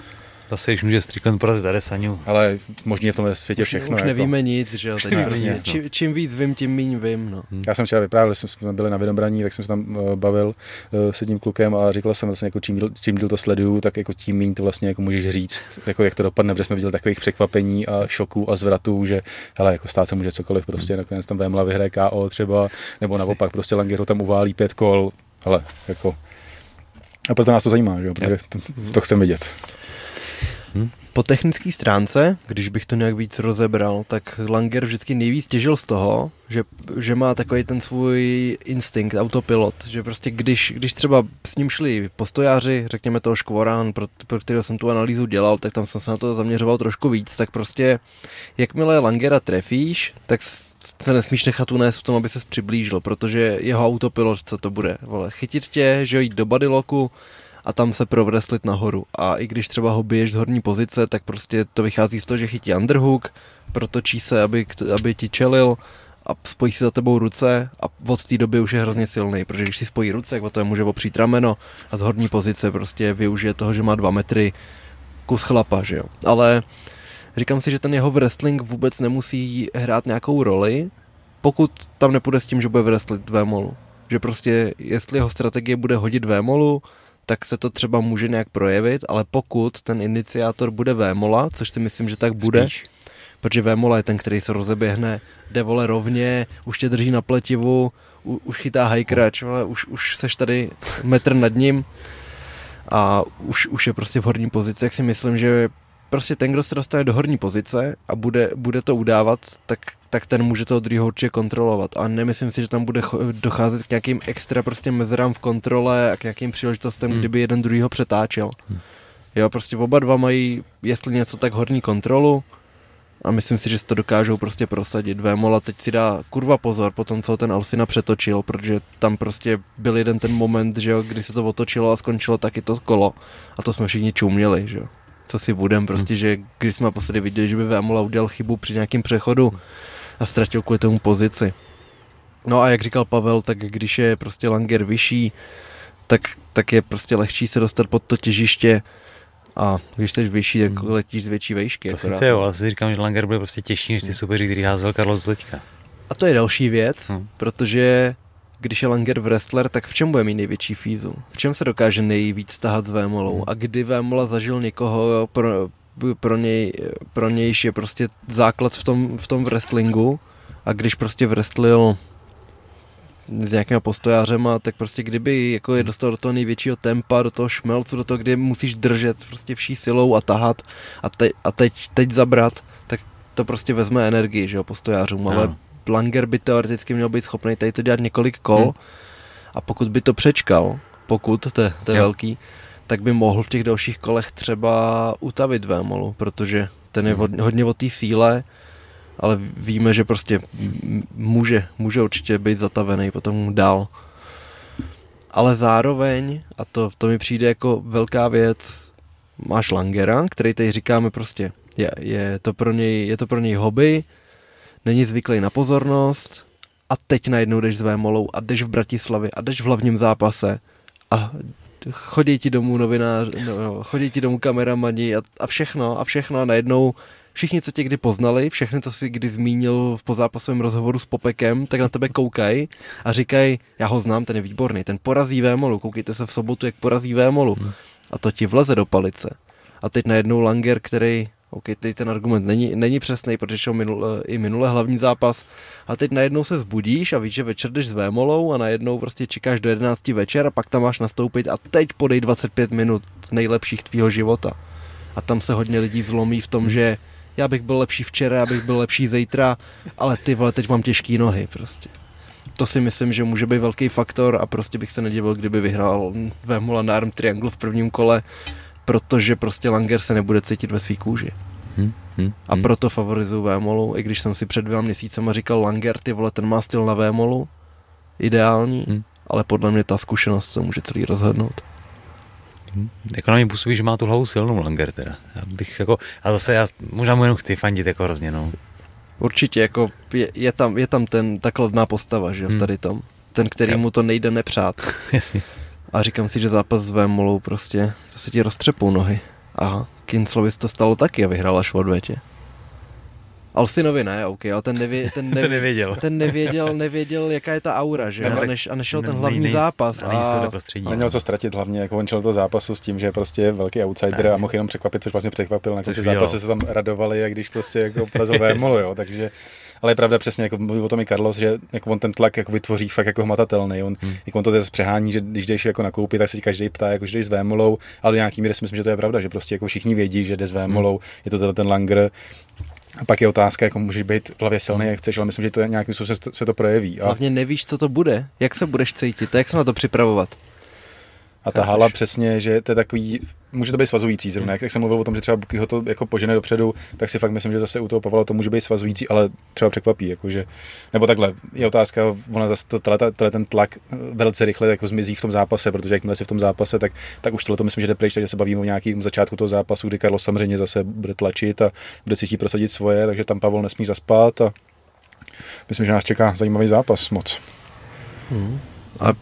Zase, když může Strickland porazit Adesaniu. Ale možný je v tomhle světě všechno. Už jako. nevíme nic, že jo. (laughs) Teď nevíme prostě, nic, no. čím, čím víc vím, tím míň vím, no. Já jsem včera vyprávěl, jsme, jsme byli na Vinobraní, tak jsem se tam uh, bavil uh, s jedním klukem a říkal jsem vlastně, jako čím, díl, čím díl to sleduju, tak jako tím méně to vlastně jako můžeš říct, jako jak to dopadne, protože jsme viděli takových překvapení a šoků a zvratů, že hele, jako stát se může cokoliv, prostě nakonec tam Vémla vyhraje KO třeba, nebo naopak prostě Langer ho tam uválí pět kol, ale jako a proto nás to zajímá, že jo, protože to, to chceme vidět. Po technické stránce, když bych to nějak víc rozebral, tak Langer vždycky nejvíc těžil z toho, že, že má takový ten svůj instinkt, autopilot, že prostě když, když třeba s ním šli postojáři, řekněme toho Škvorán, pro, pro kterého jsem tu analýzu dělal, tak tam jsem se na to zaměřoval trošku víc, tak prostě jakmile Langera trefíš, tak se nesmíš nechat unést v tom, aby se přiblížil, protože jeho autopilot, co to bude, vole, chytit tě, že jít do bodyloku, a tam se provreslit nahoru. A i když třeba ho biješ z horní pozice, tak prostě to vychází z toho, že chytí underhook, protočí se, aby, aby ti čelil a spojí si za tebou ruce a od té doby už je hrozně silný, protože když si spojí ruce, tak o to může opřít rameno a z horní pozice prostě využije toho, že má dva metry kus chlapa, že jo. Ale říkám si, že ten jeho wrestling vůbec nemusí hrát nějakou roli, pokud tam nepůjde s tím, že bude wrestlit Vémolu. Že prostě, jestli jeho strategie bude hodit Vémolu, tak se to třeba může nějak projevit, ale pokud ten iniciátor bude Vémola, což si myslím, že tak bude, Spíš. protože Vémola je ten, který se rozeběhne, jde vole rovně, už tě drží na pletivu, u, už chytá high crutch, vole, už, už seš tady metr nad ním a už, už je prostě v horní pozici, jak si myslím, že prostě ten, kdo se dostane do horní pozice a bude, bude to udávat, tak, tak ten může toho druhého určitě kontrolovat. A nemyslím si, že tam bude docházet k nějakým extra prostě mezerám v kontrole a k nějakým příležitostem, Hmm. hmm. kdyby jeden druhýho přetáčel. Jo, prostě oba dva mají, jestli něco, tak horní kontrolu a myslím si, že si to dokážou prostě prosadit. Vémola teď si dá kurva pozor po tom, co ten Alsina přetočil, protože tam prostě byl jeden ten moment, že jo, kdy se to otočilo a skončilo taky to kolo a to jsme všichni čuměli, že jo. Co si budem, prostě, že když jsme naposledy viděli, že by Vémola udělal chybu při nějakém přechodu a ztratil kvůli tomu pozici. No a jak říkal Pavel, tak když je prostě Langer vyšší, tak, tak je prostě lehčí se dostat pod to těžiště a když jsi vyšší, tak Hmm. letíš z větší vejšky. To sice jo, ale si říkám, že Langer bude prostě těžší než ty soupeři, který házel Carlos teďka. A to je další věc, Hmm. protože když je Langer wrestler, tak v čem bude mít největší fízu? V čem se dokáže nejvíc tahat s Vémolou? Hmm. A kdy Vémola zažil někoho, pro, pro, něj, pro nějž je prostě základ v tom, v tom wrestlingu a když prostě wrestlil s nějakýma postojářema, tak prostě kdyby jako je dostal do toho největšího tempa, do toho šmelcu, do toho, kde musíš držet prostě vší silou a tahat a, te, a teď, teď zabrat, tak to prostě vezme energii, že jo, postojářům, ale Ano. Langer by teoreticky měl být schopný tady to dělat několik kol Hmm. a pokud by to přečkal, pokud, to, je- to je Jo. velký, tak by mohl v těch dalších kolech třeba utavit Vémolu, protože ten je Hmm. od, hodně o té síle, ale víme, že prostě může, může určitě být zatavený potom dál. Ale zároveň, a to, to mi přijde jako velká věc, máš Langera, který tady říkáme prostě, je, je, to pro něj, je to pro něj hobby, není zvyklý na pozornost a teď najednou jdeš s Vémolou a jdeš v Bratislavě a jdeš v hlavním zápase a chodí ti domů novinář, no, no, chodí ti domů kameramani a, a všechno a všechno a najednou všichni, co tě kdy poznali, všechny, co jsi kdy zmínil v pozápasovém rozhovoru s Popekem, tak na tebe koukají a říkají, já ho znám, ten je výborný, ten porazí Vémolu, koukejte se v sobotu, jak porazí Vémolu. A to ti vleze do palice. A teď najednou Langer, který, OK, teď ten argument není, není přesný, protože šel minule, i minule hlavní zápas, a teď najednou se zbudíš a víš, že večer jdeš s Vémolou a najednou prostě čekáš do 11 večer a pak tam máš nastoupit a teď podej 25 minut nejlepších tvýho života. A tam se hodně lidí zlomí v tom, že já bych byl lepší včera, já bych byl lepší zítra, ale ty vole, teď mám těžké nohy prostě. To si myslím, že může být velký faktor a prostě bych se nedivil, kdyby vyhrál Vémola na Arm Triangle v prvním kole, protože prostě Langer se nebude cítit ve svý kůži. Hm, hm, A hm. proto favorizuju Vémolu, i když jsem si před dvěma měsícema říkal Langer, ty vole, ten má styl na Vémolu, ideální, Hm. ale podle mě ta zkušenost to může celý rozhodnout. Jako na mě působí, že má tu hlavu silnou Langer teda. Já bych jako, a zase já možná mu jenom chci fandit jako hrozně, no. Určitě, jako je, je, tam, je tam ten, ta kladná postava, že jo, v Hm. tady tom. Ten, který mu to nejde nepřát. (laughs) Jasně. A říkám si, že zápas s Vémolou prostě, to se ti roztřepou nohy. A Kinslovi to stalo taky a vyhrál až v odvětě. Alsinovi ne, OK, ale ten, nevě, ten, (laughs) nevě, to nevěděl. ten nevěděl, nevěděl, jaká je ta aura, že No, a, než, a nešel ten ne- hlavní nej- zápas. Z A. A neměl co ztratit hlavně, jako on čel do zápasu s tím, že je prostě velký outsider a mohl jenom překvapit, což vlastně překvapil. Na konci zápasu se tam radovali, jak když prostě jako porazil (laughs) Vémolu, jo, takže ale je pravda přesně, jako mluví o tom i Carlos, že jako on ten tlak jako vytvoří fakt jako hmatatelný. On, hmm. jako on to přehání, že když jdeš jako nakoupit, tak se ti každý ptá, jako že jdeš s Vémolou, ale do nějaký míry si myslím, že to je pravda, že prostě jako všichni vědí, že jde s Vémolou, je to teda ten Langer, a pak je otázka, jako můžeš být v hlavě silný, jak chceš, ale myslím, že to nějakým způsobem se to, projeví. A, hlavně nevíš, co to bude, jak se budeš cítit, jak se na to připravovat. A ta hala přesně, že to je takový, může to být svazující zrovna, jak, jak jsem mluvil o tom, že třeba Buky ho to jako požene dopředu, tak si fakt myslím, že zase u toho Pavla to může být svazující, ale třeba překvapí, jakože, nebo takhle, je otázka, ona zase to, tenhle, ten tlak eh, velice rychle jako zmizí v tom zápase, protože jakmile si v tom zápase, tak, tak už tohle to myslím, že jde pryč, takže se bavíme o nějakým začátku toho zápasu, kdy Carlos samozřejmě zase bude tlačit a bude si chtít prosadit svoje, takže tam Pavel nesmí zaspat a myslím, že nás čeká zajímavý zápas moc. A n-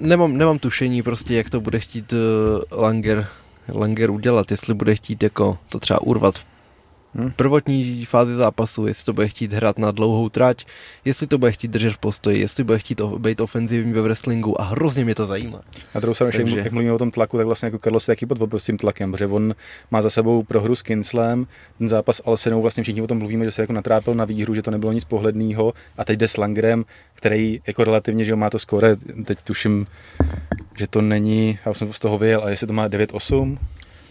nemám, nemám tušení prostě, jak to bude chtít uh, Langer, Langer udělat, jestli bude chtít jako to třeba urvat v Hmm. prvotní fázi zápasu, jestli to bude chtít hrát na dlouhou trať, jestli to bude chtít držet v postoji, jestli bude chtít být ofenzivní ve wrestlingu a hrozně mě to zajímá. Na druhou stranu, Takže- jak mluvíme o tom tlaku, tak vlastně jako Carlos je taky pod obrovským tlakem, protože on má za sebou prohru s Kinslem, ten zápas Alsenou, vlastně všichni o tom mluvíme, že se jako natrápil na výhru, že to nebylo nic pohledného a teď jde s Langerem, který jako relativně, že má to skore, teď tuším, že to není, já už jsem z toho vyjel, ale jestli to má 9-8,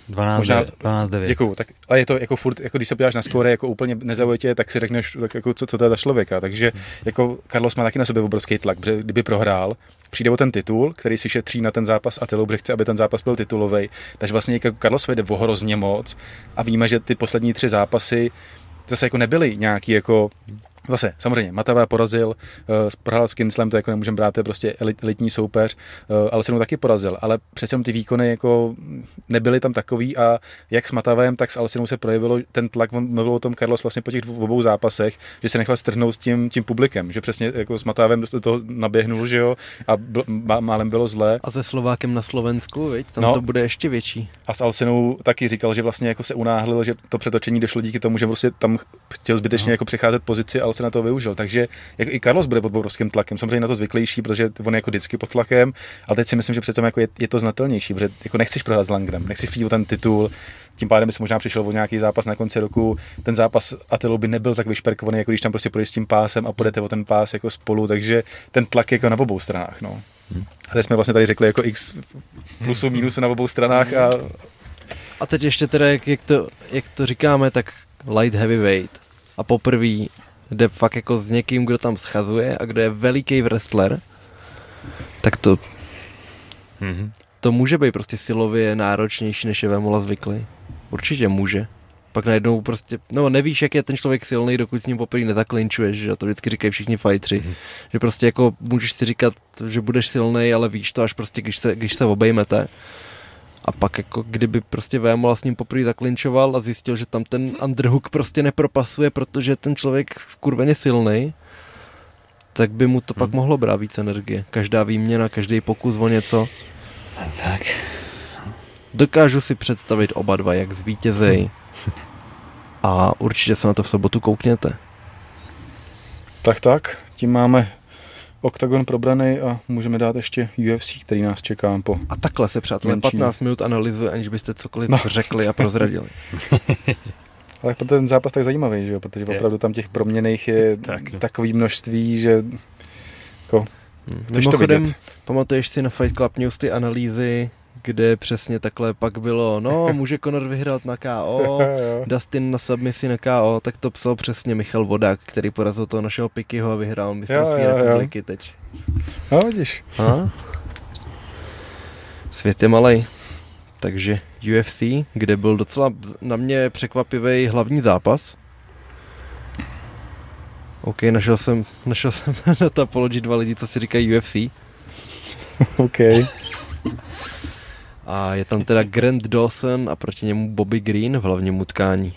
12, Možná- Možná, 12 9. Děkuju, tak, ale je to jako furt, jako když se podíváš na skóre, jako úplně nezaujatě, tak si řekneš, tak jako co, co to je za člověka. Takže jako Carlos má taky na sobě obrovský tlak, protože kdyby prohrál, přijde o ten titul, který si šetří na ten zápas a Tilou chce, aby ten zápas byl titulový. Takže vlastně jako Carlos jde o hrozně moc a víme, že ty poslední tři zápasy zase jako nebyly nějaký jako Zase, samozřejmě, Matava porazil, uh, prohrál s Kinslem, to jako nemůžeme brát, to je prostě elit, elitní soupeř, uh, ale se taky porazil, ale přece jenom ty výkony jako nebyly tam takový a jak s Matavem, tak s Alsinou se projevilo ten tlak, on mluvil o tom Carlos vlastně po těch dvou- obou zápasech, že se nechal strhnout tím, tím publikem, že přesně jako s Matavem do toho naběhnul, že jo, a byl, má- málem bylo zlé. A se Slovákem na Slovensku, viď? tam No. to bude ještě větší. A s Alsinou taky říkal, že vlastně jako se unáhlil, že to přetočení došlo díky tomu, že prostě tam chtěl zbytečně jako přecházet pozici, ale se na to využil. Takže jako i Carlos bude pod obrovským tlakem, samozřejmě na to zvyklejší, protože on je jako vždycky pod tlakem, ale teď si myslím, že přece jako je, je, to znatelnější, protože jako nechceš prohrát s Langrem, nechceš přijít o ten titul, tím pádem bys možná přišel o nějaký zápas na konci roku. Ten zápas Atilou by nebyl tak vyšperkovaný, jako když tam prostě půjdeš s tím pásem a půjdete o ten pás jako spolu, takže ten tlak je jako na obou stranách. No. A teď jsme vlastně tady řekli jako x plusu, minusu na obou stranách a A teď ještě teda, jak, jak, to, jak to říkáme, tak light heavyweight. A poprvé jde fakt jako s někým, kdo tam schazuje a kdo je veliký wrestler, tak to, Mhm. to může být prostě silově náročnější, než je Vemola zvyklý. Určitě může. Pak najednou prostě, no nevíš, jak je ten člověk silný, dokud s ním poprvé nezaklinčuješ, že to vždycky říkají všichni fightři. Mhm. Že prostě jako můžeš si říkat, že budeš silný, ale víš to až prostě, když se, když se obejmete. A pak jako kdyby prostě Vémola s ním poprvé zaklinčoval a zjistil, že tam ten underhook prostě nepropasuje, protože ten člověk skurveně silný, tak by mu to pak Hmm. mohlo brát víc energie. Každá výměna, každý pokus o něco. A tak. Dokážu si představit oba dva, jak zvítězej. A určitě se na to v sobotu koukněte. Tak tak, tím máme OKTAGON probraný a můžeme dát ještě UFC, který nás čeká po... A takhle se, přátelé, Menší. 15 minut analyzuje, aniž byste cokoliv No. řekli a prozradili. (laughs) Ale proto ten zápas tak zajímavý, že jo? protože Je. opravdu tam těch proměných je Tak, no. takové množství, že jako, Hmm. chceš to Mimochodem, vidět. pamatuješ si na Fight Club News ty analýzy, kde přesně takhle pak bylo, no, (laughs) může Conor vyhrát na KO, Dustin na submisi na KO, tak to psal přesně Michal Vodák, který porazil toho našeho Pikyho a vyhrál mistrovství republiky teď. No vidíš, A? Svět je malej. Takže UFC, kde byl docela na mě překvapivý hlavní zápas. OK, našel jsem, našel jsem (laughs) na Tapology dva lidi, co si říkají UFC. (laughs) OK. A je tam teda Grant Dawson a proti němu Bobby Green v hlavním utkání.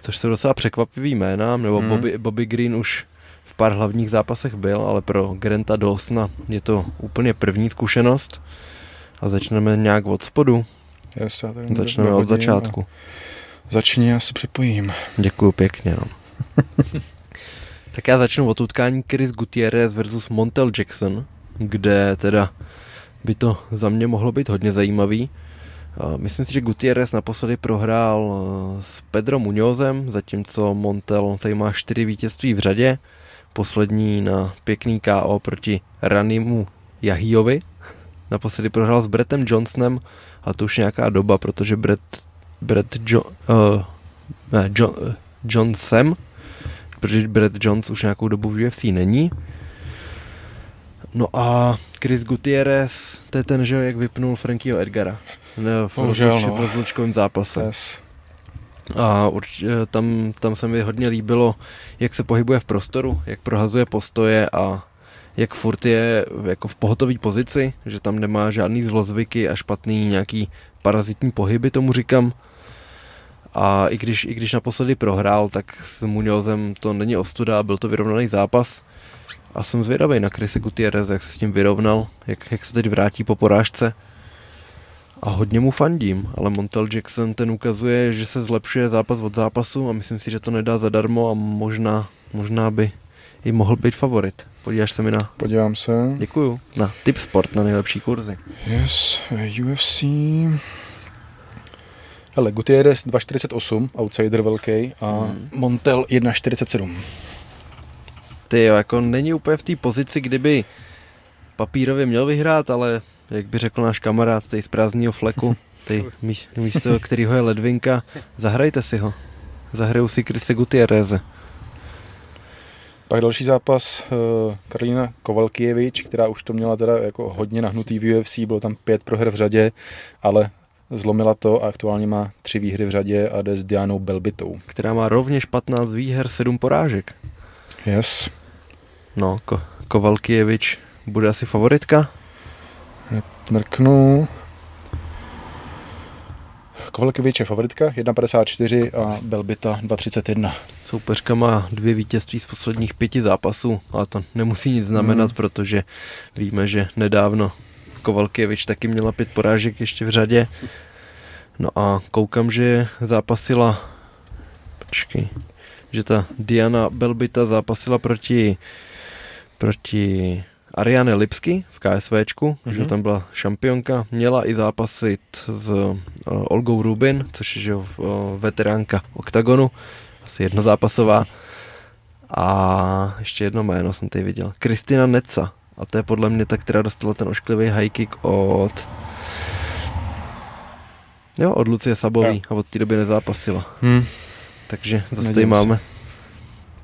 Což jsou docela překvapivý jména, nebo Mhm. Bobby, Bobby Green už v pár hlavních zápasech byl, ale pro Granta Dawsona je to úplně první zkušenost. A začneme nějak od spodu. Yes, Začneme od začátku. Začni, já se připojím. Děkuju pěkně. No. (laughs) tak já začnu od utkání Chris Gutierrez versus Montel Jackson, kde teda by to za mě mohlo být hodně zajímavý. Myslím si, že Gutierrez naposledy prohrál eh, s Pedro Muñozem, zatímco Montel tady má čtyři vítězství v řadě. Poslední na pěkný KO proti Ranimu Jahijovi. Naposledy prohrál s Brettem Johnsonem a to už nějaká doba, protože Brett, Brett jo, uh, ne, John, uh, Johnsem, protože Brett Jones už nějakou dobu v UFC není. No a Chris Gutierrez, to je ten, že jak vypnul Frankieho Edgara v, Bohužel, no. v rozlučkovém zápase. Yes. A urč, tam, tam se mi hodně líbilo, jak se pohybuje v prostoru, jak prohazuje postoje a jak furt je jako v pohotový pozici, že tam nemá žádný zlozvyky a špatný nějaký parazitní pohyby, tomu říkám. A i když, i když naposledy prohrál, tak s Muñozem to není ostuda, byl to vyrovnaný zápas. A jsem zvědavý na Chrisi Gutierrez, jak se s tím vyrovnal, jak, jak se teď vrátí po porážce. A hodně mu fandím, ale Montel Jackson ten ukazuje, že se zlepšuje zápas od zápasu a myslím si, že to nedá zadarmo a možná, možná by i mohl být favorit. Podíváš se mi na... Podívám se. Děkuju. Na Tip Sport, na nejlepší kurzy. Yes, UFC. Hele, Gutierrez 2,48, outsider velký, a Hmm. Montel 1,47. Ty jo, jako není úplně v té pozici, kdyby papírově měl vyhrát, ale jak by řekl náš kamarád tej z prázdného fleku, ty (laughs) míš- místo kterého je ledvinka, zahrajte si ho. Zahrajou si Krise Gutierreze. Pak další zápas uh, Karolina Kovalkijevič, která už to měla teda jako hodně nahnutý v UFC, bylo tam pět proher v řadě, ale zlomila to a aktuálně má tři výhry v řadě a jde s Dianou Belbitou. která má rovněž 15 výher, 7 porážek. Yes. No, Ko- Kovalkijevič bude asi favoritka? Mrknu. Kovalkijevič je favoritka, 1,54 a Belbita 2,31. Soupeřka má dvě vítězství z posledních pěti zápasů, ale to nemusí nic znamenat, Hmm. protože víme, že nedávno Kovalkijevič taky měla pět porážek ještě v řadě. No a koukám, že zápasila, počkej, že ta Diana Belbita zápasila proti, proti Ariane Lipsky v KSVčku, mm-hmm. že tam byla šampionka, měla i zápasit s uh, Olgou Rubin, což je že, uh, veteránka OKTAGONu, asi jednozápasová. A ještě jedno jméno jsem tady viděl. Kristina Neca. A to je podle mě ta, která dostala ten ošklivý high kick od... Jo, od Lucie Sabový a od té doby nezápasila. Hmm. Takže zase tady máme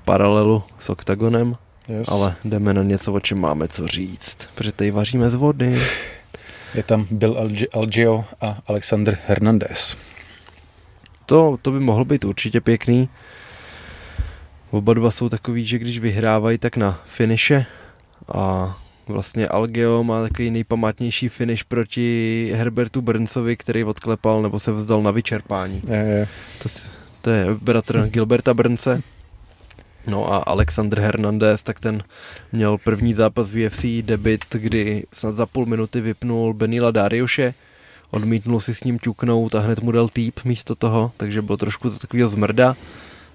paralelu s OKTAGONem, Yes. ale jdeme na něco, o čem máme co říct. Protože tady vaříme z vody. Je tam Bill Alge- Algeo a Alexander Hernandez. To, to by mohl být určitě pěkný. Oba dva jsou takový, že když vyhrávají, tak na finiše. A vlastně Algeo má takový nejpamátnější finish proti Herbertu Brncovi, který odklepal nebo se vzdal na vyčerpání. Je, je. To, to je bratr Gilberta Brnce. No a Alexander Hernandez, tak ten měl první zápas v UFC debit, kdy snad za půl minuty vypnul Benila Dariuše, odmítnul si s ním ťuknout a hned mu dal týp místo toho, takže byl trošku za takového zmrda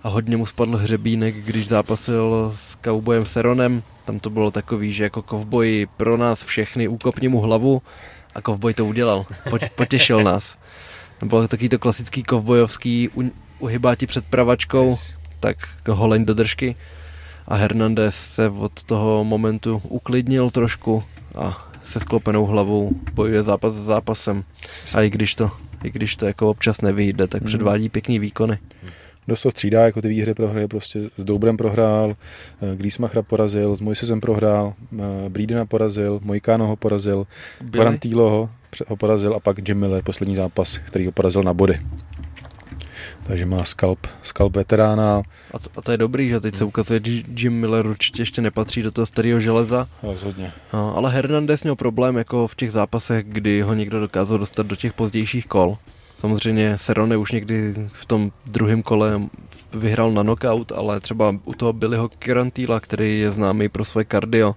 a hodně mu spadl hřebínek, když zápasil s Cowboyem Seronem. Tam to bylo takový, že jako kovboj pro nás všechny úkopni mu hlavu a kovboj to udělal. Pot- potěšil nás. Bylo taky to klasický kovbojovský, u, uhybá ti před pravačkou, tak holeň do držky. A Hernandez se od toho momentu uklidnil trošku a se sklopenou hlavou bojuje zápas za zápasem. A i když to, i když to jako občas nevyjde, tak Mhm. předvádí pěkný výkony. Dost to střídá, jako ty výhry prohry, prostě s Doubrem prohrál, eh, Griesmachra porazil, s Mojsesem prohrál, eh, Brídena porazil, Mojkáno ho porazil, Quarantillo ho, ho porazil a pak Jim Miller, poslední zápas, který ho porazil na body. Takže má skalp, skalp veterána, A to, a to je dobrý, že teď se ukazuje, že Jim Miller určitě ještě nepatří do toho starého železa. rozhodně. No, ale Hernandez měl problém jako v těch zápasech, kdy ho někdo dokázal dostat do těch pozdějších kol. Samozřejmě Serone už někdy v tom druhém kole vyhrál na knockout, ale třeba u toho Billyho Kirantila, který je známý pro své kardio,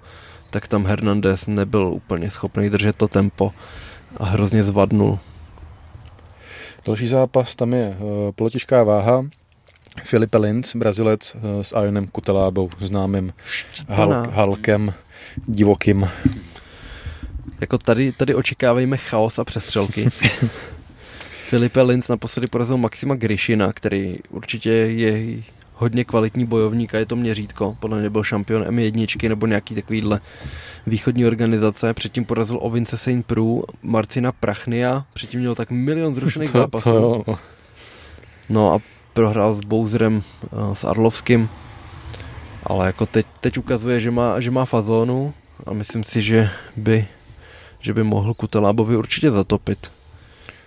tak tam Hernandez nebyl úplně schopný držet to tempo a hrozně zvadnul. Další zápas, tam je uh, polotěžká váha. Filipe Linz, Brazilec uh, s Ionem Kutelábou, známým Hulk, Hulkem, divokým. Jako tady, tady očekávejme chaos a přestřelky. (laughs) Filipe Linz naposledy porazil Maxima Grishina, který určitě je hodně kvalitní bojovník a je to měřítko. Podle mě byl šampion M1 nebo nějaký takovýhle východní organizace. Předtím porazil Ovince Saint Prů, Marcina Prachnia, předtím měl tak milion zrušených To- zápasů. to jo, no. A prohrál s Bowserem, eh, s Arlovským. Ale jako teď, teď ukazuje, že má, že má fazónu a myslím si, že by, že by mohl Kutelábovi určitě zatopit.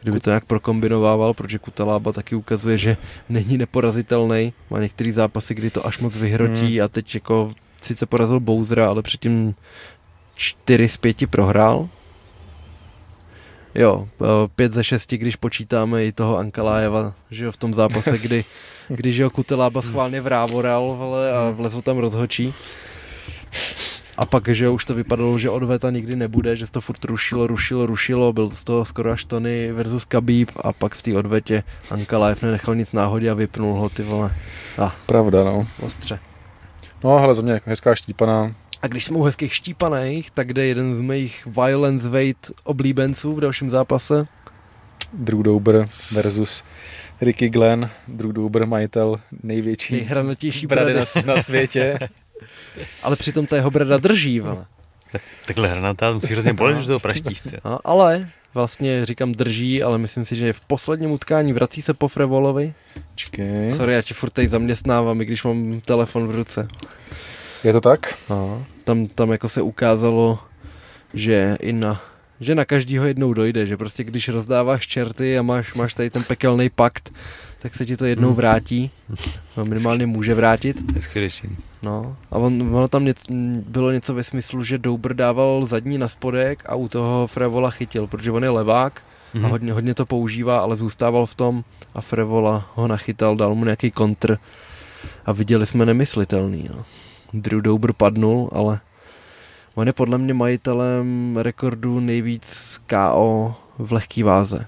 Kdyby to nějak prokombinovával, protože Kutelába taky ukazuje, že není neporazitelný. Má některé zápasy, kdy to až moc vyhrotí a teď jako sice porazil Bowsera, ale předtím 4 z 5 prohrál. Jo, eh, pět ze šesti, když počítáme i toho Ankalájeva, že jo, v tom zápase, (laughs) kdy, když ho Kutelába schválně vrávoral vole, a vlezl tam rozhočí. A pak, že už to vypadalo, že odveta nikdy nebude, že to furt rušilo, rušilo, rušilo, byl z toho skoro až Tony versus Khabib a pak v té odvetě Ankalaev nenechal nic náhodě a vypnul ho ty vole. A, Pravda, no. ostře. No, ale za mě jako hezká štípaná. A když jsme u hezkých štípaných, tak jde jeden z mých Violence Weight oblíbenců v dalším zápase. Drew Dober versus Ricky Glenn. Drew Dober, majitel největší brady. na, na světě. (laughs) Ale přitom ta jeho brada drží, vole. Takhle hranatá musí hrozně (laughs) bolet, že toho praštíš. No, ale vlastně říkám drží, ale myslím si, že v posledním utkání vrací se po Frevolovi. Čekej. Sorry, já tě furt tady zaměstnávám, i když mám telefon v ruce. Je to tak? No. Tam, tam jako se ukázalo, že i na že na každýho jednou dojde, že prostě když rozdáváš čerty a máš, máš tady ten pekelný pakt, tak se ti to jednou vrátí. No, minimálně může vrátit. Hezky. No, a on, ono tam něco, bylo něco ve smyslu, že Doubr dával zadní na spodek a u toho Frevola chytil, protože on je levák a hodně, hodně to používá, ale zůstával v tom a Frevola ho nachytal, dal mu nějaký kontr a viděli jsme nemyslitelný. No. Drew Doubr padnul, ale on je podle mě majitelem rekordu nejvíc KO v lehký váze.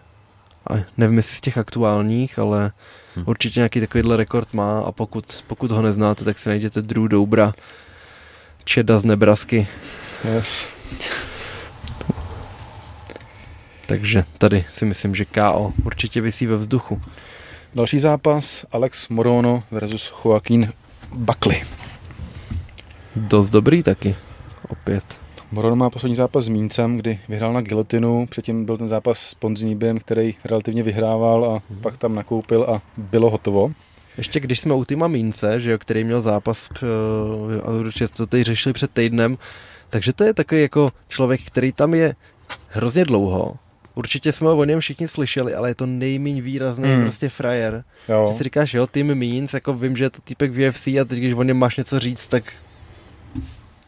A nevím, jestli z těch aktuálních, ale Hm. určitě nějaký takovýhle rekord má a pokud, pokud ho neznáte, tak si najděte Drew Doubra, Čeda z Nebrasky. Yes. Takže tady si myslím, že KO určitě visí ve vzduchu. Další zápas Alex Morono versus Joaquín Buckley. Dost dobrý taky. Opět. Morono má poslední zápas s Míncem, kdy vyhrál na gilotinu, předtím byl ten zápas s Ponzníbem, který relativně vyhrával a Mhm. pak tam nakoupil a bylo hotovo. Ještě když jsme u Tima Mínce, že jo, který měl zápas, eh, a určitě to tady řešili před týdnem, takže to je takový jako člověk, který tam je hrozně dlouho. Určitě jsme o něm všichni slyšeli, ale je to nejméně výrazný Hmm. hmm. prostě frajer. Jo. Když si říkáš, jo, Tim Means, jako vím, že je to týpek v UFC a teď, když o něm máš něco říct, tak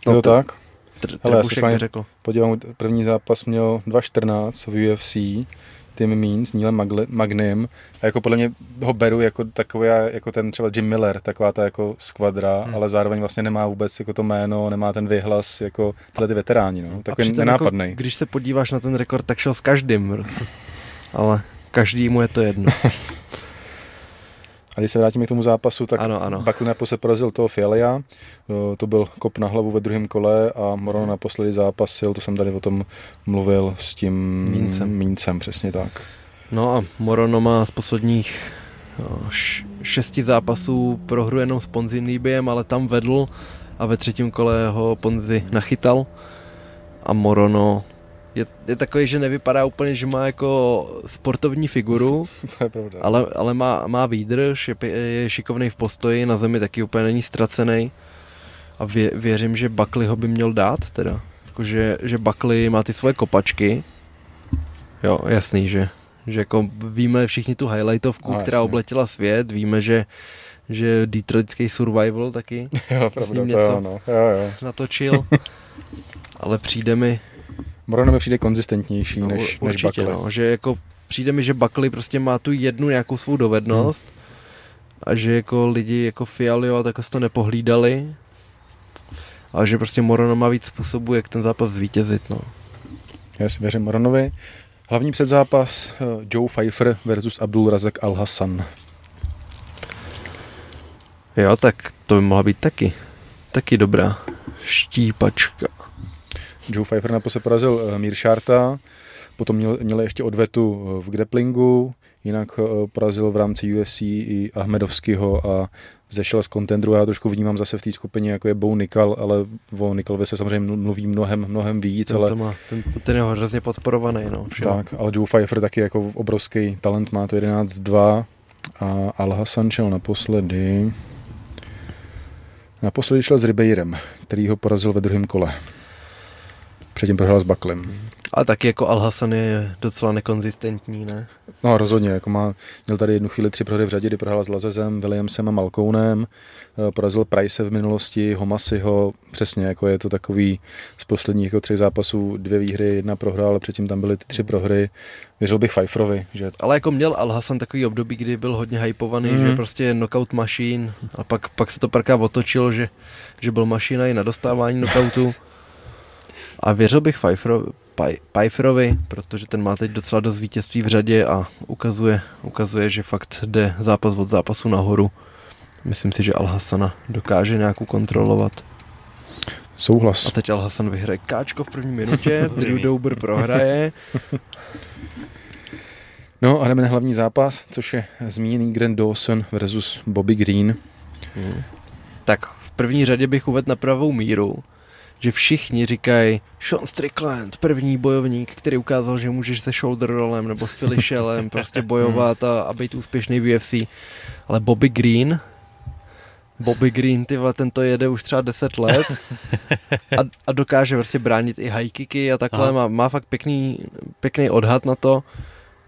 Je to tak? Tr- Hele, já s řekl. Podívám, první zápas měl 2.14 v UFC, Tim Means, Neil Magle- Magnim. A jako podle mě ho beru jako takový, jako ten třeba Jim Miller, taková ta jako skvadra, hmm. ale zároveň vlastně nemá vůbec jako to jméno, nemá ten vyhlas jako tyhle ty veteráni, no. Takový nenápadný. Jako, když se podíváš na ten rekord, tak šel s každým. (laughs) Ale každému je to jedno. (laughs) A když se vrátíme k tomu zápasu, tak Ano, ano. Buckley naposled porazil toho Fialia, Eh, to byl kop na hlavu ve druhém kole a Morono naposledy zápasil, to jsem tady o tom mluvil s tím Míncem. Míncem přesně tak. No a Morono má z posledních š- šesti zápasů prohru jenom s Ponzim Líbiem, ale tam vedl a ve třetím kole ho Ponzi nachytal a Morono je, je takový, že nevypadá úplně, že má jako sportovní figuru, (laughs) To je pravda. ale, ale má, má výdrž, je, je šikovný v postoji, na zemi taky úplně není ztracený a vě, věřím, že Buckley ho by měl dát teda. Jako, že, že Buckley má ty svoje kopačky. Jo, jasný, že, že jako víme všichni tu highlightovku, No, která jasně. obletěla svět, víme, že že Detroitský survival taky (laughs) Jo, pravda, ním to něco. jo, no. jo, jo. natočil. (laughs) Ale přijde mi, Morono mi přijde konzistentnější no, než, než určitě, Buckley. no, že jako přijde mi, že Buckley prostě má tu jednu nějakou svou dovednost a že jako lidi jako Fialio a tak si to nepohlídali a že prostě Morono má víc způsobů, jak ten zápas zvítězit, no. Já si věřím Moronovi. Hlavní předzápas eh, Joe Pfeiffer versus Abdul Razak Al Hassan. Jo, tak to by mohla být taky, taky dobrá štípačka. Joe Pfeiffer naposled porazil eh, Mir Sharta, potom měl, měl ještě odvetu eh, v grapplingu, jinak porazil v rámci UFC i Ahmedovského a zešel z kontendru. Já trošku vnímám zase v té skupině, jako je Bo Nikal, ale o Nikalovi se samozřejmě mluví mnohem, mnohem víc. Ten, ale... má, ten, ten je hrozně podporovaný. No, tak, ale Joe Pfeiffer taky jako obrovský talent, má to 11-2 a Al Hassan šel naposledy. Naposledy šel s Ribeirem, který ho porazil ve druhém kole. Předtím prohrál s Baklem. Ale taky jako Al-Hassan je docela nekonzistentní, ne? No rozhodně, jako má, měl tady jednu chvíli tři prohry v řadě, kdy prohrál s Lazezem, Williamsem a Malkounem, eh, porazil Price v minulosti, Homasiho, přesně, jako je to takový z posledních jako třech zápasů dvě výhry, jedna prohra, ale předtím tam byly ty tři prohry. Věřil bych Pfeifferovi, že... Ale jako měl Al-Hassan takový období, kdy byl hodně hypovaný, mm. že prostě je knockout machine a pak, pak se to parká otočilo, že, že byl mašina i na dostávání knockoutu. A věřil bych Pfeifferovi, Pfeifferovi, protože ten má teď docela dost vítězství v řadě a ukazuje, ukazuje, že fakt jde zápas od zápasu nahoru. Myslím si, že Al-Hassana dokáže nějakou kontrolovat. Souhlas. A teď Al-Hassan vyhraje káčko v první (laughs) minutě, Drew Dober prohraje. (laughs) No a jdeme na hlavní zápas, což je zmíněný Grant Dawson versus Bobby Green. Hmm. Tak v první řadě bych uvedl na pravou míru, že všichni říkají Sean Strickland, první bojovník, který ukázal, že můžeš se shoulder rollem nebo s Philly Shellem (laughs) prostě bojovat a, a být úspěšný v UFC. Ale Bobby Green, Bobby Green, ty vole, ten to jede už třeba 10 let a, a dokáže prostě bránit i high kicky a takhle, má, má fakt pěkný, pěkný odhad na to,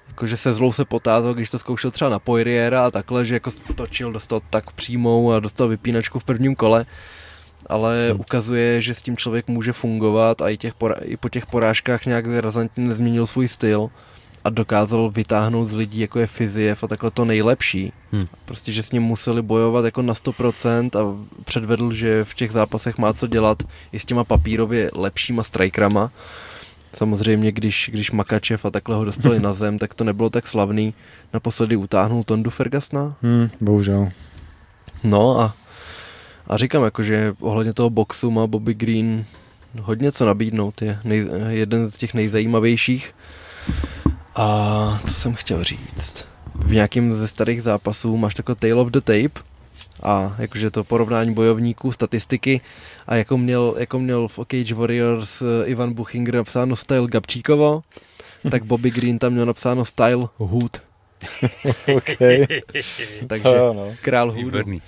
jakože se zlou se potázal, když to zkoušel třeba na Poiriera a takhle, že jako točil, dostal tak přímou a dostal vypínačku v prvním kole ale hmm. ukazuje, že s tím člověk může fungovat a i, těch pora- i po těch porážkách nějak razantně nezměnil svůj styl a dokázal vytáhnout z lidí, jako je Fiziev a takhle to nejlepší. Hmm. Prostě, že s ním museli bojovat jako na 100% a předvedl, že v těch zápasech má co dělat i s těma papírově lepšíma strikerama. Samozřejmě, když, když Makačev a takhle ho dostali (laughs) na zem, tak to nebylo tak slavný. Naposledy utáhnul Tondu Fergasna. Hmm, bohužel. No a a říkám, jako, že ohledně toho boxu má Bobby Green hodně co nabídnout. Je nej, jeden z těch nejzajímavějších. A co jsem chtěl říct? V nějakém ze starých zápasů máš takový Tale of the Tape, a jakože to porovnání bojovníků, statistiky a jako měl, jako měl v Cage Warriors eh, Ivan Buchinger napsáno style Gabčíkovo, tak Bobby Green tam měl napsáno style Hood. (laughs) okay. (laughs) Takže no. král Hoodu.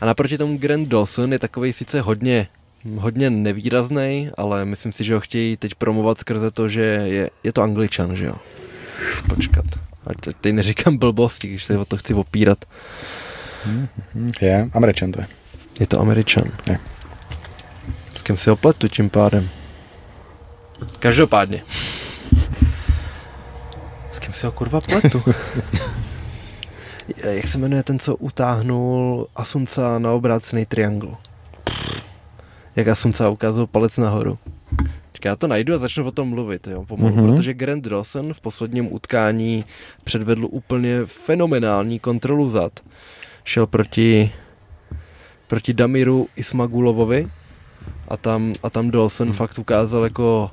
A naproti tomu Grant Dawson je takový sice hodně hodně nevýrazný, ale myslím si, že ho chtějí teď promovat skrze to, že je, je to angličan, že jo. Počkat. Ať teď neříkám blbosti, když se o to chci opírat. Je, američan to je. Je to američan. Je. S kým si opletu tím pádem? Každopádně. S kým si ho kurva pletu? (laughs) jak se jmenuje ten, co utáhnul Asunca na obrácený triangl? Jak Asunca ukázal palec nahoru. Já to najdu a začnu o tom mluvit, jo, pomalu, mm-hmm. protože Grant Dawson v posledním utkání předvedl úplně fenomenální kontrolu zad. Šel proti, proti Damiru Ismagulovovi a tam, a tam Dawson mm. fakt ukázal jako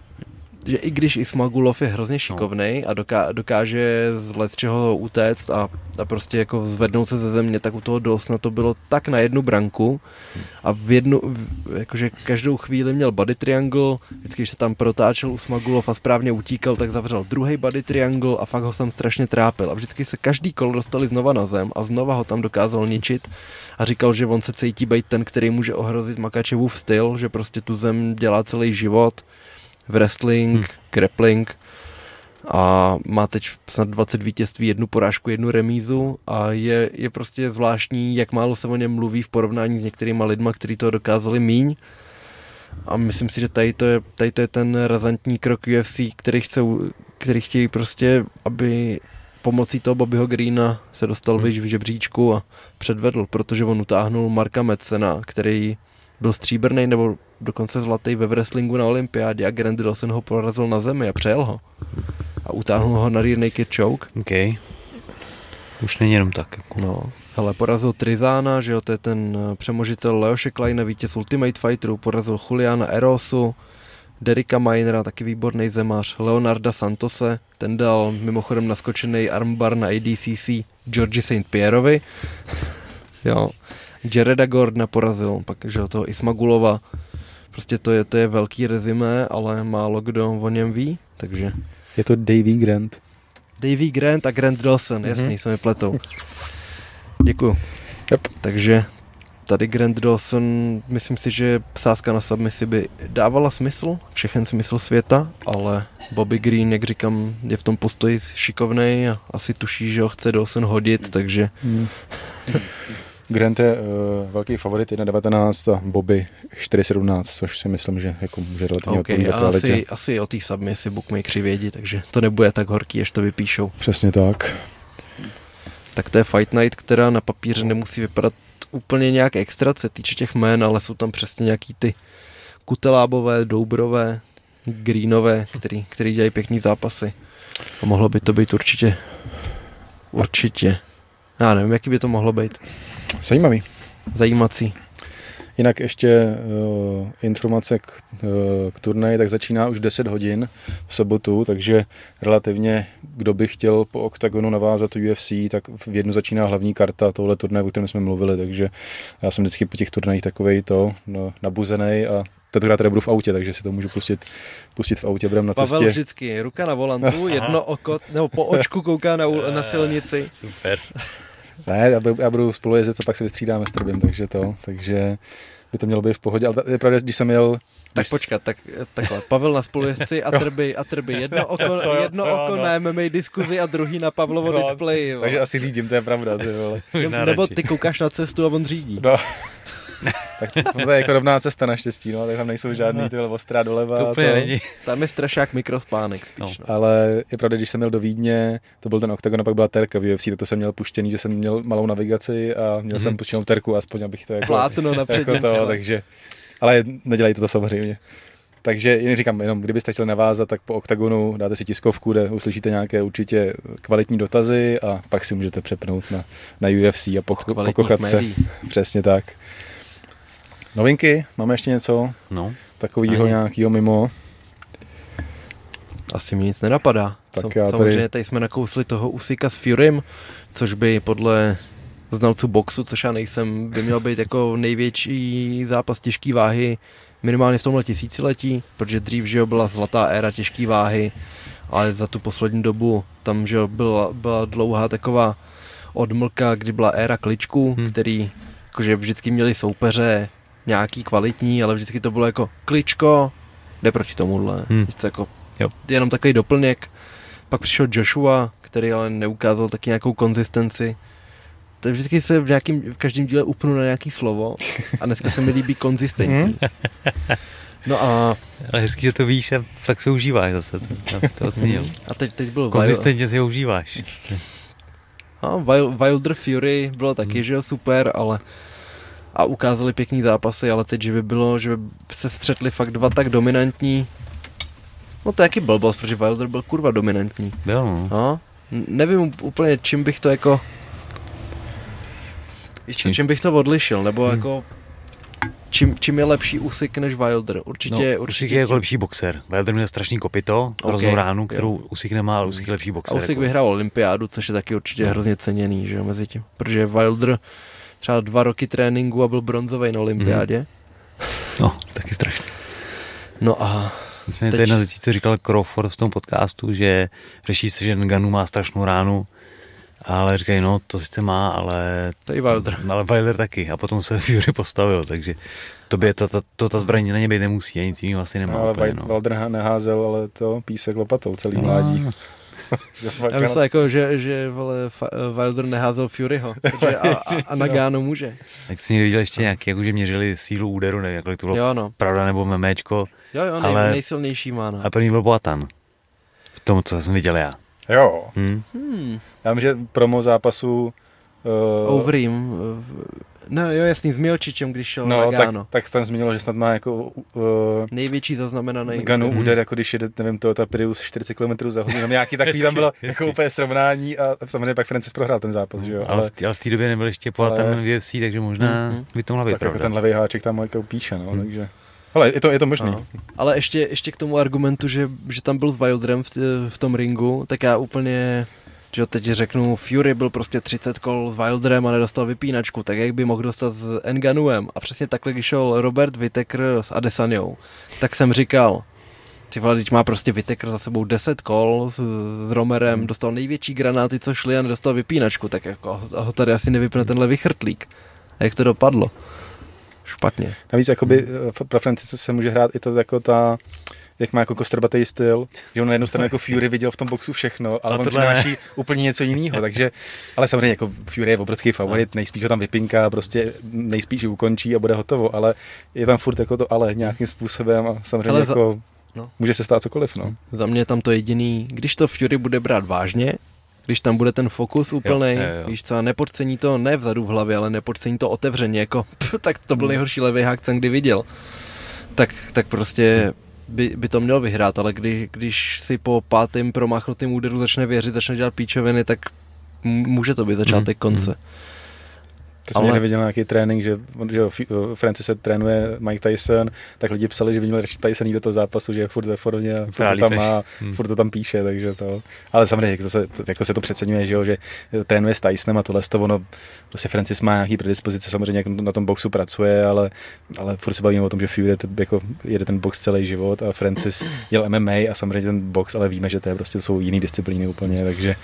že i když Ismagulov je hrozně šikovný no. a doká, dokáže z let čeho utéct a, a prostě jako zvednout se ze země, tak u toho Dawsona to bylo tak na jednu branku a v jednu, jakože každou chvíli měl body triangle, vždycky, když se tam protáčel Usmagulov a správně utíkal, tak zavřel druhý body triangle a fakt ho tam strašně trápil a vždycky se každý kol dostali znova na zem a znova ho tam dokázal ničit a říkal, že on se cítí být ten, který může ohrozit Makačevův styl, že prostě tu zem dělá celý život wrestling, hmm. grappling a má teď snad 20 vítězství, jednu porážku, jednu remízu a je, je prostě zvláštní, jak málo se o něm mluví v porovnání s některýma lidma, kteří to dokázali míň. A myslím si, že tady to je, tady to je ten razantní krok UFC, který, chce, který chtějí prostě, aby pomocí toho Bobbyho Greena se dostal hmm. v žebříčku a předvedl, protože on utáhnul Marka Metzena, který byl stříbrný nebo dokonce zlatý ve wrestlingu na olympiádě a Grant Dawson ho porazil na zemi a přejel ho. a utáhnul ho na rear naked choke. OK. Už není jenom tak. Jako. No, hele, porazil Trizána, že jo, to je ten eh, přemožitel Leoše Kleina, vítěz Ultimate Fighteru, porazil Juliana Erosu, Derika Minera, taky výborný zemař, Leonarda Santose, ten dal mimochodem naskočený armbar na ADCC Georgi St. Pierreovi. (laughs) jo. Jareda Gordona porazil, pak že toho Ismagulova. Prostě to je, to je velký rezime, ale málo kdo o něm ví, takže... Je to Davy Grant. Davy Grant a Grant Dawson, mm-hmm. jasný, se mi pletou. Děkuju. Yep. Takže tady Grant Dawson, myslím si, že sázka na submisi by dávala smysl, všechen smysl světa, ale Bobby Green, jak říkám, je v tom postoji šikovnej a asi tuší, že ho chce Dawson hodit, takže... Mm. (laughs) Grant je uh, velký favorit 1.19 a Bobby 4.17, což si myslím, že jako může relativně okay, asi, asi o té submisi bookmakeri vědí, takže to nebude tak horký, až to vypíšou. Přesně tak. Tak to je Fight Night, která na papíře nemusí vypadat úplně nějak extra, co týče těch jmén, ale jsou tam přesně nějaký ty kutelábové, doubrové, greenové, který, který dělají pěkný zápasy. A mohlo by to být určitě, určitě. Já nevím, jaký by to mohlo být. Zajímavý. Zajímací. Jinak ještě uh, informace k, uh, k turnaji, tak začíná už 10 hodin v sobotu, takže relativně, kdo by chtěl po OKTAGONu navázat UFC, tak v jednu začíná hlavní karta tohle turnaje, o kterém jsme mluvili, takže já jsem vždycky po těch turnajích takovej to no, nabuzený a tentokrát tady budu v autě, takže si to můžu pustit, pustit v autě, budeme na cestě. Pavel vždycky, ruka na volantu, jedno oko, nebo po očku kouká na, na silnici. Super. Ne, já budu, já budu spolu jezdit a pak se vystřídáme s Trbím, takže to, takže by to mělo být v pohodě, ale je pravda, když jsem jel... Tak když... počkat, tak, takhle, Pavel na spolujezdci a Trby, a Trby, (laughs) jedno oko, to, to, jedno to, oko no. na MMA diskuzi a druhý na Pavlovo no, displeji. Takže asi řídím, to je pravda. Ty vole. Nebo ty koukáš na cestu a on řídí. No. (laughs) tak to, je jako rovná cesta naštěstí, no, tak tam nejsou žádný ty ostrá doleva. To úplně to... není. Tam je strašák mikrospánek spíš. No. No. Ale je pravda, když jsem měl do Vídně, to byl ten oktagon a pak byla terka v UFC, tak to jsem měl puštěný, že jsem měl malou navigaci a měl mm-hmm. jsem puštěnou terku, aspoň abych to jako... Plátno na jako to, takže, ale nedělejte to samozřejmě. Takže jen říkám, jenom kdybyste chtěli navázat, tak po OKTAGONu dáte si tiskovku, kde uslyšíte nějaké určitě kvalitní dotazy a pak si můžete přepnout na, na UFC a poch- pokochat se. Přesně tak. Novinky? Máme ještě něco? No. Takového nějakého mimo? Asi mi nic nenapadá. Tak já Samozřejmě tady... tady jsme nakousli toho Usika s Furym, což by podle znalců boxu, což já nejsem, by měl být jako největší zápas těžké váhy minimálně v tomhle tisíciletí, protože dřív, že jo, byla zlatá éra těžké váhy, ale za tu poslední dobu tam, že jo, byla, byla dlouhá taková odmlka, kdy byla éra kličků, hmm. který jakože vždycky měli soupeře nějaký kvalitní, ale vždycky to bylo jako kličko, jde proti tomuhle. Hmm. Jako jo. jenom takový doplněk. Pak přišel Joshua, který ale neukázal taky nějakou konzistenci. To vždycky se v, nějakým, v každém díle upnu na nějaký slovo a dneska se mi líbí konzistentní. No a... Ale hezky, že to víš a fakt se užíváš zase. To, to. (laughs) A teď, teď byl... Konzistentně si ho užíváš. A Wilder Fury bylo taky, hmm. že jo, super, ale a ukázali pěkný zápasy, ale teď, že by bylo, že by se střetli fakt dva tak dominantní, no to je jaký blbost, protože Wilder byl kurva dominantní. Byl, no. no. Nevím úplně, čím bych to jako, víš čím? čím bych to odlišil, nebo hmm. jako čím, čím je lepší Usyk než Wilder? Určitě, no, určitě. Usyk je jako lepší boxer. Wilder měl strašný kopito, okay, hroznou ránu, kterou jo. Usyk nemá, ale Usyk je lepší boxer. A Usyk jako. vyhrál olympiádu, což je taky určitě no. hrozně ceněný, že jo, mezi tím. Protože Wilder třeba dva roky tréninku a byl bronzový na olympiádě. Mm. No, taky strašně. No a Nicméně teď... to je jedna z věcí, co říkal Crawford v tom podcastu, že řeší se, že Nganu má strašnou ránu, ale říkají, no to sice má, ale... To je Wilder. Ale Wilder taky a potom se (laughs) Fury postavil, takže to by ta, ta, to, ta zbraň na ně být nemusí, a nic jiného asi nemá. No, ale úplně, no. Wilder neházel, ale to písek lopatou celý no. mládí. (laughs) Já myslím, jako, že, že vole, Wilder neházel Furyho takže a, a, a (laughs) Nagano může. Tak jsi viděl ještě nějaký, jako, že měřili sílu úderu, nevím, jak to bylo jo, no. pravda nebo memečko. Jo, jo, nej, ale, nejsilnější má. No. A první byl Boatan. V tom, co jsem viděl já. Jo. Hmm. Hmm. Já vím, že promo zápasu Uh, Overeem, no jo, jasný, s Miočičem, když šel no, na Gano. Tak, tak tam zmínilo, že snad má jako... Uh, Největší zaznamenaný. Ganu mm. úder, jako když jede, nevím, to ta Prius 40 km za hodinu, nějaký takový tam bylo hezky. jako úplně srovnání a samozřejmě pak Francis prohrál ten zápas, že jo. Ale, ale, v, ale v té době nebyl ještě po ale... ten UFC, takže možná mm, by to mohla být tak jako ten levý háček tam jako píše, no, mm. takže... Ale je to, je to možný. Aha. Ale ještě, ještě k tomu argumentu, že, že tam byl s Wilderem v, v tom ringu, tak já úplně že teď řeknu, Fury byl prostě 30 kol s Wilderem a nedostal vypínačku, tak jak by mohl dostat s Enganuem. A přesně takhle, když šel Robert Whittaker s Adesanyou, tak jsem říkal, ty vole, má prostě Whittaker za sebou 10 kol s, s Romerem, hmm. dostal největší granáty, co šli a nedostal vypínačku, tak jako ho tady asi nevypne tenhle vychrtlík. A jak to dopadlo? Špatně. Navíc jakoby hmm. pro Franci se může hrát i to jako ta jak má jako kostrbatý styl, že on na jednu stranu jako Fury viděl v tom boxu všechno, ale a on přináší úplně něco jiného, takže, ale samozřejmě jako Fury je obrovský favorit, nejspíš ho tam vypinká, prostě nejspíš ji ukončí a bude hotovo, ale je tam furt jako to ale nějakým způsobem a samozřejmě ale jako za... No. Může se stát cokoliv, no. Za mě tam to jediný, když to Fury bude brát vážně, když tam bude ten fokus úplný, víš co, nepodcení to ne vzadu v hlavě, ale nepodcení to otevřeně, jako, pff, (laughs) tak to byl hmm. nejhorší levý hák, co kdy viděl. Tak, tak prostě by, by to měl vyhrát, ale kdy, když si po pátém promáchnutém úderu začne věřit, začne dělat píčoviny, tak může to být začátek mm, konce. Mm. To jsem ale... neviděl nějaký trénink, že, že Francis se trénuje Mike Tyson, tak lidi psali, že by měl radši Tyson do toho zápasu, že je furt ve formě a furt to tam má, hmm. furt to tam píše, takže to. Ale samozřejmě, jak zase, jako se to přeceňuje, že, jo, že trénuje s Tysonem a tohle to ono, prostě Francis má nějaký predispozice, samozřejmě jak na tom boxu pracuje, ale, ale furt se bavíme o tom, že Fury jako jede ten box celý život a Francis jel MMA a samozřejmě ten box, ale víme, že to je prostě jsou jiný disciplíny úplně, takže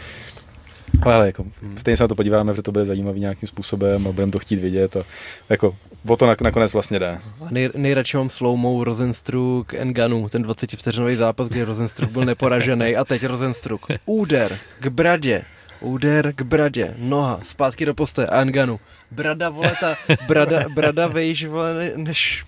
ale jako, stejně se na to podíváme, že to bude zajímavý nějakým způsobem a budeme to chtít vidět. A, jako, o to nakonec vlastně jde. Nej, nejradši mám slowmou Rosenstruck Enganu, ten 20 vteřinový zápas, kdy Rosenstruck byl neporažený a teď Rosenstruck. Úder k bradě, úder k bradě, noha, zpátky do postoje a Enganu. Brada, vole, ta brada, brada vejš, vole, než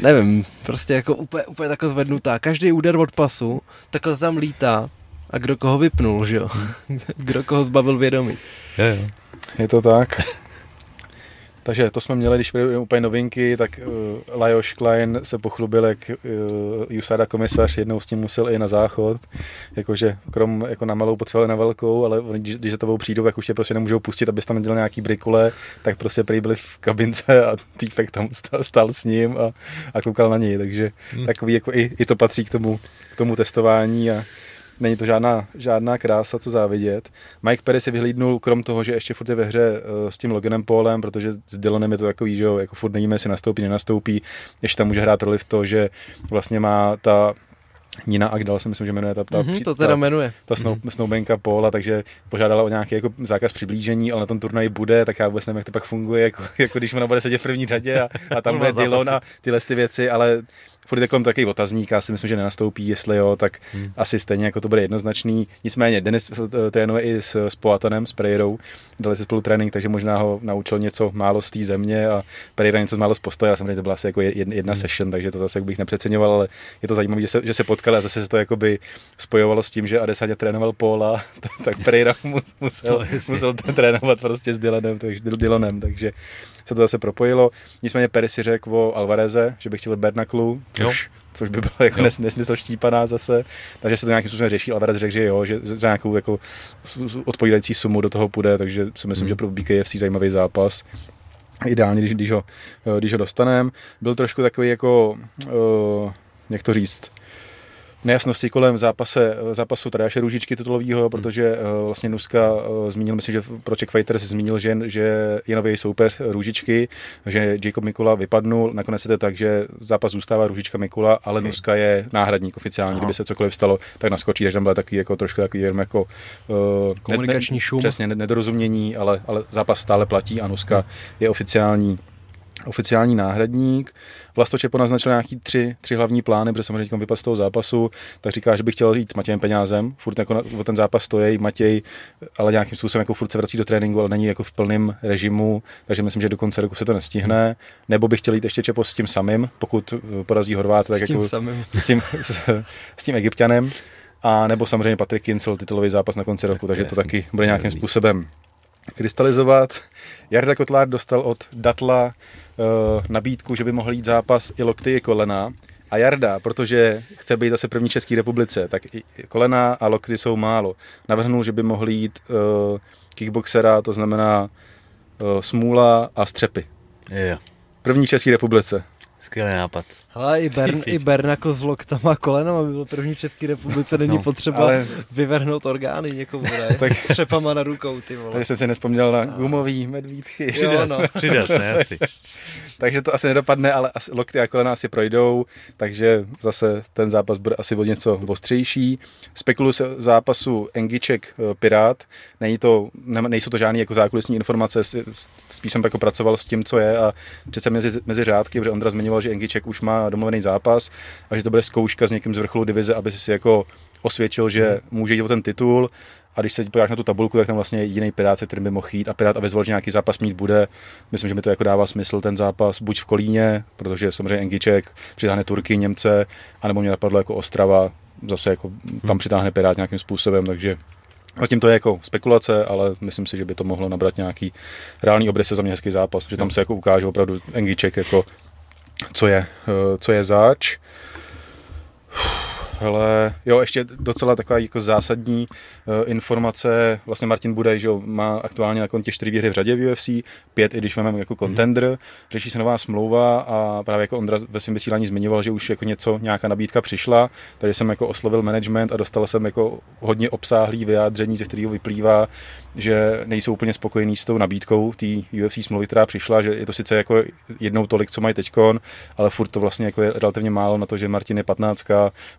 nevím, prostě jako úplně, úplně tako zvednutá. Každý úder od pasu, tak to tam lítá a kdo koho vypnul, že jo? (laughs) kdo koho zbavil vědomí. Je, jo. je to tak. (laughs) Takže to jsme měli, když byly úplně novinky, tak uh, Lajos Klein se pochlubil, jak uh, Usada komisař jednou s tím musel i na záchod, jakože krom jako na malou potřebovali na velkou, ale oni, když, když za tebou přijdou, tak už tě prostě nemůžou pustit, abys tam nedělal nějaký brikule, tak prostě prý byli v kabince a týpek tam stál, stál s ním a, a koukal na něj, takže hmm. takový jako i, i to patří k tomu, k tomu testování a není to žádná, žádná krása, co závidět. Mike Perry si vyhlídnul, krom toho, že ještě furt je ve hře uh, s tím Loganem Paulem, protože s Dylanem je to takový, že jo, jako furt nevíme, jestli nastoupí, nenastoupí, ještě tam může hrát roli v to, že vlastně má ta Nina Agdal se myslím, že jmenuje ta, ta, mm-hmm, to teda jmenuje. ta snou, mm-hmm. snoubenka Paula, takže požádala o nějaký jako zákaz přiblížení, ale na tom turnaji bude, tak já vůbec nevím, jak to pak funguje, jako, (laughs) jako když ona bude sedět v první řadě a, a tam (laughs) bude Dylan a tyhle ty věci, ale furt je kolem takový otazník, já si myslím, že nenastoupí, jestli jo, tak hmm. asi stejně jako to bude jednoznačný. Nicméně Denis eh, trénuje i s, s Poatanem, s Pereirou, dali si spolu trénink, takže možná ho naučil něco málo z té země a Pereira něco málo z postoje, já samozřejmě to byla asi jako jedna, jedna hmm. session, takže to zase bych nepřeceňoval, ale je to zajímavé, že se, že se potkali a zase se to jakoby spojovalo s tím, že Adesanya trénoval Paula, (laughs) tak Pereira musel, musel trénovat prostě s Dylanem, takže, Dylanem, takže se to zase propojilo. Nicméně Perry si řekl o Alvareze, že by chtěl Bernaklu, což, což by bylo jako nes, nesmysl štípaná zase, takže se to nějakým způsobem řeší. Alvarez řekl, že jo, že za nějakou jako odpovídající sumu do toho půjde, takže si myslím, hmm. že pro BKFC zajímavý zápas ideálně, když, když, ho, když ho dostaneme. Byl trošku takový jako, uh, jak to říct, nejasnosti kolem zápase, zápasu Tadeáše Růžičky titulového, hmm. protože uh, vlastně Nuska uh, zmínil, myslím, že pro Czech Fighters zmínil, že, že je nový soupeř Růžičky, že Jacob Mikula vypadnul, nakonec je to tak, že zápas zůstává Růžička Mikula, ale okay. Nuska je náhradník oficiální, Aha. kdyby se cokoliv stalo, tak naskočí, takže tam byl takový jako trošku takový jako uh, komunikační ne, šum. Přesně, nedorozumění, ale, ale zápas stále platí a Nuska hmm. je oficiální oficiální náhradník. Vlastočepo naznačil nějaký tři, tři hlavní plány, protože samozřejmě vypadl z toho zápasu, tak říká, že by chtěl jít s Matějem Peňázem, furt jako na, o ten zápas stojí, Matěj, ale nějakým způsobem jako furt se vrací do tréninku, ale není jako v plném režimu, takže myslím, že do konce roku se to nestihne. Nebo by chtěl jít ještě Čepo s tím samým, pokud porazí Horvát, tak s tím jako samým. S, tím, (laughs) s, s tím egyptianem. A nebo samozřejmě Patrik Kincel, titulový zápas na konci roku, takže to taky bude nějakým způsobem krystalizovat. Jarda Kotlár dostal od Datla nabídku, že by mohl jít zápas i lokty i kolena. A Jarda, protože chce být zase první České republice, tak i kolena a lokty jsou málo. Navrhnul, že by mohl jít uh, kickboxera, to znamená uh, smůla a střepy. Jo. První České republice. Skvělý nápad. Ale i, Bern, i Bernakl s loktama a kolenama by byl první v České republice, není no, potřeba ale... vyvrhnout orgány někomu, ne? (laughs) tak... Třepama na rukou, ty vole. Takže jsem si nespomněl na gumový medvídky. Jo, no. (laughs) Přidat, ne, asi. (laughs) takže to asi nedopadne, ale asi lokty a kolena asi projdou, takže zase ten zápas bude asi o něco ostřejší. Spekuluji se zápasu Engiček eh, Pirát, Není to, ne, nejsou to žádné jako zákulisní informace, spíš jsem jako pracoval s tím, co je a přece mezi, mezi řádky, protože Ondra zmiňoval, že Engiček už má domluvený zápas a že to bude zkouška s někým z vrcholu divize, aby si jako osvědčil, že hmm. může jít o ten titul a když se podíváš na tu tabulku, tak tam vlastně jiný Pirát, se kterým by mohl jít a Pirát avizoval, že nějaký zápas mít bude. Myslím, že mi to jako dává smysl ten zápas buď v Kolíně, protože samozřejmě Engiček přitáhne Turky, Němce, anebo mě napadlo jako Ostrava, zase jako tam hmm. přitáhne Pirát nějakým způsobem, takže Zatím to je jako spekulace, ale myslím si, že by to mohlo nabrat nějaký reálný obrys za mě hezký zápas, že tam se jako ukáže opravdu Engiček jako co je, eh, co je zač. Hele, jo, ještě docela taková jako zásadní uh, informace. Vlastně Martin Budej, že jo, má aktuálně na kontě čtyři výhry v řadě v UFC, pět, i když máme jako contender. Mm. Řeší se nová smlouva a právě jako Ondra ve svém vysílání zmiňoval, že už jako něco, nějaká nabídka přišla, takže jsem jako oslovil management a dostal jsem jako hodně obsáhlý vyjádření, ze kterého vyplývá, že nejsou úplně spokojení s tou nabídkou té UFC smlouvy, která přišla, že je to sice jako jednou tolik, co mají teďkon, ale furt to vlastně jako je relativně málo na to, že Martin je 15,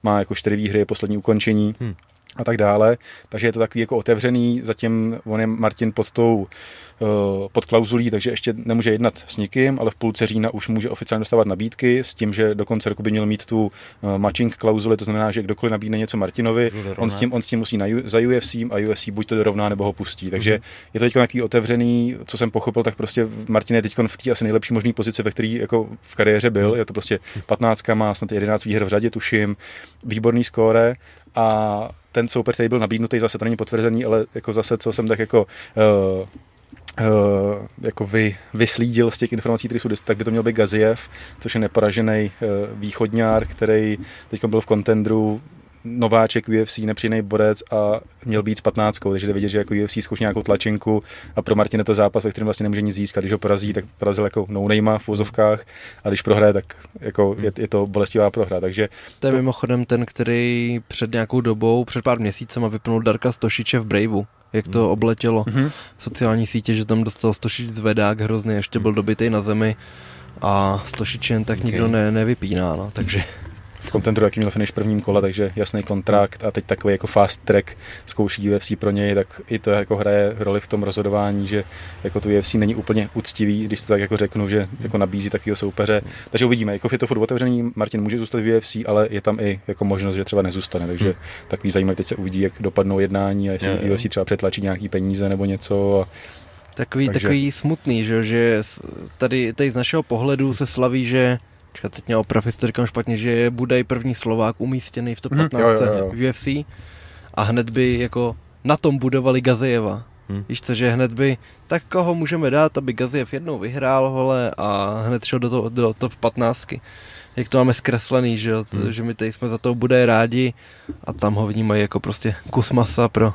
má jako čtyři výhry, je poslední ukončení. Hmm a tak dále. Takže je to takový jako otevřený, zatím on je Martin pod tou pod klauzulí, takže ještě nemůže jednat s nikým, ale v půlce října už může oficiálně dostávat nabídky s tím, že do konce roku by měl mít tu eh, matching klauzuli, to znamená, že kdokoliv nabídne něco Martinovi, on s, tím, on s tím musí na, za UFC a UFC buď to dorovná nebo ho pustí. Takže mm-hmm. je to teď nějaký otevřený, co jsem pochopil, tak prostě Martin je teď v té asi nejlepší možné pozici, ve které jako v kariéře byl. Je to prostě 15, má snad 11 výher v řadě, tuším, výborný skóre a ten soupeř, který byl nabídnutý, zase to není potvrzený, ale jako zase, co jsem tak jako uh, Uh, jako vy, vyslídil z těch informací, které jsou tak by to měl být Gaziev, což je neporažený uh, východňár, který teď byl v kontendru, nováček UFC, nepříjemný borec a měl být s 15, takže jde vidět, že jako UFC zkouší nějakou tlačinku a pro Martina to zápas, ve kterém vlastně nemůže nic získat. Když ho porazí, tak porazil jako no v vozovkách a když prohraje, tak jako je, je, to bolestivá prohra. Takže to je to... mimochodem ten, který před nějakou dobou, před pár měsícema vypnul Darka Stošiče v Braveu jak to hmm. obletělo mm-hmm. sociální sítě, že tam dostal Stošič zvedák hrozný, ještě byl dobitý na zemi a Stošičen tak okay. nikdo ne, nevypíná, no, takže v Contendru, jaký měl finish v prvním kole, takže jasný kontrakt a teď takový jako fast track zkouší UFC pro něj, tak i to jako hraje roli v tom rozhodování, že jako tu UFC není úplně úctivý, když to tak jako řeknu, že jako nabízí takového soupeře. Takže uvidíme, jako je to furt otevřený, Martin může zůstat v UFC, ale je tam i jako možnost, že třeba nezůstane, takže hmm. takový zajímavý, teď se uvidí, jak dopadnou jednání a jestli UFC třeba přetlačí nějaký peníze nebo něco. A, Takový, Takže... takový smutný, že, že tady, tady z našeho pohledu se slaví, že Čeká, teď mě oprav, jestli říkám špatně, že je Budaj první Slovák umístěný v top 15 mm, jo, jo, jo. v UFC a hned by jako na tom budovali Gazejeva. Hmm. Víš co, že hned by, tak koho můžeme dát, aby Gazejev jednou vyhrál, hole, a hned šel do, to, do top 15. Jak to máme zkreslený, že, hmm. že my tady jsme za to bude rádi a tam ho vnímají jako prostě kus masa pro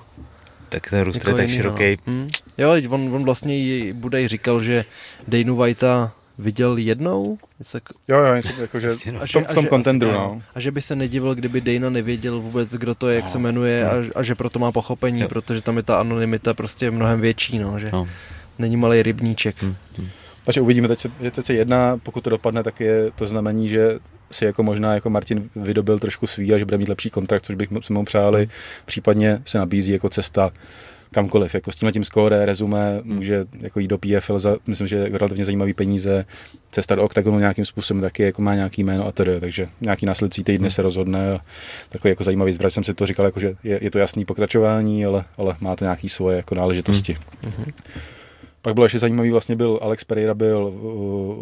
tak ten růst je tak široký. Hmm. Jo, on, on vlastně Budaj říkal, že Dejnu Whitea viděl jednou? Něco jako... Jo, jo, jako, že v tom, v tom kontendru, no. A že by se nedivil, kdyby Dana nevěděl vůbec, kdo to je, jak no, se jmenuje no. a, a, že proto má pochopení, jo. protože tam je ta anonymita prostě mnohem větší, no, že no. není malý rybníček. Hmm. Hmm. Takže uvidíme, teď se, teď se jedná, pokud to dopadne, tak je to znamení, že si jako možná jako Martin vydobil trošku svý a že bude mít lepší kontrakt, což bych se mu přáli. Hmm. Případně se nabízí jako cesta kamkoliv. Jako s tímhle tím skóre, rezume, hmm. může jako jít do PFL za, myslím, že relativně zajímavý peníze, cesta do OKTAGONu nějakým způsobem taky jako má nějaký jméno a tedy, takže nějaký následující týdny hmm. se rozhodne a takový jako zajímavý zvrat jsem si to říkal, jako, že je, je, to jasný pokračování, ale, ale má to nějaký svoje jako náležitosti. Hmm. Pak bylo ještě zajímavý, vlastně byl Alex Pereira byl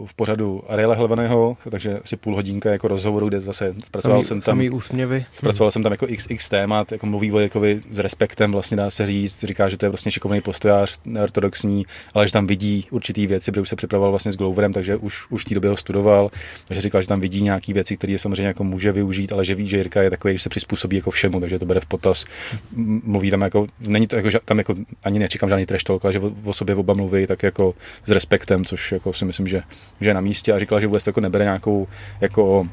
v, pořadu Ariela Hlavaného, takže asi půl hodinka jako rozhovoru, kde zase zpracoval samý, jsem tam... Samý úsměvy. Zpracoval jsem tam jako xx témat, jako mluví Vojkovi s respektem, vlastně dá se říct, říká, že to je vlastně šikovný postojář, neortodoxní, ale že tam vidí určitý věci, protože už se připravoval vlastně s Gloverem, takže už, už v té době ho studoval, takže říkal, že tam vidí nějaké věci, které samozřejmě jako může využít, ale že ví, že Jirka je takový, že se přizpůsobí jako všemu, takže to bere v potaz. Mluví tam jako, není to jako, tam jako ani neříkám žádný trash talk, ale že o, o sobě oba mluví tak jako s respektem, což jako si myslím, že, že je na místě. A říkala, že vůbec jako nebere nějakou jako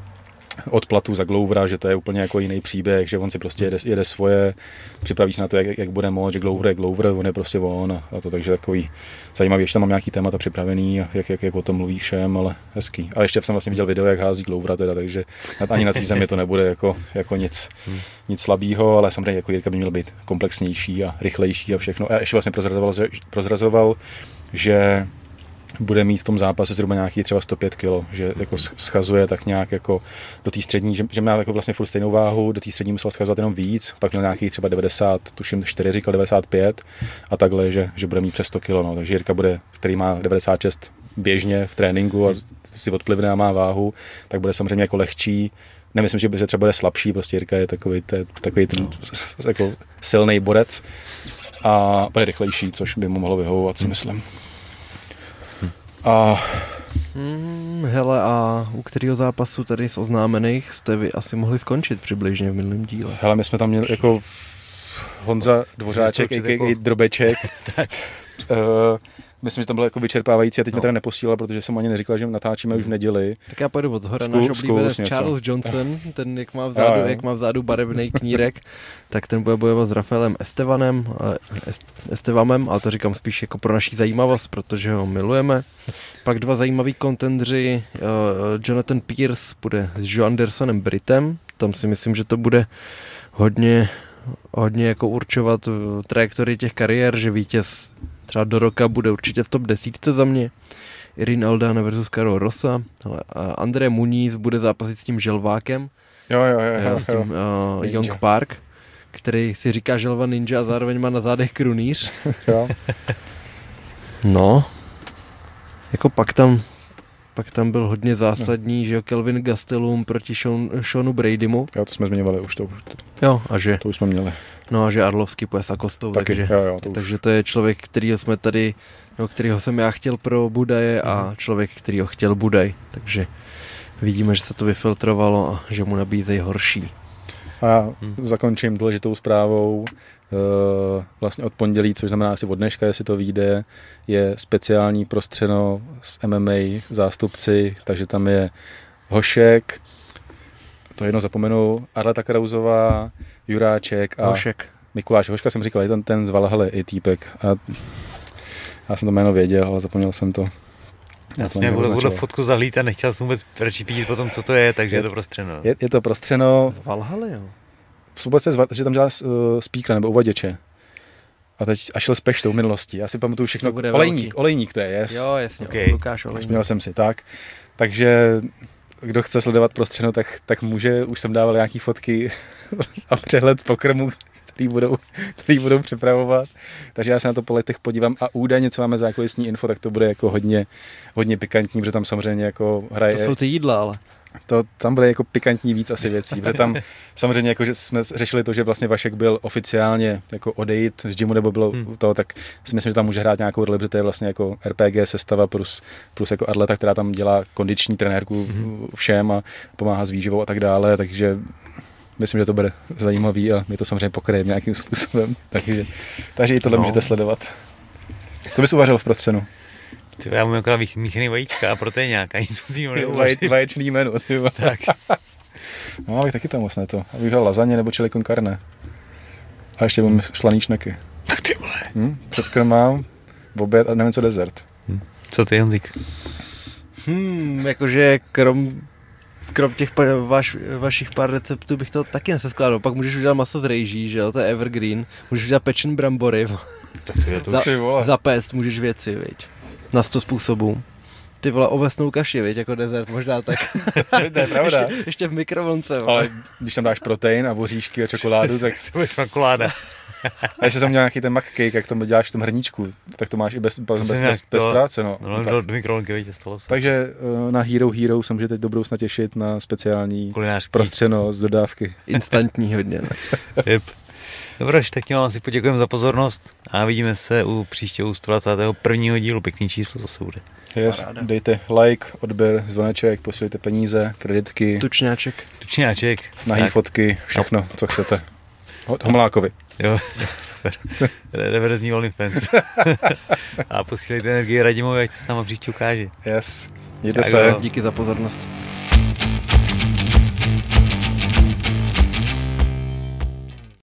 odplatu za Glovera, že to je úplně jako jiný příběh, že on si prostě jede, jede svoje, připraví se na to, jak, jak bude moc, že Glover je Glover, on je prostě on a, a to takže takový zajímavý, ještě tam mám nějaký témata připravený, jak, jak, jak o tom mluví všem, ale hezký. A ještě jsem vlastně viděl video, jak hází Glovera teda, takže ani na té zemi to nebude jako, jako nic, nic slabého, ale samozřejmě jako Jirka by měl být komplexnější a rychlejší a všechno. A ještě vlastně prozrazoval, že, prozrazoval, že bude mít v tom zápase zhruba nějaký třeba 105 kg, že jako schazuje tak nějak jako do té střední, že, že má jako vlastně furt stejnou váhu, do té střední musel schazovat jenom víc, pak měl nějaký třeba 90, tuším 4, říkal 95 a takhle, že, že bude mít přes 100 kg, no. takže Jirka bude, který má 96 běžně v tréninku a si odplivne a má váhu, tak bude samozřejmě jako lehčí, nemyslím, že by se třeba bude slabší, prostě Jirka je takový, te, takový ten jako silný borec a bude rychlejší, což by mu mohlo vyhovovat, si myslím. A... Hmm, hele, a u kterého zápasu tady z oznámených jste vy asi mohli skončit přibližně v minulém díle? Hele, my jsme tam měli jako Honza Dvořáček, a.k.a. Jako... Drobeček. uh, (laughs) myslím, že tam bylo jako vyčerpávající a teď no. mě teda neposílal, protože jsem ani neříkal, že natáčíme už v neděli. Tak já půjdu od zhora, náš oblíbenec Charles Johnson, ten jak má vzadu, jo, jo. jak má vzadu barevný knírek, tak ten bude bojovat s Rafaelem Estevanem, Estevamem, ale to říkám spíš jako pro naší zajímavost, protože ho milujeme. Pak dva zajímaví kontendři, uh, Jonathan Pierce bude s Joe Andersonem Britem, tam si myslím, že to bude hodně hodně jako určovat trajektorii těch kariér, že vítěz třeba do roka bude určitě v top desítce za mě. Irin Aldana versus Karol Rosa. a André Muniz bude zápasit s tím želvákem. Jo, jo, jo. jo s tím Uh, Young Park, který si říká želva ninja a zároveň má na zádech krunýř. (laughs) jo. No. Jako pak tam pak tam byl hodně zásadní, no. že jo, Kelvin Gastelum proti Sean, Seanu Bradymu. Jo, to jsme zmiňovali už to. Jo, a že... To už jsme měli. No a že Arlovský půjde s Akostou, Taky, takže, jo, jo, to takže to je člověk, kterýho jsme tady, no, kterýho jsem já chtěl pro Budaje a mhm. člověk, kterýho chtěl Budaj, takže vidíme, že se to vyfiltrovalo a že mu nabízejí horší. A já hmm. zakončím důležitou zprávou. Eh, vlastně od pondělí, což znamená asi od dneška, jestli to vyjde, je speciální prostřeno s MMA zástupci, takže tam je Hošek, to jedno zapomenu, Arleta Krauzová, Juráček a Hošek. Mikuláš Hoška jsem říkal, je ten, ten z Valhaly i týpek. A já jsem to jméno věděl, ale zapomněl jsem to. Já jsem měl budu fotku zahlít a nechtěl jsem vůbec radši pít potom, co to je, takže je, je to prostřeno. Je, je to prostřeno. Z Valhaly, jo. Vůbec se že tam dělá uh, speaker nebo uvaděče. A teď a šel s peštou v minulosti. Já si pamatuju všechno. Olejník, velký. olejník to je, yes. Jo, jasně. Okay. Lukáš Olejník. Směl jsem si, tak. Takže kdo chce sledovat prostřeno, tak, tak může. Už jsem dával nějaký fotky (laughs) a přehled pokrmu, který budou, který budou připravovat. Takže já se na to po letech podívám a údajně, co máme zákulisní info, tak to bude jako hodně, hodně pikantní, protože tam samozřejmě jako hraje... To jsou ty jídla, ale to tam bude jako pikantní víc asi věcí, protože tam samozřejmě jako, že jsme řešili to, že vlastně Vašek byl oficiálně jako odejít z gymu nebo bylo hmm. to, tak si myslím, že tam může hrát nějakou roli, protože to je vlastně jako RPG sestava plus, plus jako atleta, která tam dělá kondiční trenérku hmm. všem a pomáhá s výživou a tak dále, takže myslím, že to bude zajímavý a my to samozřejmě pokryjeme nějakým způsobem, (laughs) takže, takže i tohle no. můžete sledovat. Co bys uvařil v prostřenu? Ty, já mám akorát míchaný vajíčka a proteiňák a nic musím Vaj, Vaječný jméno, ty Tak. (laughs) No, abych taky tam moc ne to. Abych dal lazaně nebo chili con carne. A ještě mám slaný šneky. Tak ty vole. Hm? Předkrm mám, v oběd a nevím co dezert. Hm. Co ty, Honzik? Hmm, jakože krom krom těch pa, vaš, vašich pár receptů bych to taky neseskládal. Pak můžeš udělat maso z rejží, že jo, to je evergreen. Můžeš udělat pečen brambory. Tak to je to za, Zapést můžeš věci, viď na 100 způsobů. Ty vole, ovesnou kaši, viď, jako dezert, možná tak. (laughs) to je pravda. ještě, ještě v mikrovlnce. vole. Ale když tam dáš protein a voříšky a čokoládu, tak... (laughs) To je šokoláda. (laughs) A ještě jsem měl nějaký ten cake, jak to děláš v tom hrníčku, tak to máš i bez, bez, bez, bez, bez práce. No. No, tak, do, mikrovlnky, vidíte, stalo se. takže eh, na Hero Hero se může teď do budoucna těšit na speciální Kulinářský. prostřeno z dodávky. Instantní hodně. Ne? Yep. Dobroš, tak tím vám asi poděkujeme za pozornost a vidíme se u příštího 121. dílu. Pěkný číslo zase bude. Yes, dejte like, odběr, zvoneček, posílejte peníze, kreditky, Tučňáček. Tučňáček. nahý Tak, fotky, všechno, co chcete. Ho- Homolákovi. Jo, super. Re- Reverzní OnlyFans. (laughs) a posílejte energii Radimovi, ať se s náma příště ukáže. Yes, mějte Tak se. jo. Díky za pozornost.